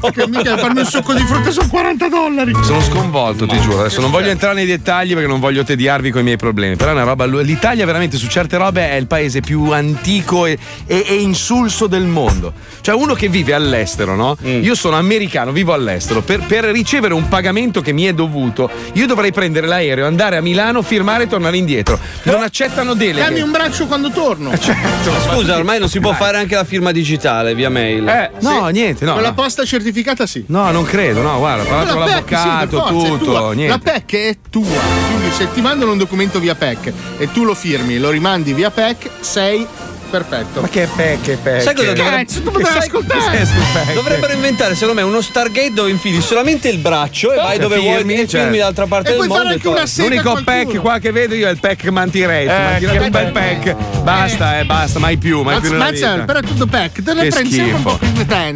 [SPEAKER 9] Perché mica farmi un succo di frutta sono 40 dollari.
[SPEAKER 3] Sono sconvolto, ti giuro. Adesso non voglio entrare nei dettagli perché non voglio tediarvi con i miei problemi. Però è una roba. L'Italia, veramente, su certe robe, è il paese più antico e, e- e insulso del mondo. Cioè, uno che vive all'estero, no? Io sono americano, vivo all'estero. Per, per ricevere un pagamento che mi è dovuto, io dovrei prendere l'aereo, andare a Milano, firmare e tornare indietro. Non accettano deleghe.
[SPEAKER 9] Dammi un braccio quando torno.
[SPEAKER 8] Scusa, ormai non si può fare anche la firma digitale via mail.
[SPEAKER 3] Eh, no, niente, no.
[SPEAKER 9] Con la
[SPEAKER 3] no.
[SPEAKER 9] posta certificata sì.
[SPEAKER 3] No, non credo, no, guarda, parlato con
[SPEAKER 9] La sì,
[SPEAKER 3] l'avvocato,
[SPEAKER 9] per forza,
[SPEAKER 3] tutto.
[SPEAKER 9] La. PEC è tua. Quindi se ti mandano un documento via PEC e tu lo firmi lo rimandi via PEC, sei perfetto.
[SPEAKER 3] Ma che PEC, che PEC?
[SPEAKER 8] Sai cosa dovrebbero,
[SPEAKER 9] ascoltare.
[SPEAKER 8] Dovrebbero inventare, secondo me, uno Stargate dove infili solamente il braccio e vai dove vuoi e
[SPEAKER 3] cioè.
[SPEAKER 8] filmi dall'altra parte del mondo. e.
[SPEAKER 3] L'unico pack qua che vedo io è il pack Mantiretto.
[SPEAKER 8] Eh, che
[SPEAKER 3] un bel
[SPEAKER 8] pack.
[SPEAKER 3] pack. Basta, eh, basta, mai più, mai più nella
[SPEAKER 9] Mazza,
[SPEAKER 3] vita.
[SPEAKER 9] però tutto PEC, te ne
[SPEAKER 3] Che
[SPEAKER 9] prendi sempre un po' più.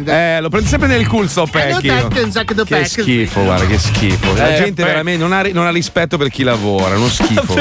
[SPEAKER 3] Eh, lo prendo sempre nel culo sto pack.
[SPEAKER 9] sacco di
[SPEAKER 3] Che
[SPEAKER 9] pack.
[SPEAKER 3] schifo, guarda, che schifo. La
[SPEAKER 8] Eh,
[SPEAKER 3] gente
[SPEAKER 8] pack.
[SPEAKER 3] veramente non ha, non ha rispetto per chi lavora, uno schifo.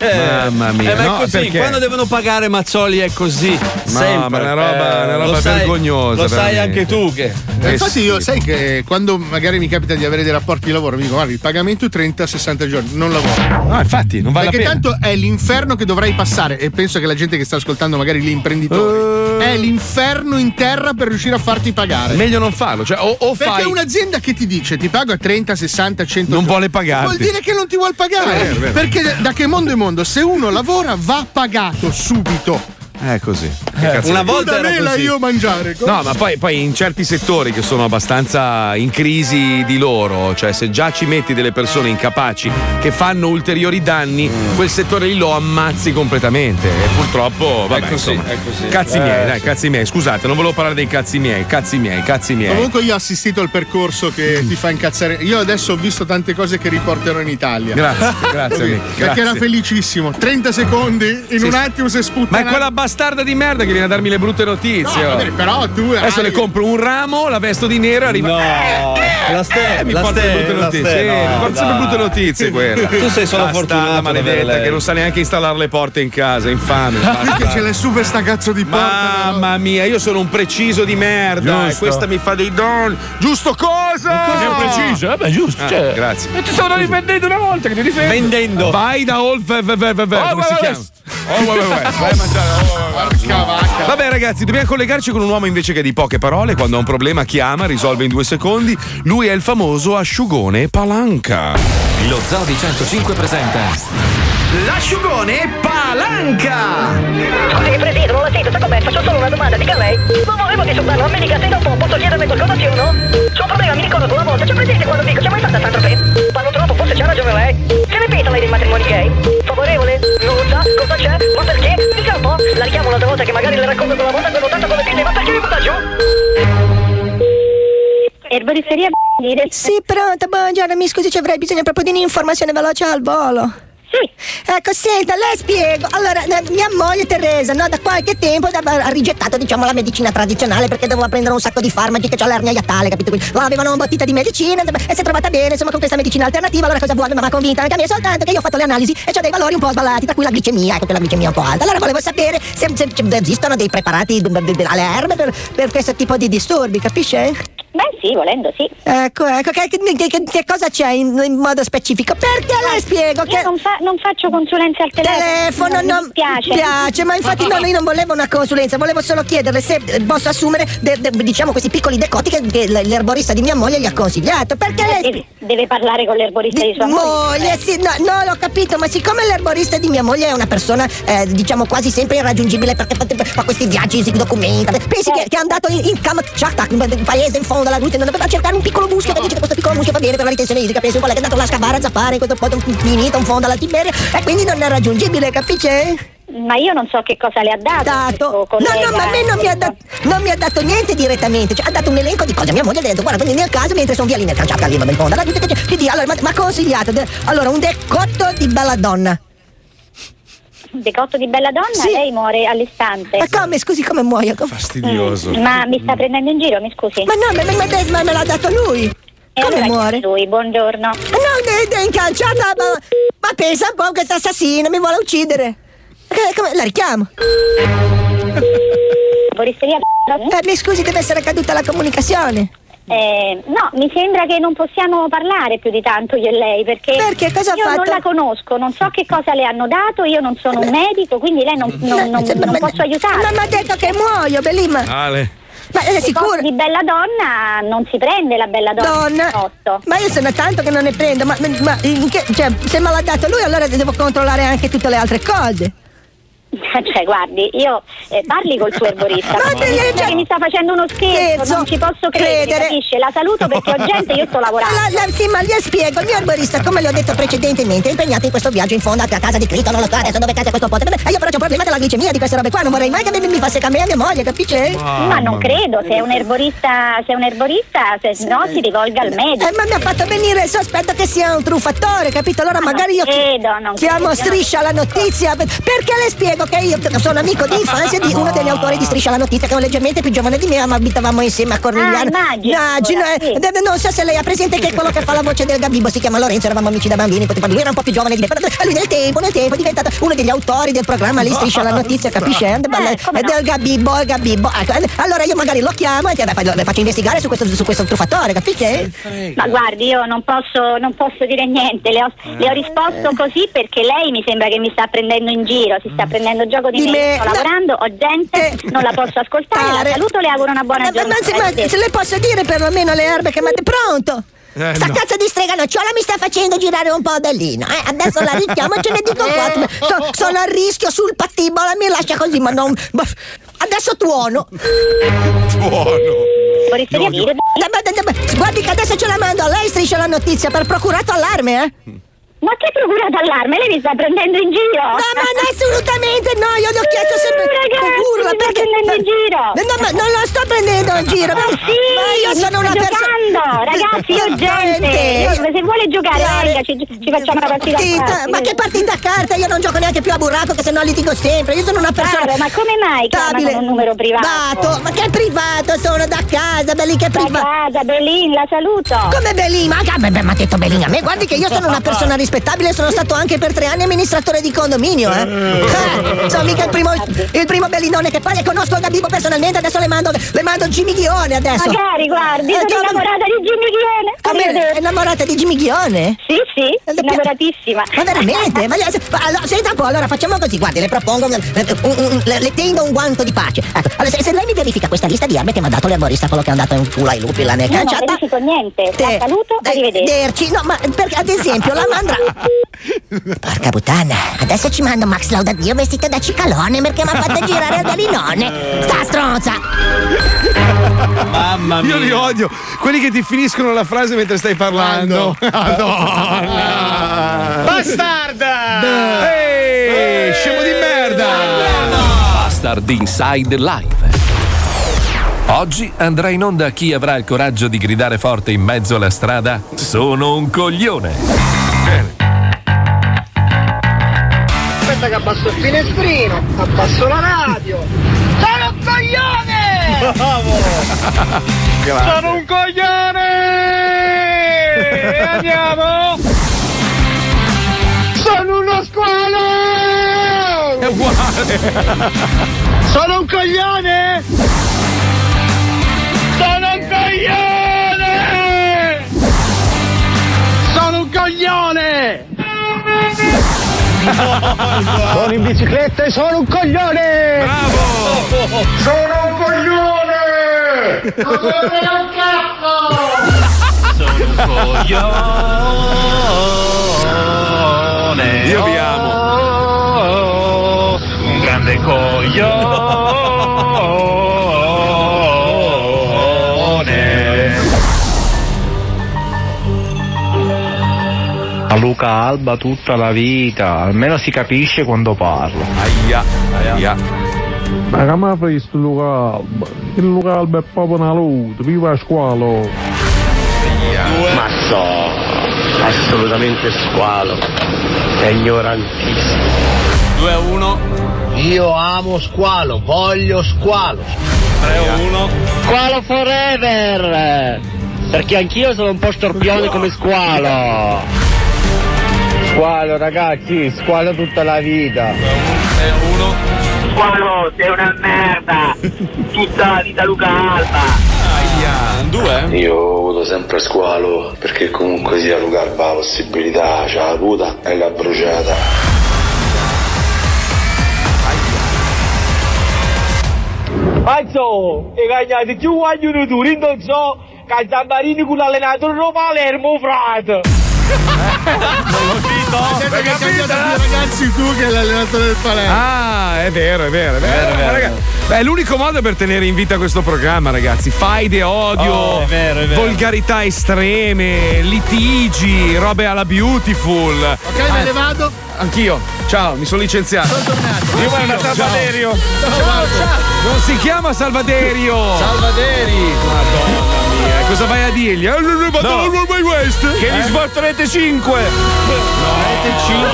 [SPEAKER 3] Mamma mia.
[SPEAKER 8] Eh, ma è
[SPEAKER 3] no,
[SPEAKER 8] così,
[SPEAKER 3] perché?
[SPEAKER 8] quando devono pagare Mazzoli è così. sempre.
[SPEAKER 3] ma è una roba-
[SPEAKER 8] Eh,
[SPEAKER 3] una roba
[SPEAKER 8] lo sai-
[SPEAKER 3] vergognosa,
[SPEAKER 8] Lo sai anche tu che.
[SPEAKER 9] E infatti io sai che quando magari mi capita di avere dei rapporti di lavoro mi dico guarda il pagamento è 30-60 giorni, non lavoro.
[SPEAKER 3] No, infatti, non vale la
[SPEAKER 9] Perché
[SPEAKER 3] pena.
[SPEAKER 9] tanto è l'inferno che dovrai passare e penso che la gente che sta ascoltando magari gli imprenditori
[SPEAKER 3] Eh.
[SPEAKER 9] è l'inferno in terra per riuscire a farti pagare.
[SPEAKER 3] Meglio non farlo, cioè o, o
[SPEAKER 9] Perché
[SPEAKER 3] fai
[SPEAKER 9] un'azienda che ti dice ti pago a 30, 60, 100
[SPEAKER 3] non
[SPEAKER 9] giorni,
[SPEAKER 3] vuole pagarti.
[SPEAKER 9] Vuol dire che non ti vuol pagare.
[SPEAKER 3] Vero.
[SPEAKER 9] Perché da che mondo è mondo? Se uno lavora va pagato subito.
[SPEAKER 3] È così. Che
[SPEAKER 9] Eh, una volta era mela io mangiare.
[SPEAKER 3] No, ma poi, poi in certi settori che sono abbastanza in crisi di loro, cioè se già ci metti delle persone incapaci che fanno ulteriori danni, quel settore lì lo ammazzi completamente. E purtroppo, vabbè,
[SPEAKER 8] È così,
[SPEAKER 3] insomma,
[SPEAKER 8] è così.
[SPEAKER 3] cazzi
[SPEAKER 8] Eh,
[SPEAKER 3] miei, dai,
[SPEAKER 8] sì.
[SPEAKER 3] cazzi miei. Scusate, non volevo parlare dei cazzi miei, cazzi miei, cazzi miei.
[SPEAKER 9] Comunque io ho assistito al percorso che ti fa incazzare. Io adesso ho visto tante cose che riporterò in Italia.
[SPEAKER 3] Grazie, grazie,
[SPEAKER 9] Così,
[SPEAKER 3] amico,
[SPEAKER 9] Perché
[SPEAKER 3] grazie.
[SPEAKER 9] era felicissimo. 30 secondi, in
[SPEAKER 3] Sì,
[SPEAKER 9] un attimo si è
[SPEAKER 3] Ma
[SPEAKER 9] sputtanato.
[SPEAKER 3] è quella bastarda di merda che viene a darmi le brutte notizie.
[SPEAKER 9] No,
[SPEAKER 3] oh.
[SPEAKER 9] vabbè, però tu
[SPEAKER 3] Adesso
[SPEAKER 9] hai-
[SPEAKER 3] le compro un ramo, la vesto di nero e arriva.
[SPEAKER 8] No, la ste-
[SPEAKER 3] Eh, mi
[SPEAKER 8] la
[SPEAKER 3] porta le
[SPEAKER 8] ste-
[SPEAKER 3] brutte
[SPEAKER 8] la
[SPEAKER 3] notizie.
[SPEAKER 8] ste-
[SPEAKER 3] sì,
[SPEAKER 8] no,
[SPEAKER 3] mi porta sempre brutte notizie quella.
[SPEAKER 8] Tu sei solo fortunato
[SPEAKER 3] maledetta che non sa neanche installare le porte in casa, infame.
[SPEAKER 9] Perché
[SPEAKER 3] bastarda.
[SPEAKER 9] ce l'hai su per sta cazzo di porta?
[SPEAKER 3] Mamma mia, io sono un preciso di merda.
[SPEAKER 9] Giusto.
[SPEAKER 3] E questa mi fa dei don. Giusto cosa?
[SPEAKER 35] Cosa è preciso? Eh beh, giusto.
[SPEAKER 3] Ah,
[SPEAKER 35] cioè.
[SPEAKER 3] grazie.
[SPEAKER 35] E ti stavo difendendo una volta che ti difendo.
[SPEAKER 8] Vendendo.
[SPEAKER 3] Vai da Olf.
[SPEAKER 35] Oh,
[SPEAKER 3] come
[SPEAKER 35] vai,
[SPEAKER 3] si chiama? Oh, vai, vai, vai. Vai a mangiare. oh, vai, vai. Vabbè, ragazzi, dobbiamo collegarci con un uomo invece che di poche parole. Quando ha un problema, chiama, risolve in due secondi. Lui è il famoso asciugone Palanca.
[SPEAKER 2] Lo Zoo di 105 presenta
[SPEAKER 40] L'asciugone palanca!
[SPEAKER 41] Scusi, Presidente, non la sento, sta com'è? Faccio solo una domanda, dica lei. Non volevo disturbarlo, mi dica se dopo posso chiederle qualcosa sì o no? C'ho un problema, mi ricordo che una volta, c'è presente quando dico, c'è mai stata Fe? Parlo troppo, forse c'ha ragione lei. Che ne pensa lei dei matrimoni gay? Favorevole? Non sa? Cosa c'è? Ma perché? Dica un po', la richiamo un'altra volta che magari le racconto quella volta che ho tanto con le pinne, ma perché mi butta giù?
[SPEAKER 42] Erboristeria Sì, pronto, buongiorno, mi scusi, ci avrei bisogno proprio di un'informazione veloce al volo. Ecco, senta, le spiego. Allora, eh, mia moglie Teresa, no, da qualche tempo ha rigettato, diciamo, la medicina tradizionale perché doveva prendere un sacco di farmaci che c'ha l'ernia iatale, capito? Quindi lo avevano un bottita di medicina e si è trovata bene, insomma, con questa medicina alternativa. Allora cosa vuole? Mi ha convinta anche a me, soltanto che io ho fatto le analisi e ho dei valori un po' sballati, tra cui la glicemia, ecco che la glicemia è un po' alta. Allora volevo sapere se, se- se esistono dei preparati alle erbe per, per questo tipo di disturbi, capisce? Beh sì, volendo sì. Ecco, ecco, che, che- che- che cosa c'è in, in modo specifico? Perché le spiego che... Non, fa- non faccio consulenze al telefono. Telefono non non mi piace. piace, ma infatti no, io non volevo una consulenza, volevo solo chiederle se eh, posso assumere de- de- diciamo questi piccoli decoti che, l'erborista di mia moglie gli ha consigliato. Perché lei deve, deve parlare con l'erborista di, sua moglie. sì, no, no, l'ho capito, ma siccome l'erborista di mia moglie è una persona, eh, diciamo, quasi sempre irraggiungibile perché fa, questi viaggi, si documenta. Pensi che, che è andato in, in Kamchatka, un paese in fondo alla luce, non doveva cercare un piccolo muschio che dice che questo piccolo muschio va bene per la ritenzione idrica. Pensi un po' lei che è andato là a scavare, a zappare in questo posto finito in fondo alla Tiberia e quindi non è raggiungibile, capisce? Ma io non so che cosa le ha dato. questo No, collega. no, ma a me non mi, ha dat- non mi ha dato niente direttamente, cioè ha dato un elenco di cose. Mia moglie ha detto, guarda, quindi nel caso mentre sono via lì nel canciacca lì, fondo luce, che- quindi allora, ma, ma consigliato, allora, un decotto di bella donna. Decotto di bella donna? Lei muore all'istante. Ma come, scusi, come muoio?
[SPEAKER 3] Fastidioso.
[SPEAKER 42] Ma mi sta prendendo in giro, mi scusi? Ma no, ma, ma- ma- ma me l'ha dato lui. E Come allora muore? Lui, buongiorno. No, è, è incalciata, ma, ma pensa un po' questa assassina, mi vuole uccidere. Che- come- la richiamo. Foristeria eh, mi scusi, deve essere caduta la comunicazione.
[SPEAKER 41] Eh, no, mi sembra che non possiamo parlare più di tanto io e lei perché,
[SPEAKER 42] Perché? Cosa ha
[SPEAKER 41] io non la conosco, non so che cosa le hanno dato, io non sono un medico, quindi lei non, non- non- non posso aiutarla.
[SPEAKER 42] Ma mi ha detto che muoio, Belima.
[SPEAKER 3] Ale.
[SPEAKER 42] Ma è sicuro?
[SPEAKER 41] di bella donna non si prende la bella donna.
[SPEAKER 42] Donna. Ma io sono tanto che non ne prendo, ma, ma in che- cioè, se me l'ha dato lui allora devo controllare anche tutte le altre cose.
[SPEAKER 41] Cioè, guardi, io eh, parli col suo erborista.
[SPEAKER 42] Ma
[SPEAKER 41] mi
[SPEAKER 42] te-
[SPEAKER 41] sembra che mi sta facendo uno scherzo,
[SPEAKER 42] Scherzo.
[SPEAKER 41] non ci posso credere,
[SPEAKER 42] Credere.
[SPEAKER 41] capisce? La saluto perché ho gente, io sto lavorando.
[SPEAKER 42] La- la- sì, ma gli spiego, il mio arborista, come le ho detto precedentemente, è impegnato in questo viaggio in fondo a casa di Cristo, non lo so adesso dove cade questo ponte. E io però c'ho un problema della glicemia di queste robe qua, non vorrei mai che mi, mi facesse cambiare mia moglie, capisce?
[SPEAKER 41] Ma non credo, se è un erborista, se è un erborista, se no si rivolga al medico.
[SPEAKER 42] Eh, ma mi ha fatto venire il sospetto che sia un truffatore, capito? Allora magari io
[SPEAKER 41] credo, non
[SPEAKER 42] chiamo
[SPEAKER 41] credo.
[SPEAKER 42] Striscia la notizia. per- Perché le spiego che io sono amico di infanzia di uno degli autori di Striscia la notizia, che è leggermente più giovane di me, ma abitavamo insieme a Cornigliano.
[SPEAKER 41] Ah, immagino,
[SPEAKER 42] Immagino,
[SPEAKER 41] ora,
[SPEAKER 42] eh.
[SPEAKER 41] sì.
[SPEAKER 42] Ed- Non so se lei ha presente che quello che fa la voce del Gabibbo si chiama Lorenzo, eravamo amici da bambini, lui era un po' più giovane di me, però lui nel tempo, nel tempo è diventato uno degli autori del programma lì Striscia la notizia, capisce? Eh, È del Gabibbo, il Gabibbo. Ecco, eh, allora io magari lo chiamo e le faccio investigare su questo, su questo truffatore, capisce?
[SPEAKER 41] Ma guardi, io non posso, non posso dire niente, le ho, le ho risposto così perché lei mi sembra che mi sta prendendo in giro, si sta prendendo gioco di,
[SPEAKER 42] Di
[SPEAKER 41] me,
[SPEAKER 42] me,
[SPEAKER 41] sto
[SPEAKER 42] no.
[SPEAKER 41] lavorando, ho gente, non la posso ascoltare, la saluto, le auguro una buona
[SPEAKER 42] Ma, ma,
[SPEAKER 41] giornata.
[SPEAKER 42] se, ma se le posso dire perlomeno le erbe che mette pronto?
[SPEAKER 41] Eh,
[SPEAKER 42] Sta
[SPEAKER 41] no.
[SPEAKER 42] cazzo di strega nocciola mi sta facendo girare un po' Bellino. Eh? Adesso la richiamo e ce ne dico quattro. So- sono a rischio sul pattibola, mi lascia così, ma non. ma- adesso tuono.
[SPEAKER 3] Buono.
[SPEAKER 41] Foristeria
[SPEAKER 42] No, no. Ma- ma- ma- Guardi che adesso ce la mando a lei striscia la notizia per procurato allarme, eh?
[SPEAKER 41] Ma che procurato allarme? Lei mi sta prendendo in giro?
[SPEAKER 42] No, ma no, assolutamente no, io le ho chiesto sempre
[SPEAKER 41] ragazzi,
[SPEAKER 42] urla
[SPEAKER 41] mi sta
[SPEAKER 42] perché
[SPEAKER 41] prendendo in giro.
[SPEAKER 42] No, ma non la sto prendendo in giro.
[SPEAKER 41] Ma sì,
[SPEAKER 42] ma io sono una persona
[SPEAKER 41] ragazzi, io gente. Io- se vuole giocare, venga, ci, ci facciamo una partita a
[SPEAKER 42] Partita,
[SPEAKER 41] carte.
[SPEAKER 42] ma che partita a carta? Io non gioco neanche più a burraco che se no litigo sempre. Io sono una persona.
[SPEAKER 41] Claro, ma come mai chiamano
[SPEAKER 42] stabile.
[SPEAKER 41] un numero privato?
[SPEAKER 42] Ma che privato? Sono da casa, Belin, che privato.
[SPEAKER 41] Da casa, Belin, la saluto.
[SPEAKER 42] Come Belin? Ma che mi ha detto Belin a me? Guardi che io sono una persona rispettabile, sono stato anche per tre anni amministratore di condominio, eh. Eh, sono mica il primo, il primo bellinone che poi conosco Gabibo personalmente, adesso le mando, le mando Jimmy Ghione adesso.
[SPEAKER 41] Magari, guardi, sono
[SPEAKER 42] come-
[SPEAKER 41] innamorata di Jimmy Ghione.
[SPEAKER 42] Come è innamorata di Jimmy Ghione?
[SPEAKER 41] Sì, sì, innamoratissima.
[SPEAKER 42] Ma veramente? Ma, allora, senta un po', allora facciamo così, guardi, le propongo, un- un- un- le, le tendo un guanto di pace. Ecco, allora, se, se lei mi verifica questa lista di erbe che mi ha dato l'erborista, quello che è andato in culo ai lupi là nel
[SPEAKER 41] Io non
[SPEAKER 42] canciata.
[SPEAKER 41] verifico niente. La saluto, arrivederci.
[SPEAKER 42] Arrivederci. No, ma perché ad esempio la mandra. Porca puttana, adesso ci mando Max Laudadio vestito da cicalone perché mi ha fatto girare al galinone. Sta stronza!
[SPEAKER 3] Mamma mia. Io li odio. Quelli che ti finiscono la frase mentre stai parlando. Madonna.
[SPEAKER 35] Bastarda!
[SPEAKER 3] Ehi, scemo di merda.
[SPEAKER 2] Bastard Inside Live. Oggi andrà in onda chi avrà il coraggio di gridare forte in mezzo alla strada: Sono un coglione.
[SPEAKER 43] Aspetta che abbasso il finestrino, abbasso la radio. Sono un coglione! Sono un coglione! E andiamo! Sono uno squalo!
[SPEAKER 3] È uguale.
[SPEAKER 43] Sono un coglione! Sono un coglione! Sono in bicicletta e sono un coglione! Bravo! Sono un coglione! Un cazzo!
[SPEAKER 35] Sono un coglione.
[SPEAKER 3] Io vi amo.
[SPEAKER 35] Un grande coglione.
[SPEAKER 44] A Luca Alba tutta la vita, almeno si capisce quando parlo.
[SPEAKER 3] Aia, aia.
[SPEAKER 45] Ma mi ha visto Luca Alba? Il Luca Alba è proprio una luce, viva squalo!
[SPEAKER 44] Ma so, assolutamente squalo, è ignorantissimo.
[SPEAKER 8] 2 a 1.
[SPEAKER 43] Io amo squalo, voglio squalo.
[SPEAKER 8] 3 a 1.
[SPEAKER 43] Squalo forever! Perché anch'io sono un po' storpione come squalo.
[SPEAKER 44] Squalo ragazzi, squalo tutta la vita.
[SPEAKER 8] 3 a 1.
[SPEAKER 43] Squalo, sei una merda! Tutta la vita Luca Alba!
[SPEAKER 8] Aia, 2.
[SPEAKER 46] Io voto sempre squalo perché comunque sia Luca Alba la possibilità, c'ha la puta e l'ha bruciata.
[SPEAKER 43] Mazzo, e cagnati più vogliono tu, non so, che Zambarini con l'allenatore Palermo, frate!
[SPEAKER 9] Senti che hai cambiato più ragazzi tu che è l'allenatore del Palermo.
[SPEAKER 3] Ah, è vero, è vero, è vero.
[SPEAKER 9] Vero, vero,
[SPEAKER 3] Beh, è l'unico modo per tenere in vita questo programma, ragazzi. Faide, odio,
[SPEAKER 8] Oh, è vero, è vero.
[SPEAKER 3] volgarità estreme, litigi, robe alla beautiful.
[SPEAKER 9] Ok, me ne vado.
[SPEAKER 3] Anch'io. Ciao, mi sono licenziato.
[SPEAKER 9] Sono tornato.
[SPEAKER 3] Io
[SPEAKER 9] Ciao.
[SPEAKER 3] guarda Salvaderio.
[SPEAKER 9] Ciao, ciao.
[SPEAKER 3] Non si chiama Salvaderio.
[SPEAKER 8] Salvaderi.
[SPEAKER 3] Madonna cosa vai a dirgli? Eh, no, vado
[SPEAKER 8] No.
[SPEAKER 3] World Wide West.
[SPEAKER 8] Che gli svolto rete 5.
[SPEAKER 3] No, rete 5.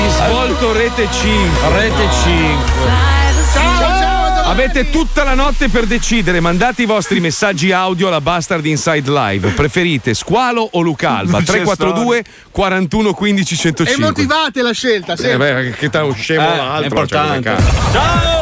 [SPEAKER 3] Gli svolto rete 5.
[SPEAKER 8] Rete 5.
[SPEAKER 9] Ciao, ciao.
[SPEAKER 3] Avete tutta la notte per decidere, mandate i vostri messaggi audio alla Bastard Inside Live. Preferite Squalo o Lucalba?
[SPEAKER 9] Non c'è
[SPEAKER 3] 342 41 15
[SPEAKER 9] E
[SPEAKER 3] 105.
[SPEAKER 9] motivate la scelta,
[SPEAKER 3] Eh
[SPEAKER 9] sempre.
[SPEAKER 3] beh, che te lo scemo
[SPEAKER 8] Eh,
[SPEAKER 3] l'altro.
[SPEAKER 8] è importante.
[SPEAKER 3] cioè, cosa cazzo.
[SPEAKER 8] Ciao!